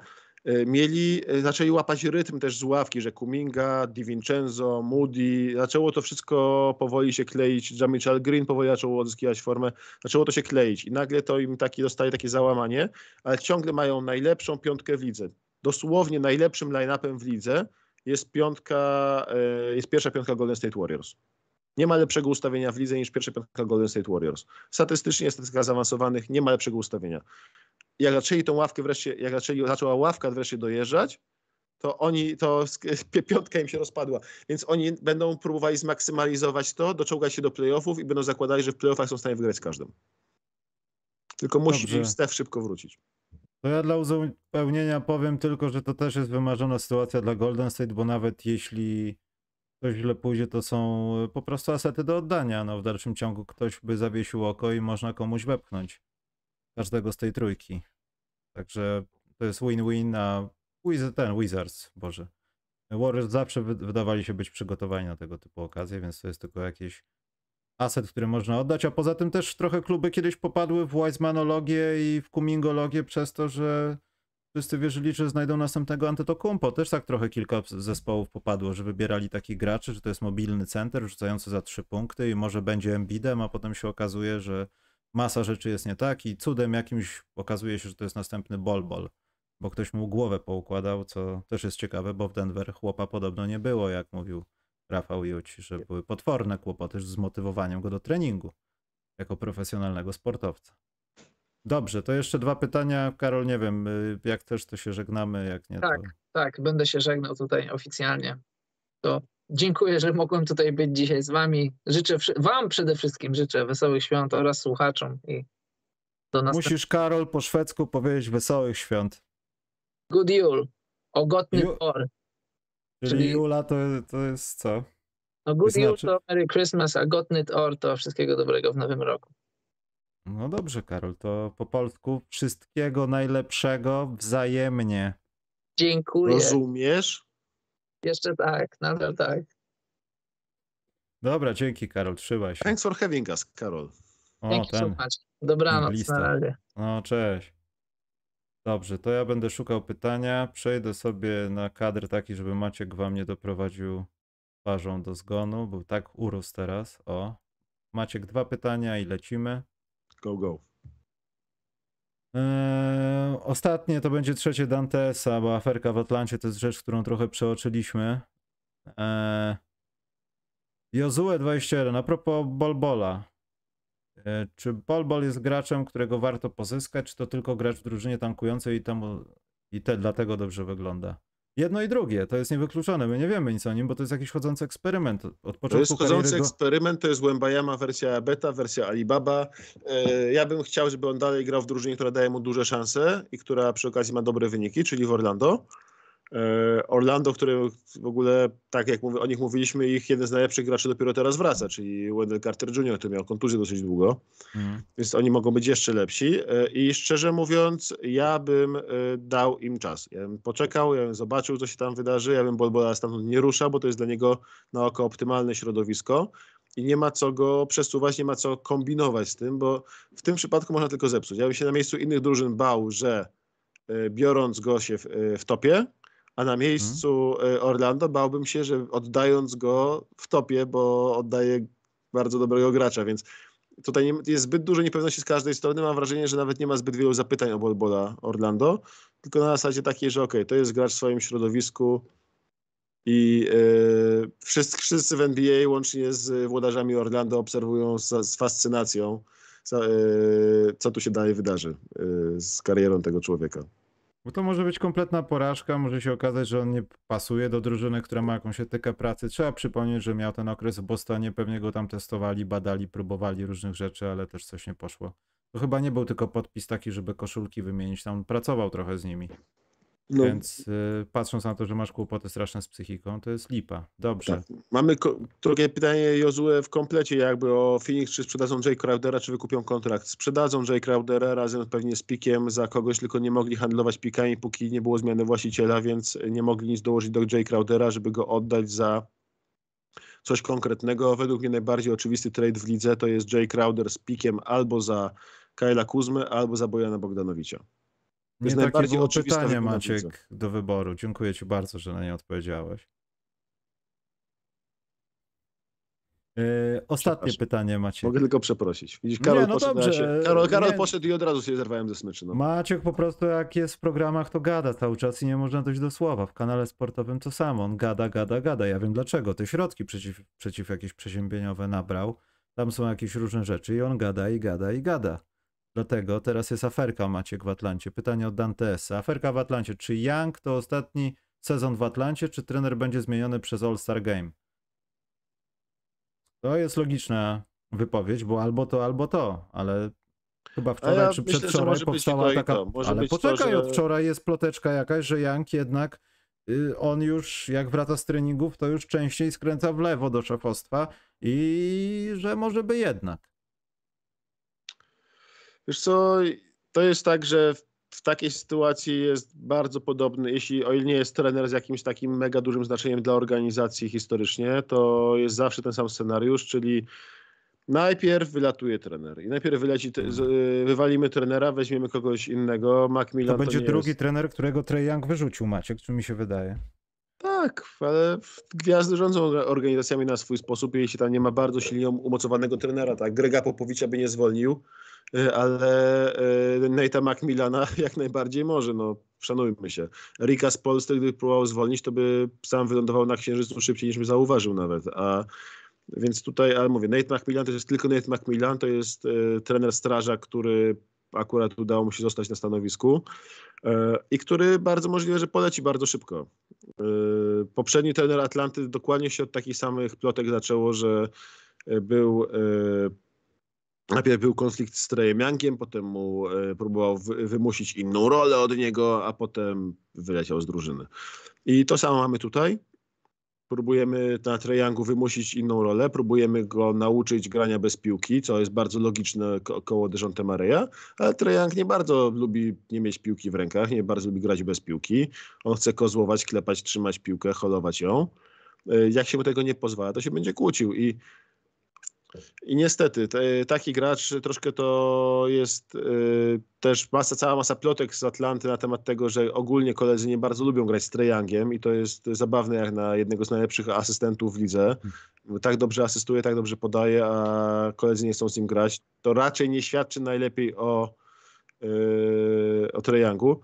e, mieli, e, zaczęli łapać rytm też z ławki, że Kuminga, DiVincenzo, Moody, zaczęło to wszystko powoli się kleić, Jamichal Green powoli zaczął odzyskiwać formę, zaczęło to się kleić i nagle to im taki, dostaje takie załamanie, ale ciągle mają najlepszą piątkę w lidze. Dosłownie najlepszym line-upem w lidze jest piątka, e, jest pierwsza piątka Golden State Warriors. Nie ma lepszego ustawienia w lidze niż pierwsza piątka Golden State Warriors. Statystycznie, statystyka zaawansowanych, nie ma lepszego ustawienia. Jak zaczęli tą ławkę wreszcie, jak zaczęli, zaczęła ławka wreszcie dojeżdżać, to oni, to piątka im się rozpadła, więc oni będą próbowali zmaksymalizować to, doczołgać się do playoffów i będą zakładali, że w playoffach są w stanie wygrać z każdym. Tylko musi Dobrze. Steph szybko wrócić. To ja dla uzupełnienia powiem tylko, że to też jest wymarzona sytuacja dla Golden State, bo nawet jeśli coś źle pójdzie, to są e, po prostu asety do oddania. No w dalszym ciągu ktoś by zawiesił oko i można komuś wepchnąć każdego z tej trójki. Także to jest win-win, a Wiz- ten Wizards, Boże. Warriors zawsze wy- wydawali się być przygotowani na tego typu okazje, więc to jest tylko jakiś aset, który można oddać, a poza tym też trochę kluby kiedyś popadły w Wisemanologię i w Kumingologię przez to, że wszyscy wierzyli, że znajdą następnego Antetokounmpo. Też tak trochę kilka zespołów popadło, że wybierali takich graczy, że to jest mobilny center rzucający za trzy punkty i może będzie Embidem, a potem się okazuje, że masa rzeczy jest nie tak i cudem jakimś okazuje się, że to jest następny bol-bol, bo ktoś mu głowę poukładał, co też jest ciekawe, bo w Denver chłopa podobno nie było, jak mówił Rafał Juć, że były potworne kłopoty z zmotywowaniem go do treningu jako profesjonalnego sportowca. Dobrze, to jeszcze dwa pytania. Karol, nie wiem, y, jak też to się żegnamy, jak nie Tak. to... Tak, będę się żegnał tutaj oficjalnie. To dziękuję, że mogłem tutaj być dzisiaj z wami. Życzę wam przede wszystkim życzę wesołych świąt oraz słuchaczom i do następnego. Musisz, Karol, po szwedzku powiedzieć wesołych świąt. Good Jul. Ogotny Ju- por. Czyli, Czyli- Jula to, to jest co? No good To Jul znaczy- to Merry Christmas, a Gotny or to wszystkiego dobrego w nowym roku. No dobrze, Karol, to po polsku wszystkiego najlepszego wzajemnie. Dziękuję. Rozumiesz? Jeszcze tak, nadal tak. Dobra, dzięki, Karol, trzymaj się. Thanks for having us, Karol. O, so ten. much. Dobranoc, Anglista. na razie. No, cześć. Dobrze, to ja będę szukał pytania. Przejdę sobie na kadr taki, żeby Maciek wam nie doprowadził twarzą do zgonu, bo tak urósł teraz. O. Maciek, dwa pytania i lecimy. Go, go. Eee, ostatnie to będzie trzecie Dantesa, bo aferka w Atlancie to jest rzecz, którą trochę przeoczyliśmy. Eee, Jozue 21, a propos Bolbola. Eee, czy Bolbol jest graczem, którego warto pozyskać, czy to tylko gracz w drużynie tankującej i, temu, i te dlatego dobrze wygląda? Jedno i drugie, to jest niewykluczone. My nie wiemy nic o nim, bo to jest jakiś chodzący eksperyment. Od początku To jest chodzący kariery eksperyment, to jest Łębajama wersja beta, wersja Alibaba. E, Ja bym chciał, żeby on dalej grał w drużynie, która daje mu duże szanse i która przy okazji ma dobre wyniki, czyli w Orlando. E, Orlando, które w ogóle, tak jak mówię, o nich mówiliśmy, ich jeden z najlepszych graczy dopiero teraz wraca, czyli Wendell Carter Jr., który miał kontuzję dosyć długo, Mhm. więc oni mogą być jeszcze lepsi. E, I szczerze mówiąc, ja bym e, dał im czas. Ja bym poczekał, ja bym zobaczył, co się tam wydarzy, ja bym Bolbola stamtąd nie ruszał, bo to jest dla niego na oko optymalne środowisko i nie ma co go przesuwać, nie ma co kombinować z tym, bo w tym przypadku można tylko zepsuć. Ja bym się na miejscu innych drużyn bał, że biorąc go się w, w topie, a na miejscu e, Orlando bałbym się, że oddając go w topie, bo oddaje bardzo dobrego gracza, więc tutaj nie, jest zbyt dużo niepewności z każdej strony. Mam wrażenie, że nawet nie ma zbyt wielu zapytań o Bolbola Orlando, tylko na zasadzie takiej, że okej, to jest gracz w swoim środowisku i e, wszyscy, wszyscy w NBA łącznie z włodarzami Orlando obserwują z, z fascynacją, co, e, co tu się dalej wydarzy e, z karierą tego człowieka. Bo to może być kompletna porażka, może się okazać, że on nie pasuje do drużyny, która ma jakąś etykę pracy. Trzeba przypomnieć, że miał ten okres w Bostonie, pewnie go tam testowali, badali, próbowali różnych rzeczy, ale też coś nie poszło. To chyba nie był tylko podpis taki, żeby koszulki wymienić, tam pracował trochę z nimi. No, Więc y, patrząc na to, że masz kłopoty straszne z psychiką, to jest lipa. Dobrze. Tak. Mamy drugie pytanie Jozue w komplecie jakby o Phoenix, czy sprzedadzą Jay Crowdera, czy wykupią kontrakt. Sprzedadzą Jay Crowdera razem pewnie z pikiem za kogoś, tylko nie mogli handlować pikami, póki nie było zmiany właściciela, więc nie mogli nic dołożyć do Jay Crowdera, żeby go oddać za coś konkretnego. Według mnie najbardziej oczywisty trade w lidze to jest Jay Crowder z pikiem albo za Kyla Kuzmy, albo za Bojana Bogdanowicza. Nie jest takie było pytanie. Maciek, do wyboru. Dziękuję ci bardzo, że na nie odpowiedziałeś. Yy, ostatnie pytanie, Maciek. Mogę tylko przeprosić. Widzisz, Karol, Nie, no poszedł, dobrze. się, Karol, Karol Nie. poszedł i od razu się zerwałem ze smyczy. No. Maciek po prostu jak jest w programach, to gada cały czas i nie można dojść do słowa. W kanale sportowym to samo. On gada, gada, gada. Ja wiem dlaczego. Te środki przeciw, przeciw jakieś przeziębieniowe nabrał. Tam są jakieś różne rzeczy i on gada i gada i gada. Dlatego teraz jest aferka Maciek w Atlancie. Pytanie od Dantesa. Aferka w Atlancie. Czy Young to ostatni sezon w Atlancie, czy trener będzie zmieniony przez All-Star Game? To jest logiczna wypowiedź, bo albo to, albo to, ale chyba wczoraj ja czy myślę, przedwczoraj powstała taka... ale być to, poczekaj, że- od wczoraj jest ploteczka jakaś, że Jank jednak y, on już jak wraca z treningów, to już częściej skręca w lewo do szefostwa i że może by jednak. Wiesz co, to jest tak, że w, takiej sytuacji jest bardzo podobny, jeśli o ile nie jest trener z jakimś takim mega dużym znaczeniem dla organizacji historycznie, to jest zawsze ten sam scenariusz, czyli najpierw wylatuje trener i najpierw wyleci, te- wywalimy trenera, weźmiemy kogoś innego, Macmillan To będzie nie drugi jest... trener, którego Trae Young wyrzucił, Maciek, czy mi się wydaje. Tak, ale gwiazdy rządzą organizacjami na swój sposób jeśli tam nie ma bardzo silnie umocowanego trenera, tak, Grega Popowicza by nie zwolnił, y, ale y, Nate'a Macmillana jak najbardziej może, no szanujmy się. Rika z Polski, gdyby próbował zwolnić, to by sam wylądował na Księżycu szybciej niż by zauważył nawet, a więc tutaj, ale mówię, Nate McMillan to jest tylko Nate McMillan, to jest y, trener straża, który akurat udało mu się zostać na stanowisku y, i który bardzo możliwe, że poleci bardzo szybko. Y, Poprzedni trener Atlanty dokładnie się od takich samych plotek zaczęło, że y, był najpierw był konflikt z Trejem Youngiem, potem mu próbował wy- wymusić inną rolę od niego, a potem wyleciał z drużyny. I to samo mamy tutaj. Próbujemy na Trejangu wymusić inną rolę, próbujemy go nauczyć grania bez piłki, co jest bardzo logiczne ko- koło Dejonte Mareya, ale Trejang nie bardzo lubi nie mieć piłki w rękach, nie bardzo lubi grać bez piłki. On chce kozłować, klepać, trzymać piłkę, holować ją. Y, Jak się mu tego nie pozwala, to się będzie kłócił i i niestety, te, taki gracz troszkę to jest y, też masa, cała masa plotek z Atlanty na temat tego, że ogólnie koledzy nie bardzo lubią grać z Trejangiem i to jest zabawne jak na jednego z najlepszych asystentów w lidze. Tak dobrze asystuje, tak dobrze podaje, a koledzy nie chcą z nim grać. To raczej nie świadczy najlepiej o, y, o Trejangu.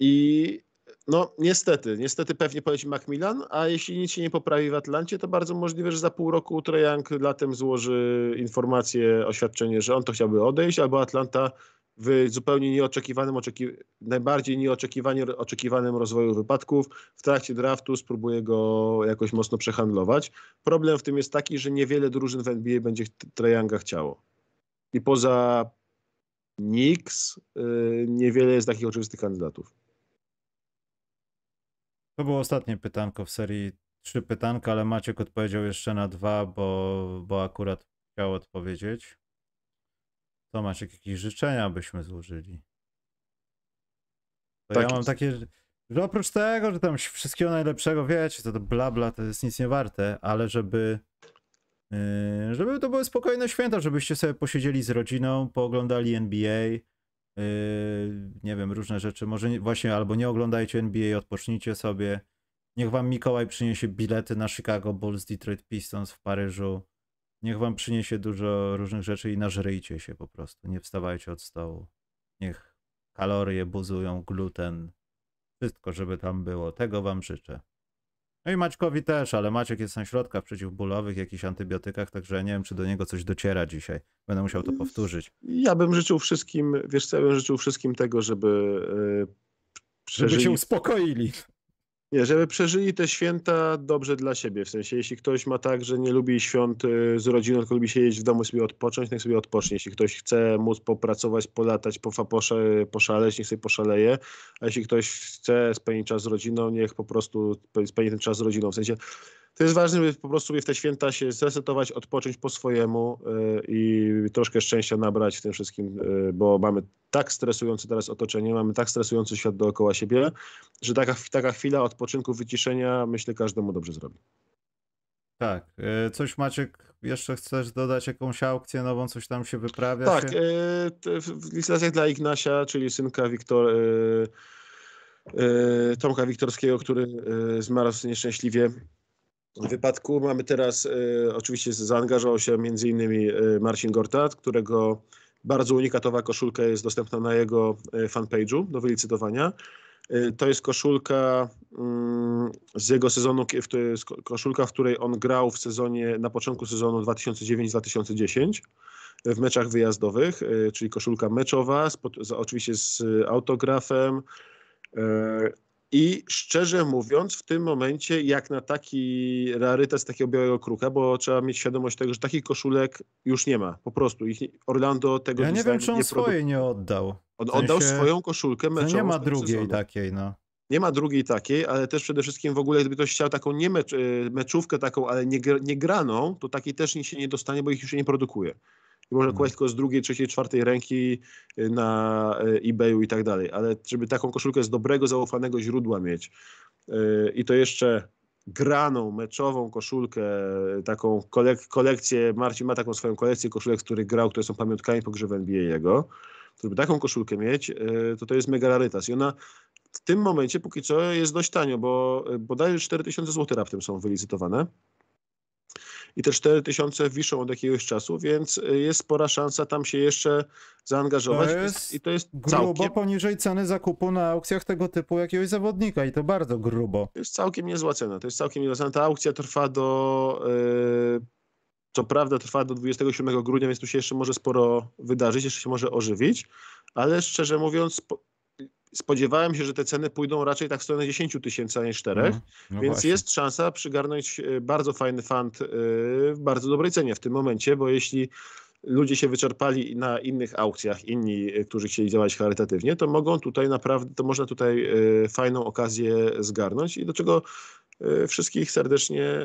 I no niestety, niestety pewnie poleci Macmillan, a jeśli nic się nie poprawi w Atlancie, to bardzo możliwe, że za pół roku Trejang latem złoży informację, oświadczenie, że on to chciałby odejść, albo Atlanta w zupełnie nieoczekiwanym, oczeki- najbardziej nieoczekiwanie oczekiwanym rozwoju wypadków w trakcie draftu spróbuje go jakoś mocno przehandlować. Problem w tym jest taki, że niewiele drużyn w NBA będzie Trejanga chciało. I poza Knicks yy, niewiele jest takich oczywistych kandydatów. To było ostatnie pytanko w serii trzy pytanka, ale Maciek odpowiedział jeszcze na dwa, bo, bo akurat chciał odpowiedzieć. To Maciek, jakieś życzenia byśmy złożyli? To Tak ja mam jest. takie, że oprócz tego, że tam wszystkiego najlepszego, wiecie, to, to bla bla, to jest nic nie warte, ale żeby yy, żeby to były spokojne święta, żebyście sobie posiedzieli z rodziną, pooglądali NBA, yy, nie wiem, różne rzeczy, może nie, właśnie albo nie oglądajcie NBA, odpocznijcie sobie, niech wam Mikołaj przyniesie bilety na Chicago Bulls, Detroit Pistons w Paryżu, niech wam przyniesie dużo różnych rzeczy i nażryjcie się po prostu, nie wstawajcie od stołu, niech kalorie buzują, gluten, wszystko, żeby tam było, tego wam życzę. No i Maćkowi też, ale Maciek jest na środkach przeciwbólowych, jakichś antybiotykach, także nie wiem, czy do niego coś dociera dzisiaj. Będę musiał to powtórzyć. Ja bym życzył wszystkim, wiesz co, ja bym życzył wszystkim tego, żeby yy, Żeby przeżyli się uspokoili. Nie, żeby przeżyli te święta dobrze dla siebie. W sensie, jeśli ktoś ma tak, że nie lubi świąt y, z rodziną, tylko lubi siedzieć w domu sobie odpocząć, niech sobie odpocznie. Jeśli ktoś chce móc popracować, polatać, poszaleć, niech sobie poszaleje. A jeśli ktoś chce spędzić czas z rodziną, niech po prostu spędzi ten czas z rodziną. W sensie, to jest ważne, by po prostu w te święta się zresetować, odpocząć po swojemu y, i troszkę szczęścia nabrać w tym wszystkim, y, bo mamy tak stresujące teraz otoczenie, mamy tak stresujący świat dookoła siebie, że taka, taka chwila odpoczynku, wyciszenia, myślę, każdemu dobrze zrobi. Tak. y, Coś Maciek, jeszcze chcesz dodać jakąś aukcję nową, coś tam się wyprawia? Tak, się? w licytacjach dla Ignasia, czyli synka Wiktor, e, Tomka Wiktorskiego, który zmarł nieszczęśliwie wypadku. Mamy teraz, e, oczywiście zaangażował się między innymi e, Marcin Gortat, którego bardzo unikatowa koszulka jest dostępna na jego e, fanpage'u do wylicytowania. To jest koszulka mm, z jego sezonu, koszulka, w której on grał w sezonie, na początku sezonu 2009-2010 w meczach wyjazdowych, czyli koszulka meczowa, z, oczywiście z autografem. I szczerze mówiąc, w tym momencie, jak na taki rarytas takiego białego kruka, bo trzeba mieć świadomość tego, że takich koszulek już nie ma. Po prostu. Ich nie, Orlando tego Ja nie wiem, czy on nie swojej nie oddał. On W sensie, oddał swoją koszulkę meczową. nie ma z drugiej sezonu. takiej, no. Nie ma drugiej takiej, ale też przede wszystkim w ogóle, gdyby ktoś chciał taką nie e, meczówkę taką, ale nie, nie graną, to takiej też nie się nie dostanie, bo ich już się nie produkuje. I można Mhm. kupować tylko z drugiej, trzeciej, czwartej ręki e, na e, eBayu i tak dalej. Ale żeby taką koszulkę z dobrego, zaufanego źródła mieć e, i to jeszcze graną, meczową koszulkę, taką kolek- kolekcję, Marcin ma taką swoją kolekcję koszulek, z których grał, które są pamiątkami po grze w NBA jego, żeby taką koszulkę mieć, to to jest mega rarytas. I ona w tym momencie póki co jest dość tanio, bo bodajże 4000 zł raptem są wylicytowane. I te 4000 wiszą od jakiegoś czasu, więc e, jest spora szansa tam się jeszcze zaangażować. To jest I to jest Grubo całkiem, poniżej ceny zakupu na aukcjach tego typu jakiegoś zawodnika i to bardzo grubo. to jest całkiem niezła cena. To jest całkiem niezła cena. Ta aukcja trwa do. e, Co prawda trwa do 27 grudnia, więc tu się jeszcze może sporo wydarzyć, jeszcze się może ożywić, ale szczerze mówiąc, spodziewałem się, że te ceny pójdą raczej tak w stronę 10 tysięcy, a nie 4. No, no Więc właśnie. jest szansa przygarnąć e, bardzo fajny fund e, w bardzo dobrej cenie w tym momencie, bo jeśli ludzie się wyczerpali na innych aukcjach, inni, e, którzy chcieli działać charytatywnie, to mogą tutaj naprawdę, to można tutaj fajną okazję zgarnąć i do czego wszystkich serdecznie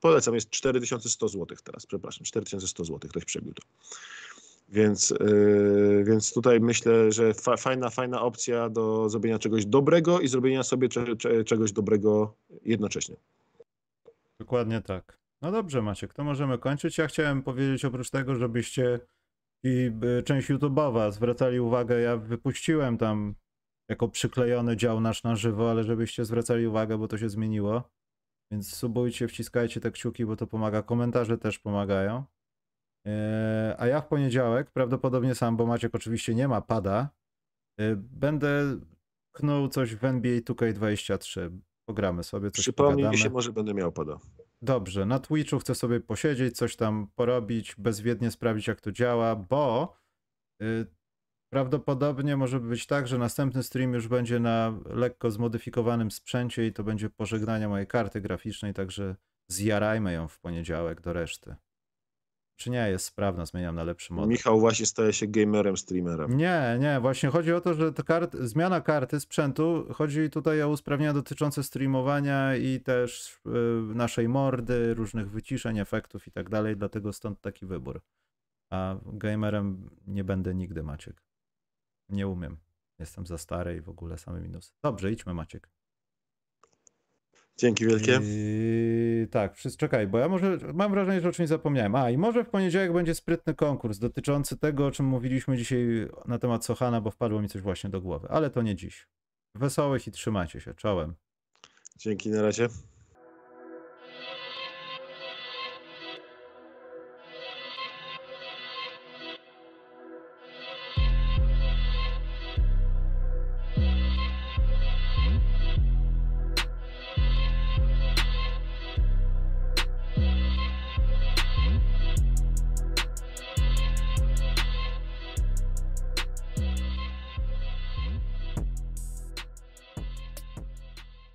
polecam. Jest 4100 zł teraz, przepraszam, 4100 zł, ktoś przebił to. Więc, e, więc tutaj myślę, że fa, fajna, fajna opcja do zrobienia czegoś dobrego i zrobienia sobie cze, cze, czegoś dobrego jednocześnie. Dokładnie tak. No dobrze, Maciek, to możemy kończyć. Ja chciałem powiedzieć oprócz tego, żebyście i y, część YouTube'owa zwracali uwagę, ja wypuściłem tam jako przyklejony dział nasz na żywo, ale żebyście zwracali uwagę, bo to się zmieniło. Więc subujcie, wciskajcie te kciuki, bo to pomaga. Komentarze też pomagają. Eee, A ja w poniedziałek, prawdopodobnie sam, bo Maciek oczywiście nie ma pada, y, będę knuł coś w NBA 2K23. Pogramy sobie, coś Przypomnij mi pogadamy. się, może będę miał pada. Dobrze, na Twitchu chcę sobie posiedzieć, coś tam porobić, bezwiednie sprawdzić, jak to działa, bo y, prawdopodobnie może być tak, że następny stream już będzie na lekko zmodyfikowanym sprzęcie i to będzie pożegnanie mojej karty graficznej, także zjarajmy ją w poniedziałek do reszty. Czy nie, jest sprawna, zmieniam na lepszy model. Michał właśnie staje się gamerem, streamerem. Nie, nie, właśnie chodzi o to, że kart, zmiana karty sprzętu, chodzi tutaj o usprawnienia dotyczące streamowania i też y, naszej mordy, różnych wyciszeń, efektów i tak dalej, dlatego stąd taki wybór. A gamerem nie będę nigdy, Maciek. Nie umiem. Jestem za stary i w ogóle same minusy. Dobrze, idźmy, Maciek. Dzięki wielkie. Yy, tak, czekaj, bo ja może mam wrażenie, że o czymś zapomniałem. A, i może w poniedziałek będzie sprytny konkurs dotyczący tego, o czym mówiliśmy dzisiaj na temat Sochana, bo wpadło mi coś właśnie do głowy, ale to nie dziś. Wesołych i trzymajcie się. Czołem. Dzięki, na razie.